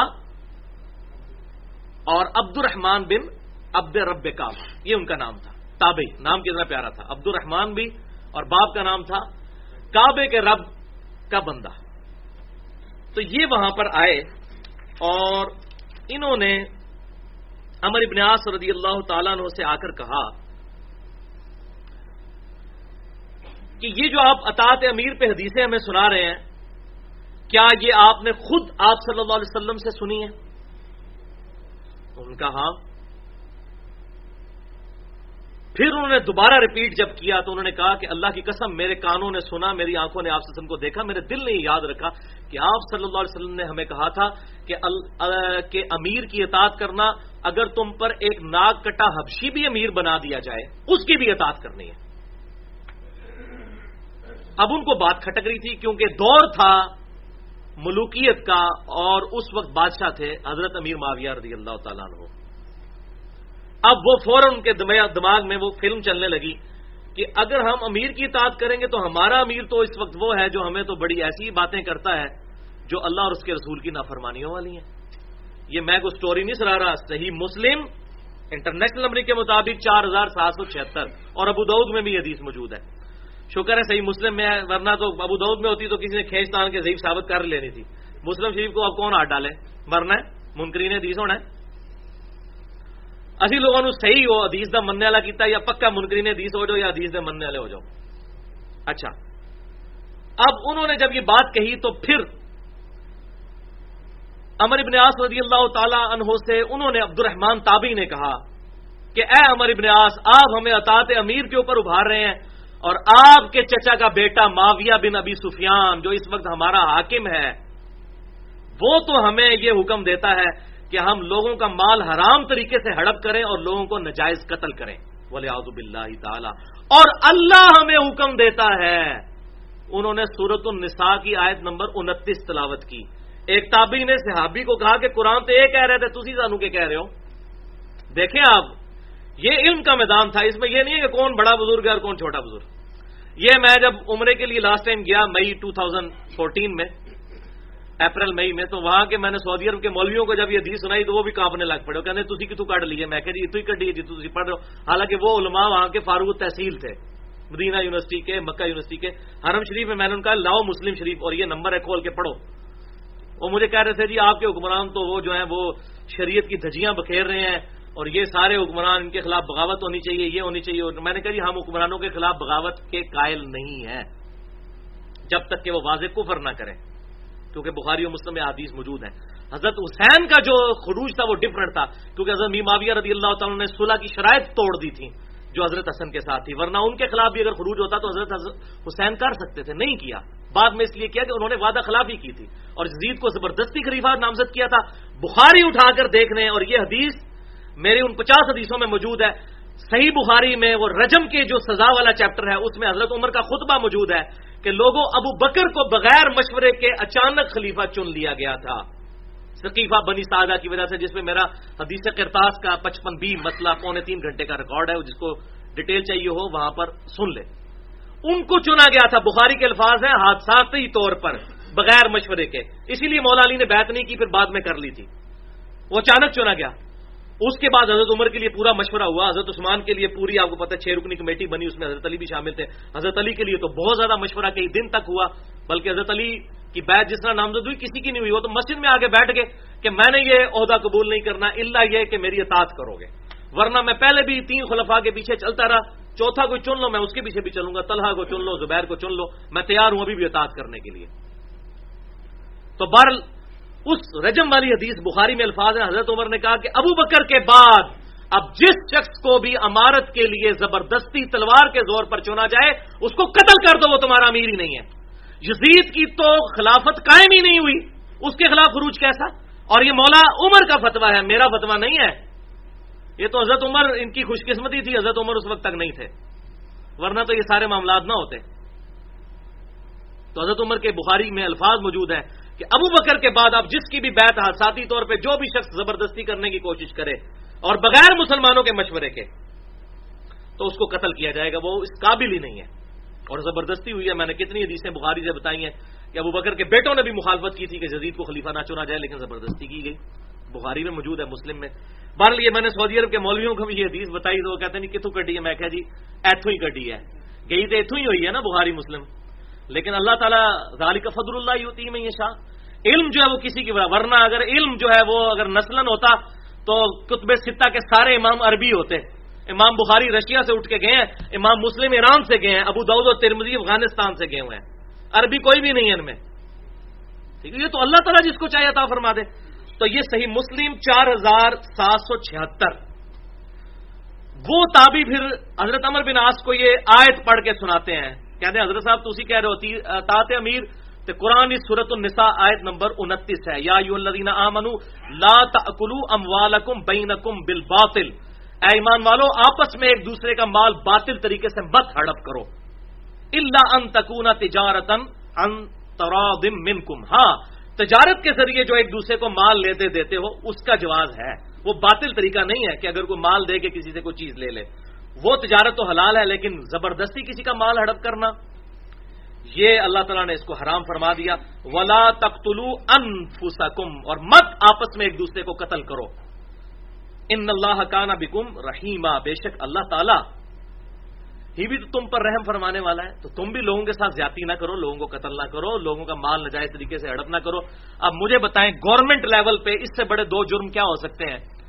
اور عبد الرحمان بن عبد رب کعبہ یہ ان کا نام تھا. تابعی. نام کتنا پیارا تھا. عبد الرحمان بھی اور باپ کا نام تھا کعبے کے رب کا بندہ. تو یہ وہاں پر آئے اور انہوں نے امر ابن رضی اللہ تعالیٰ عنہ سے آ کر کہا کہ یہ جو آپ اطاط امیر پہ حدیثیں ہمیں سنا رہے ہیں، کیا یہ آپ نے خود آپ صلی اللہ علیہ وسلم سے سنی ہے ان کا ہاں پھر انہوں نے دوبارہ ریپیٹ جب کیا تو انہوں نے کہا کہ اللہ کی قسم، میرے کانوں نے سنا، میری آنکھوں نے آپ وسلم کو دیکھا، میرے دل نے یاد رکھا کہ آپ صلی اللہ علیہ وسلم نے ہمیں کہا تھا کہ کہ امیر کی اطاعت کرنا، اگر تم پر ایک ناک کٹا حبشی بھی امیر بنا دیا جائے، اس کی بھی اطاعت کرنی ہے۔ اب ان کو بات کھٹک رہی تھی کیونکہ دور تھا ملوکیت کا اور اس وقت بادشاہ تھے حضرت امیر معاویہ رضی اللہ تعالیٰ عنہ۔ اب وہ فوراً ان کے دماغ میں وہ فلم چلنے لگی کہ اگر ہم امیر کی اطاعت کریں گے تو ہمارا امیر تو اس وقت وہ ہے جو ہمیں تو بڑی ایسی باتیں کرتا ہے جو اللہ اور اس کے رسول کی نافرمانیوں والی ہیں۔ یہ میں کوئی سٹوری نہیں سنا رہا، صحیح مسلم انٹرنیشنل نمبر کے مطابق چار ہزار سات سو چھہتر، اور ابو دعود میں بھی حدیث موجود ہے۔ شکر ہے صحیح مسلم میں ورنہ تو ابو دعود میں ہوتی تو کسی نے کھینچ تان کے ضعیف ثابت کر لینی تھی۔ مسلم شریف کو اب کون ہاتھ ڈالے؟ مرنا ہے منکرین حدیث ہونا ہے۔ اسی لوگوں نے صحیح ہو، حدیث کا مننے والا کیتا یا پکا منکرین حدیث ہو جاؤ یا حدیث کے مننے والے ہو جاؤ۔ اچھا۔ اب انہوں نے جب یہ بات کہی تو پھر امر ابن آس رضی اللہ تعالی عنہ سے انہوں نے عبد الرحمان تابی نے کہا کہ اے امر ابن آس آپ ہمیں اطاط امیر کے اوپر ابھار رہے ہیں اور آپ کے چچا کا بیٹا معاویہ بن ابی سفیان جو اس وقت ہمارا حاکم ہے، وہ تو ہمیں یہ حکم دیتا ہے کہ ہم لوگوں کا مال حرام طریقے سے ہڑپ کریں اور لوگوں کو نجائز قتل کریں۔ ولی آزب اللہ تعالی اور اللہ ہمیں حکم دیتا ہے۔ انہوں نے سورت النساء کی آیت نمبر انتیس تلاوت کی۔ ایک تابی نے صحابی کو کہا کہ قرآن تو یہ کہہ رہے تھے تھی سانو کے کہہ رہے ہو۔ دیکھیں آپ، یہ علم کا میدان تھا۔ اس میں یہ نہیں ہے کہ کون بڑا بزرگ ہے اور کون چھوٹا بزرگ۔ یہ میں جب عمرے کے لیے لاسٹ ٹائم گیا، مئی ٹو تھاؤزینڈ فورٹین میں اپریل، مئی میں تو وہاں کے میں نے سعودی عرب کے مولویوں کو جب یہ حدیث سنائی تو وہ بھی کانپنے لگ پڑے کہتے تھی کہ تو کٹ لیے؟ میں کہ جی تو ہی کٹی جی تھی پڑھ رہے ہو۔ حالانکہ وہ علماء وہاں کے فاروق تحصیل تھے، مدینہ یونیورسٹی کے، مکہ یونیورسٹی کے۔ حرم شریف میں میں نے ان کا لاؤ مسلم شریف اور یہ نمبر ہے، کھول کے پڑھو۔ وہ مجھے کہہ رہے تھے جی آپ کے حکمران تو وہ جو ہیں، وہ شریعت کی دھجیاں بکھیر رہے ہیں اور یہ سارے حکمران ان کے خلاف بغاوت ہونی چاہیے، یہ ہونی چاہیے۔ اور میں نے کہا جی ہم حکمرانوں کے خلاف بغاوت کے قائل نہیں ہیں۔ جب تک کہ وہ واضح کفر نہ کریں۔ کیونکہ بخاری و مسلم میں حدیث موجود ہے حضرت حسین کا جو خروج تھا وہ ڈفرنٹ تھا، کیونکہ حضرت معاویہ رضی اللہ تعالیٰ نے صلح کی شرائط توڑ دی تھی جو حضرت حسن کے ساتھ تھی۔ ورنہ ان کے خلاف بھی اگر خروج ہوتا تو حضرت حسین کر سکتے تھے، نہیں کیا۔ بعد میں اس لیے کیا کہ انہوں نے وعدہ خلافی کی تھی۔ اور جزید کو زبردستی خلیفہ نامزد کیا تھا۔ بخاری اٹھا کر دیکھنے اور یہ حدیث میری ان پچاس حدیثوں میں موجود ہے۔ صحیح بخاری میں وہ رجم کے جو سزا والا چیپٹر ہے، اس میں حضرت عمر کا خطبہ موجود ہے۔ کہ لوگوں ابو بکر کو بغیر مشورے کے اچانک خلیفہ چن لیا گیا تھا۔ ثقیفہ بنی سادہ کی وجہ سے، جس میں میرا حدیث کرتاس کا پچپن بی مسئلہ پونے تین گھنٹے کا ریکارڈ ہے، جس کو ڈیٹیل چاہیے ہو، وہاں پر سن لے ان کو چنا گیا تھا، بخاری کے الفاظ ہیں، حادثاتی طور پر، بغیر مشورے کے۔ اسی لیے مولا علی نے بیعت نہیں کی، پھر بعد میں کر لی تھی۔ وہ اچانک چنا گیا۔ اس کے بعد حضرت عمر کے لیے پورا مشورہ ہوا، حضرت عثمان کے لیے پوری، آپ کو پتہ چھ رکنی کمیٹی بنی، اس میں حضرت علی بھی شامل تھے۔ حضرت علی کے لیے تو بہت زیادہ مشورہ کئی دن تک ہوا، بلکہ حضرت علی کی بیعت جس طرح نامزد ہوئی، کسی کی نہیں ہوئی۔ وہ تو مسجد میں آگے بیٹھ گئے کہ میں نے یہ عہدہ قبول نہیں کرنا اللہ یہ کہ میری اطاعت کرو گے۔ ورنہ میں پہلے بھی تین خلفاء کے پیچھے چلتا رہا، چوتھا کوئی چن لو، میں اس کے پیچھے بھی چلوں گا، طلحہ کو چن لو، زبیر کو چن لو، میں تیار ہوں ابھی بھی اطاعت کرنے کے لیے۔ تو بہرل اس رجم والی حدیث بخاری میں الفاظ ہیں۔ حضرت عمر نے کہا کہ ابو بکر کے بعد اب جس شخص کو بھی امارت کے لیے زبردستی تلوار کے زور پر چنا جائے، اس کو قتل کر دو، وہ تمہارا امیر ہی نہیں ہے۔ یزید کی تو خلافت قائم ہی نہیں ہوئی۔ اس کے خلاف عروج کیسا؟ اور یہ مولا عمر کا فتوا ہے، میرا فتوا نہیں ہے۔ یہ تو حضرت عمر، ان کی خوش قسمتی تھی، حضرت عمر اس وقت تک نہیں تھے۔ ورنہ تو یہ سارے معاملات نہ ہوتے۔ تو حضرت عمر کے بخاری میں الفاظ موجود ہیں۔ کہ ابو بکر کے بعد اب جس کی بھی بیت حادثاتی طور پہ جو بھی شخص زبردستی کرنے کی کوشش کرے اور بغیر مسلمانوں کے مشورے کے، تو اس کو قتل کیا جائے گا، وہ اس قابل ہی نہیں ہے۔ اور زبردستی ہوئی ہے، میں نے کتنی حدیثیں بخاری سے بتائی ہیں کہ ابو بکر کے بیٹوں نے بھی مخالفت کی تھی کہ جدید کو خلیفہ نہ چنا جائے، لیکن زبردستی کی گئی۔ بخاری میں موجود ہے، مسلم میں۔ بہر لیے میں نے سعودی عرب کے مولویوں کو بھی یہ حدیث بتائی تو وہ کہتے ہیں کتوں کٹی ہے۔ میں کہا جی ایتھو ہی کٹی ہے۔ گئی تو ایتھو ہی ہوئی ہے نا، بخاری، مسلم۔ لیکن اللہ تعالیٰ ظالی کا فضر اللہ ہی ہوتی میں یہ شاہ علم جو ہے وہ کسی کی ورنہ اگر علم جو ہے وہ اگر نسلن ہوتا تو کتب ستہ کے سارے امام عربی ہوتے۔ امام بخاری رشیا سے اٹھ کے گئے ہیں، امام مسلم ایران سے گئے ہیں، ابو دعود و ترمزی افغانستان سے گئے ہوئے ہیں۔ عربی کوئی بھی نہیں ہے ان میں۔ ٹھیک ہے، یہ تو اللہ تعالیٰ جس کو چاہیے عطا فرما دے۔ تو یہ صحیح مسلم چار ہزار سات سو چھہتر۔ وہ تابی پھر حضرت امر بن آس کو یہ آیت پڑھ کے سناتے ہیں۔ کہتے ہیں، حضرت صاحب تھی کہہ رہے ہوتی تاط امیر تو قرآن سورت النساء آیت نمبر انتیس ہے۔ یا یو الذین آمنو لا تاکلوا اموالکم بینکم بالباطل۔ اے ایمان والو، آپس میں ایک دوسرے کا مال باطل طریقے سے مت ہڑپ کرو۔ اللہ ان تکونا تجارتن ان ترادم منکم۔ ہاں تجارت کے ذریعے جو ایک دوسرے کو مال لیتے دیتے ہو، اس کا جواز ہے۔ وہ باطل طریقہ نہیں ہے کہ اگر کوئی مال دے کے کسی سے کوئی چیز لے لے۔ وہ تجارت تو حلال ہے، لیکن زبردستی کسی کا مال ہڑپ کرنا۔ یہ اللہ تعالیٰ نے اس کو حرام فرما دیا۔ ولا تختلو انفسکم اور مت آپس میں ایک دوسرے کو قتل کرو۔ ان اللہ کانا بکم رحیمہ بے شک اللہ تعالیٰ ہی بھی تو تم پر رحم فرمانے والا ہے۔ تو تم بھی لوگوں کے ساتھ زیادتی نہ کرو، لوگوں کو قتل نہ کرو، لوگوں کا مال نجائز طریقے سے ہڑپ نہ کرو۔ اب مجھے بتائیں گورنمنٹ لیول پہ اس سے بڑے دو جرم کیا ہو سکتے ہیں؟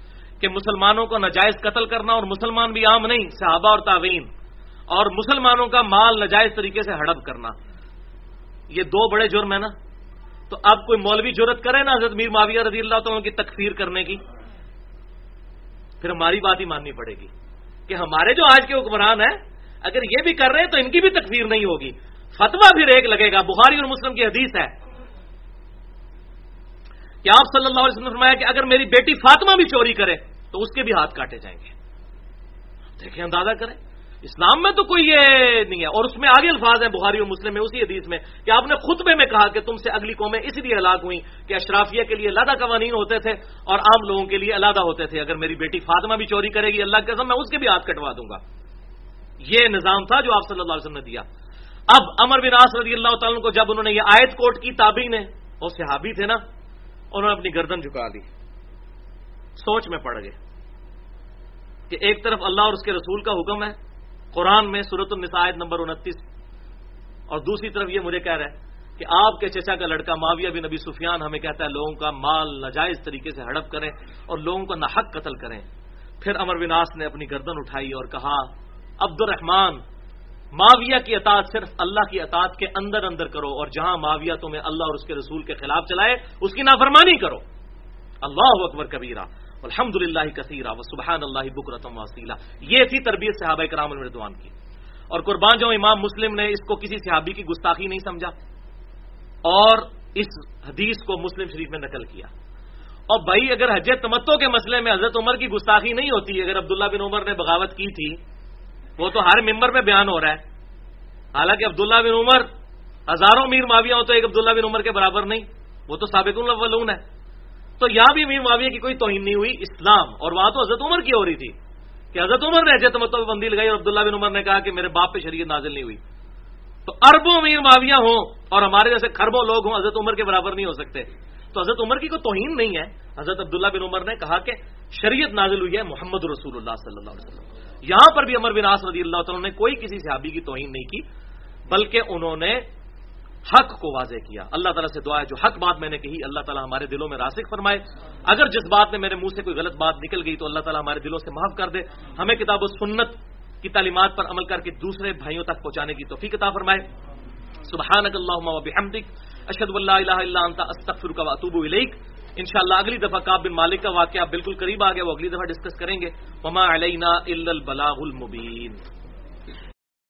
کہ مسلمانوں کو نجائز قتل کرنا اور مسلمان بھی عام نہیں، صحابہ اور تعوین اور مسلمانوں کا مال نجائز طریقے سے ہڑپ کرنا۔ یہ دو بڑے جرم ہیں نا۔ تو اب کوئی مولوی جرت کرے نا حضرت میر معاویہ رضی اللہ تعالیٰ کی تکفیر کرنے کی؟ پھر ہماری بات ہی ماننی پڑے گی کہ ہمارے جو آج کے حکمران ہیں، اگر یہ بھی کر رہے ہیں تو ان کی بھی تکفیر نہیں ہوگی۔ فتوا پھر ایک لگے گا، بخاری اور مسلم کی حدیث ہے۔ کہ آپ صلی اللہ علیہ وسلم نے فرمایا کہ اگر میری بیٹی فاطمہ بھی چوری کرے تو اس کے بھی ہاتھ کاٹے جائیں گے۔ دیکھیں اندازہ کریں۔ اسلام میں تو کوئی یہ نہیں ہے۔ اور اس میں آگے الفاظ ہیں بخاری اور مسلم میں، اسی حدیث میں کہ آپ نے خطبے میں کہا کہ تم سے اگلی قومیں اسی لیے ہلاک ہوئی کہ اشرافیہ کے لیے علیحدہ قوانین ہوتے تھے اور عام لوگوں کے لیے علیحدہ ہوتے تھے۔ اگر میری بیٹی فاطمہ بھی چوری کرے گی، اللہ کے میں اس کے بھی ہاتھ کٹوا دوں گا۔ یہ نظام تھا جو آپ صلی اللہ علیہ وسلم نے دیا۔ اب امر بن آس رضی اللہ تعالیٰ کو جب انہوں نے یہ آیت کوٹ کی تابی نے اور صحابی تھے نا انہوں نے اپنی گردن جھکا دی۔ سوچ میں پڑ گئے کہ ایک طرف اللہ اور اس کے رسول کا حکم ہے۔ قرآن میں صورت النسائد نمبر انتیس۔ اور دوسری طرف یہ مجھے کہہ رہا ہے کہ آپ کے چچا کا لڑکا معاویہ بن نبی سفیان ہمیں کہتا ہے لوگوں کا مال ناجائز طریقے سے ہڑپ کریں اور لوگوں کو ناحق قتل کریں۔ پھر امر وناس نے اپنی گردن اٹھائی اور کہا عبد الرحمان معاویہ کی اطاعت صرف اللہ کی اطاعت کے اندر اندر کرو اور جہاں معاویہ تمہیں اللہ اور اس کے رسول کے خلاف چلائے، اس کی نافرمانی کرو۔ اللہ اکبر کبیرہ۔ الحمد للہ کثیرہ و سبحان اللہ بکرتم وسیلہ یہ تھی تربیت صحابہ کرام المردوان کی۔ اور قربان جو امام مسلم نے اس کو کسی صحابی کی گستاخی نہیں سمجھا۔ اور اس حدیث کو مسلم شریف میں نقل کیا۔ اور بھائی، اگر حج تمتو کے مسئلے میں حضرت عمر کی گستاخی نہیں ہوتی، اگر عبداللہ بن عمر نے بغاوت کی تھی وہ تو ہر ممبر پہ بیان ہو رہا ہے۔ حالانکہ عبداللہ بن عمر، ہزاروں میر معاویہ ہو تو ایک عبداللہ بن عمر کے برابر نہیں، وہ تو سابق الاولون ہے۔ تو یہاں بھی میر معاویہ کی کوئی توہین نہیں ہوئی اسلام، اور وہاں تو حضرت عمر کی ہو رہی تھی۔ کہ حضرت عمر نے حج تمتو بندی لگائی اور عبداللہ بن عمر نے کہا کہ میرے باپ پہ شریعت نازل نہیں ہوئی۔ تو اربوں میر معاویہ ہوں اور ہمارے جیسے خربوں لوگ ہوں، حضرت عمر کے برابر نہیں ہو سکتے۔ تو حضرت عمر کی کوئی توہین نہیں ہے۔ حضرت عبداللہ بن عمر نے کہا کہ شریعت نازل ہوئی ہے محمد رسول اللہ صلی اللہ علیہ وسلم۔ یہاں پر بھی عمر بن آس رضی اللہ تعالیٰ نے کوئی کسی صحابی کی توہین نہیں کی، بلکہ انہوں نے حق کو واضح کیا۔ اللہ تعالیٰ سے دعا ہے، جو حق بات میں نے کہی، اللہ تعالیٰ ہمارے دلوں میں راسک فرمائے۔ اگر جس بات میں میرے منہ سے کوئی غلط بات نکل گئی تو اللہ تعالیٰ ہمارے دلوں سے معاف کر دے۔ ہمیں کتاب و سنت کی تعلیمات پر عمل کر کے دوسرے بھائیوں تک پہنچانے کی توفیق عطا فرمائے۔ سبحانک اللہم و بحمدک۔ اشد اللہ الہ الا انت، استغفرک واتوب الیک۔ انشاءاللہ اگلی دفعہ کعب بن مالک کا واقعہ بالکل قریب آ گیا، وہ اگلی دفعہ ڈسکس کریں گے۔ وما علینا الا البلاغ المبین۔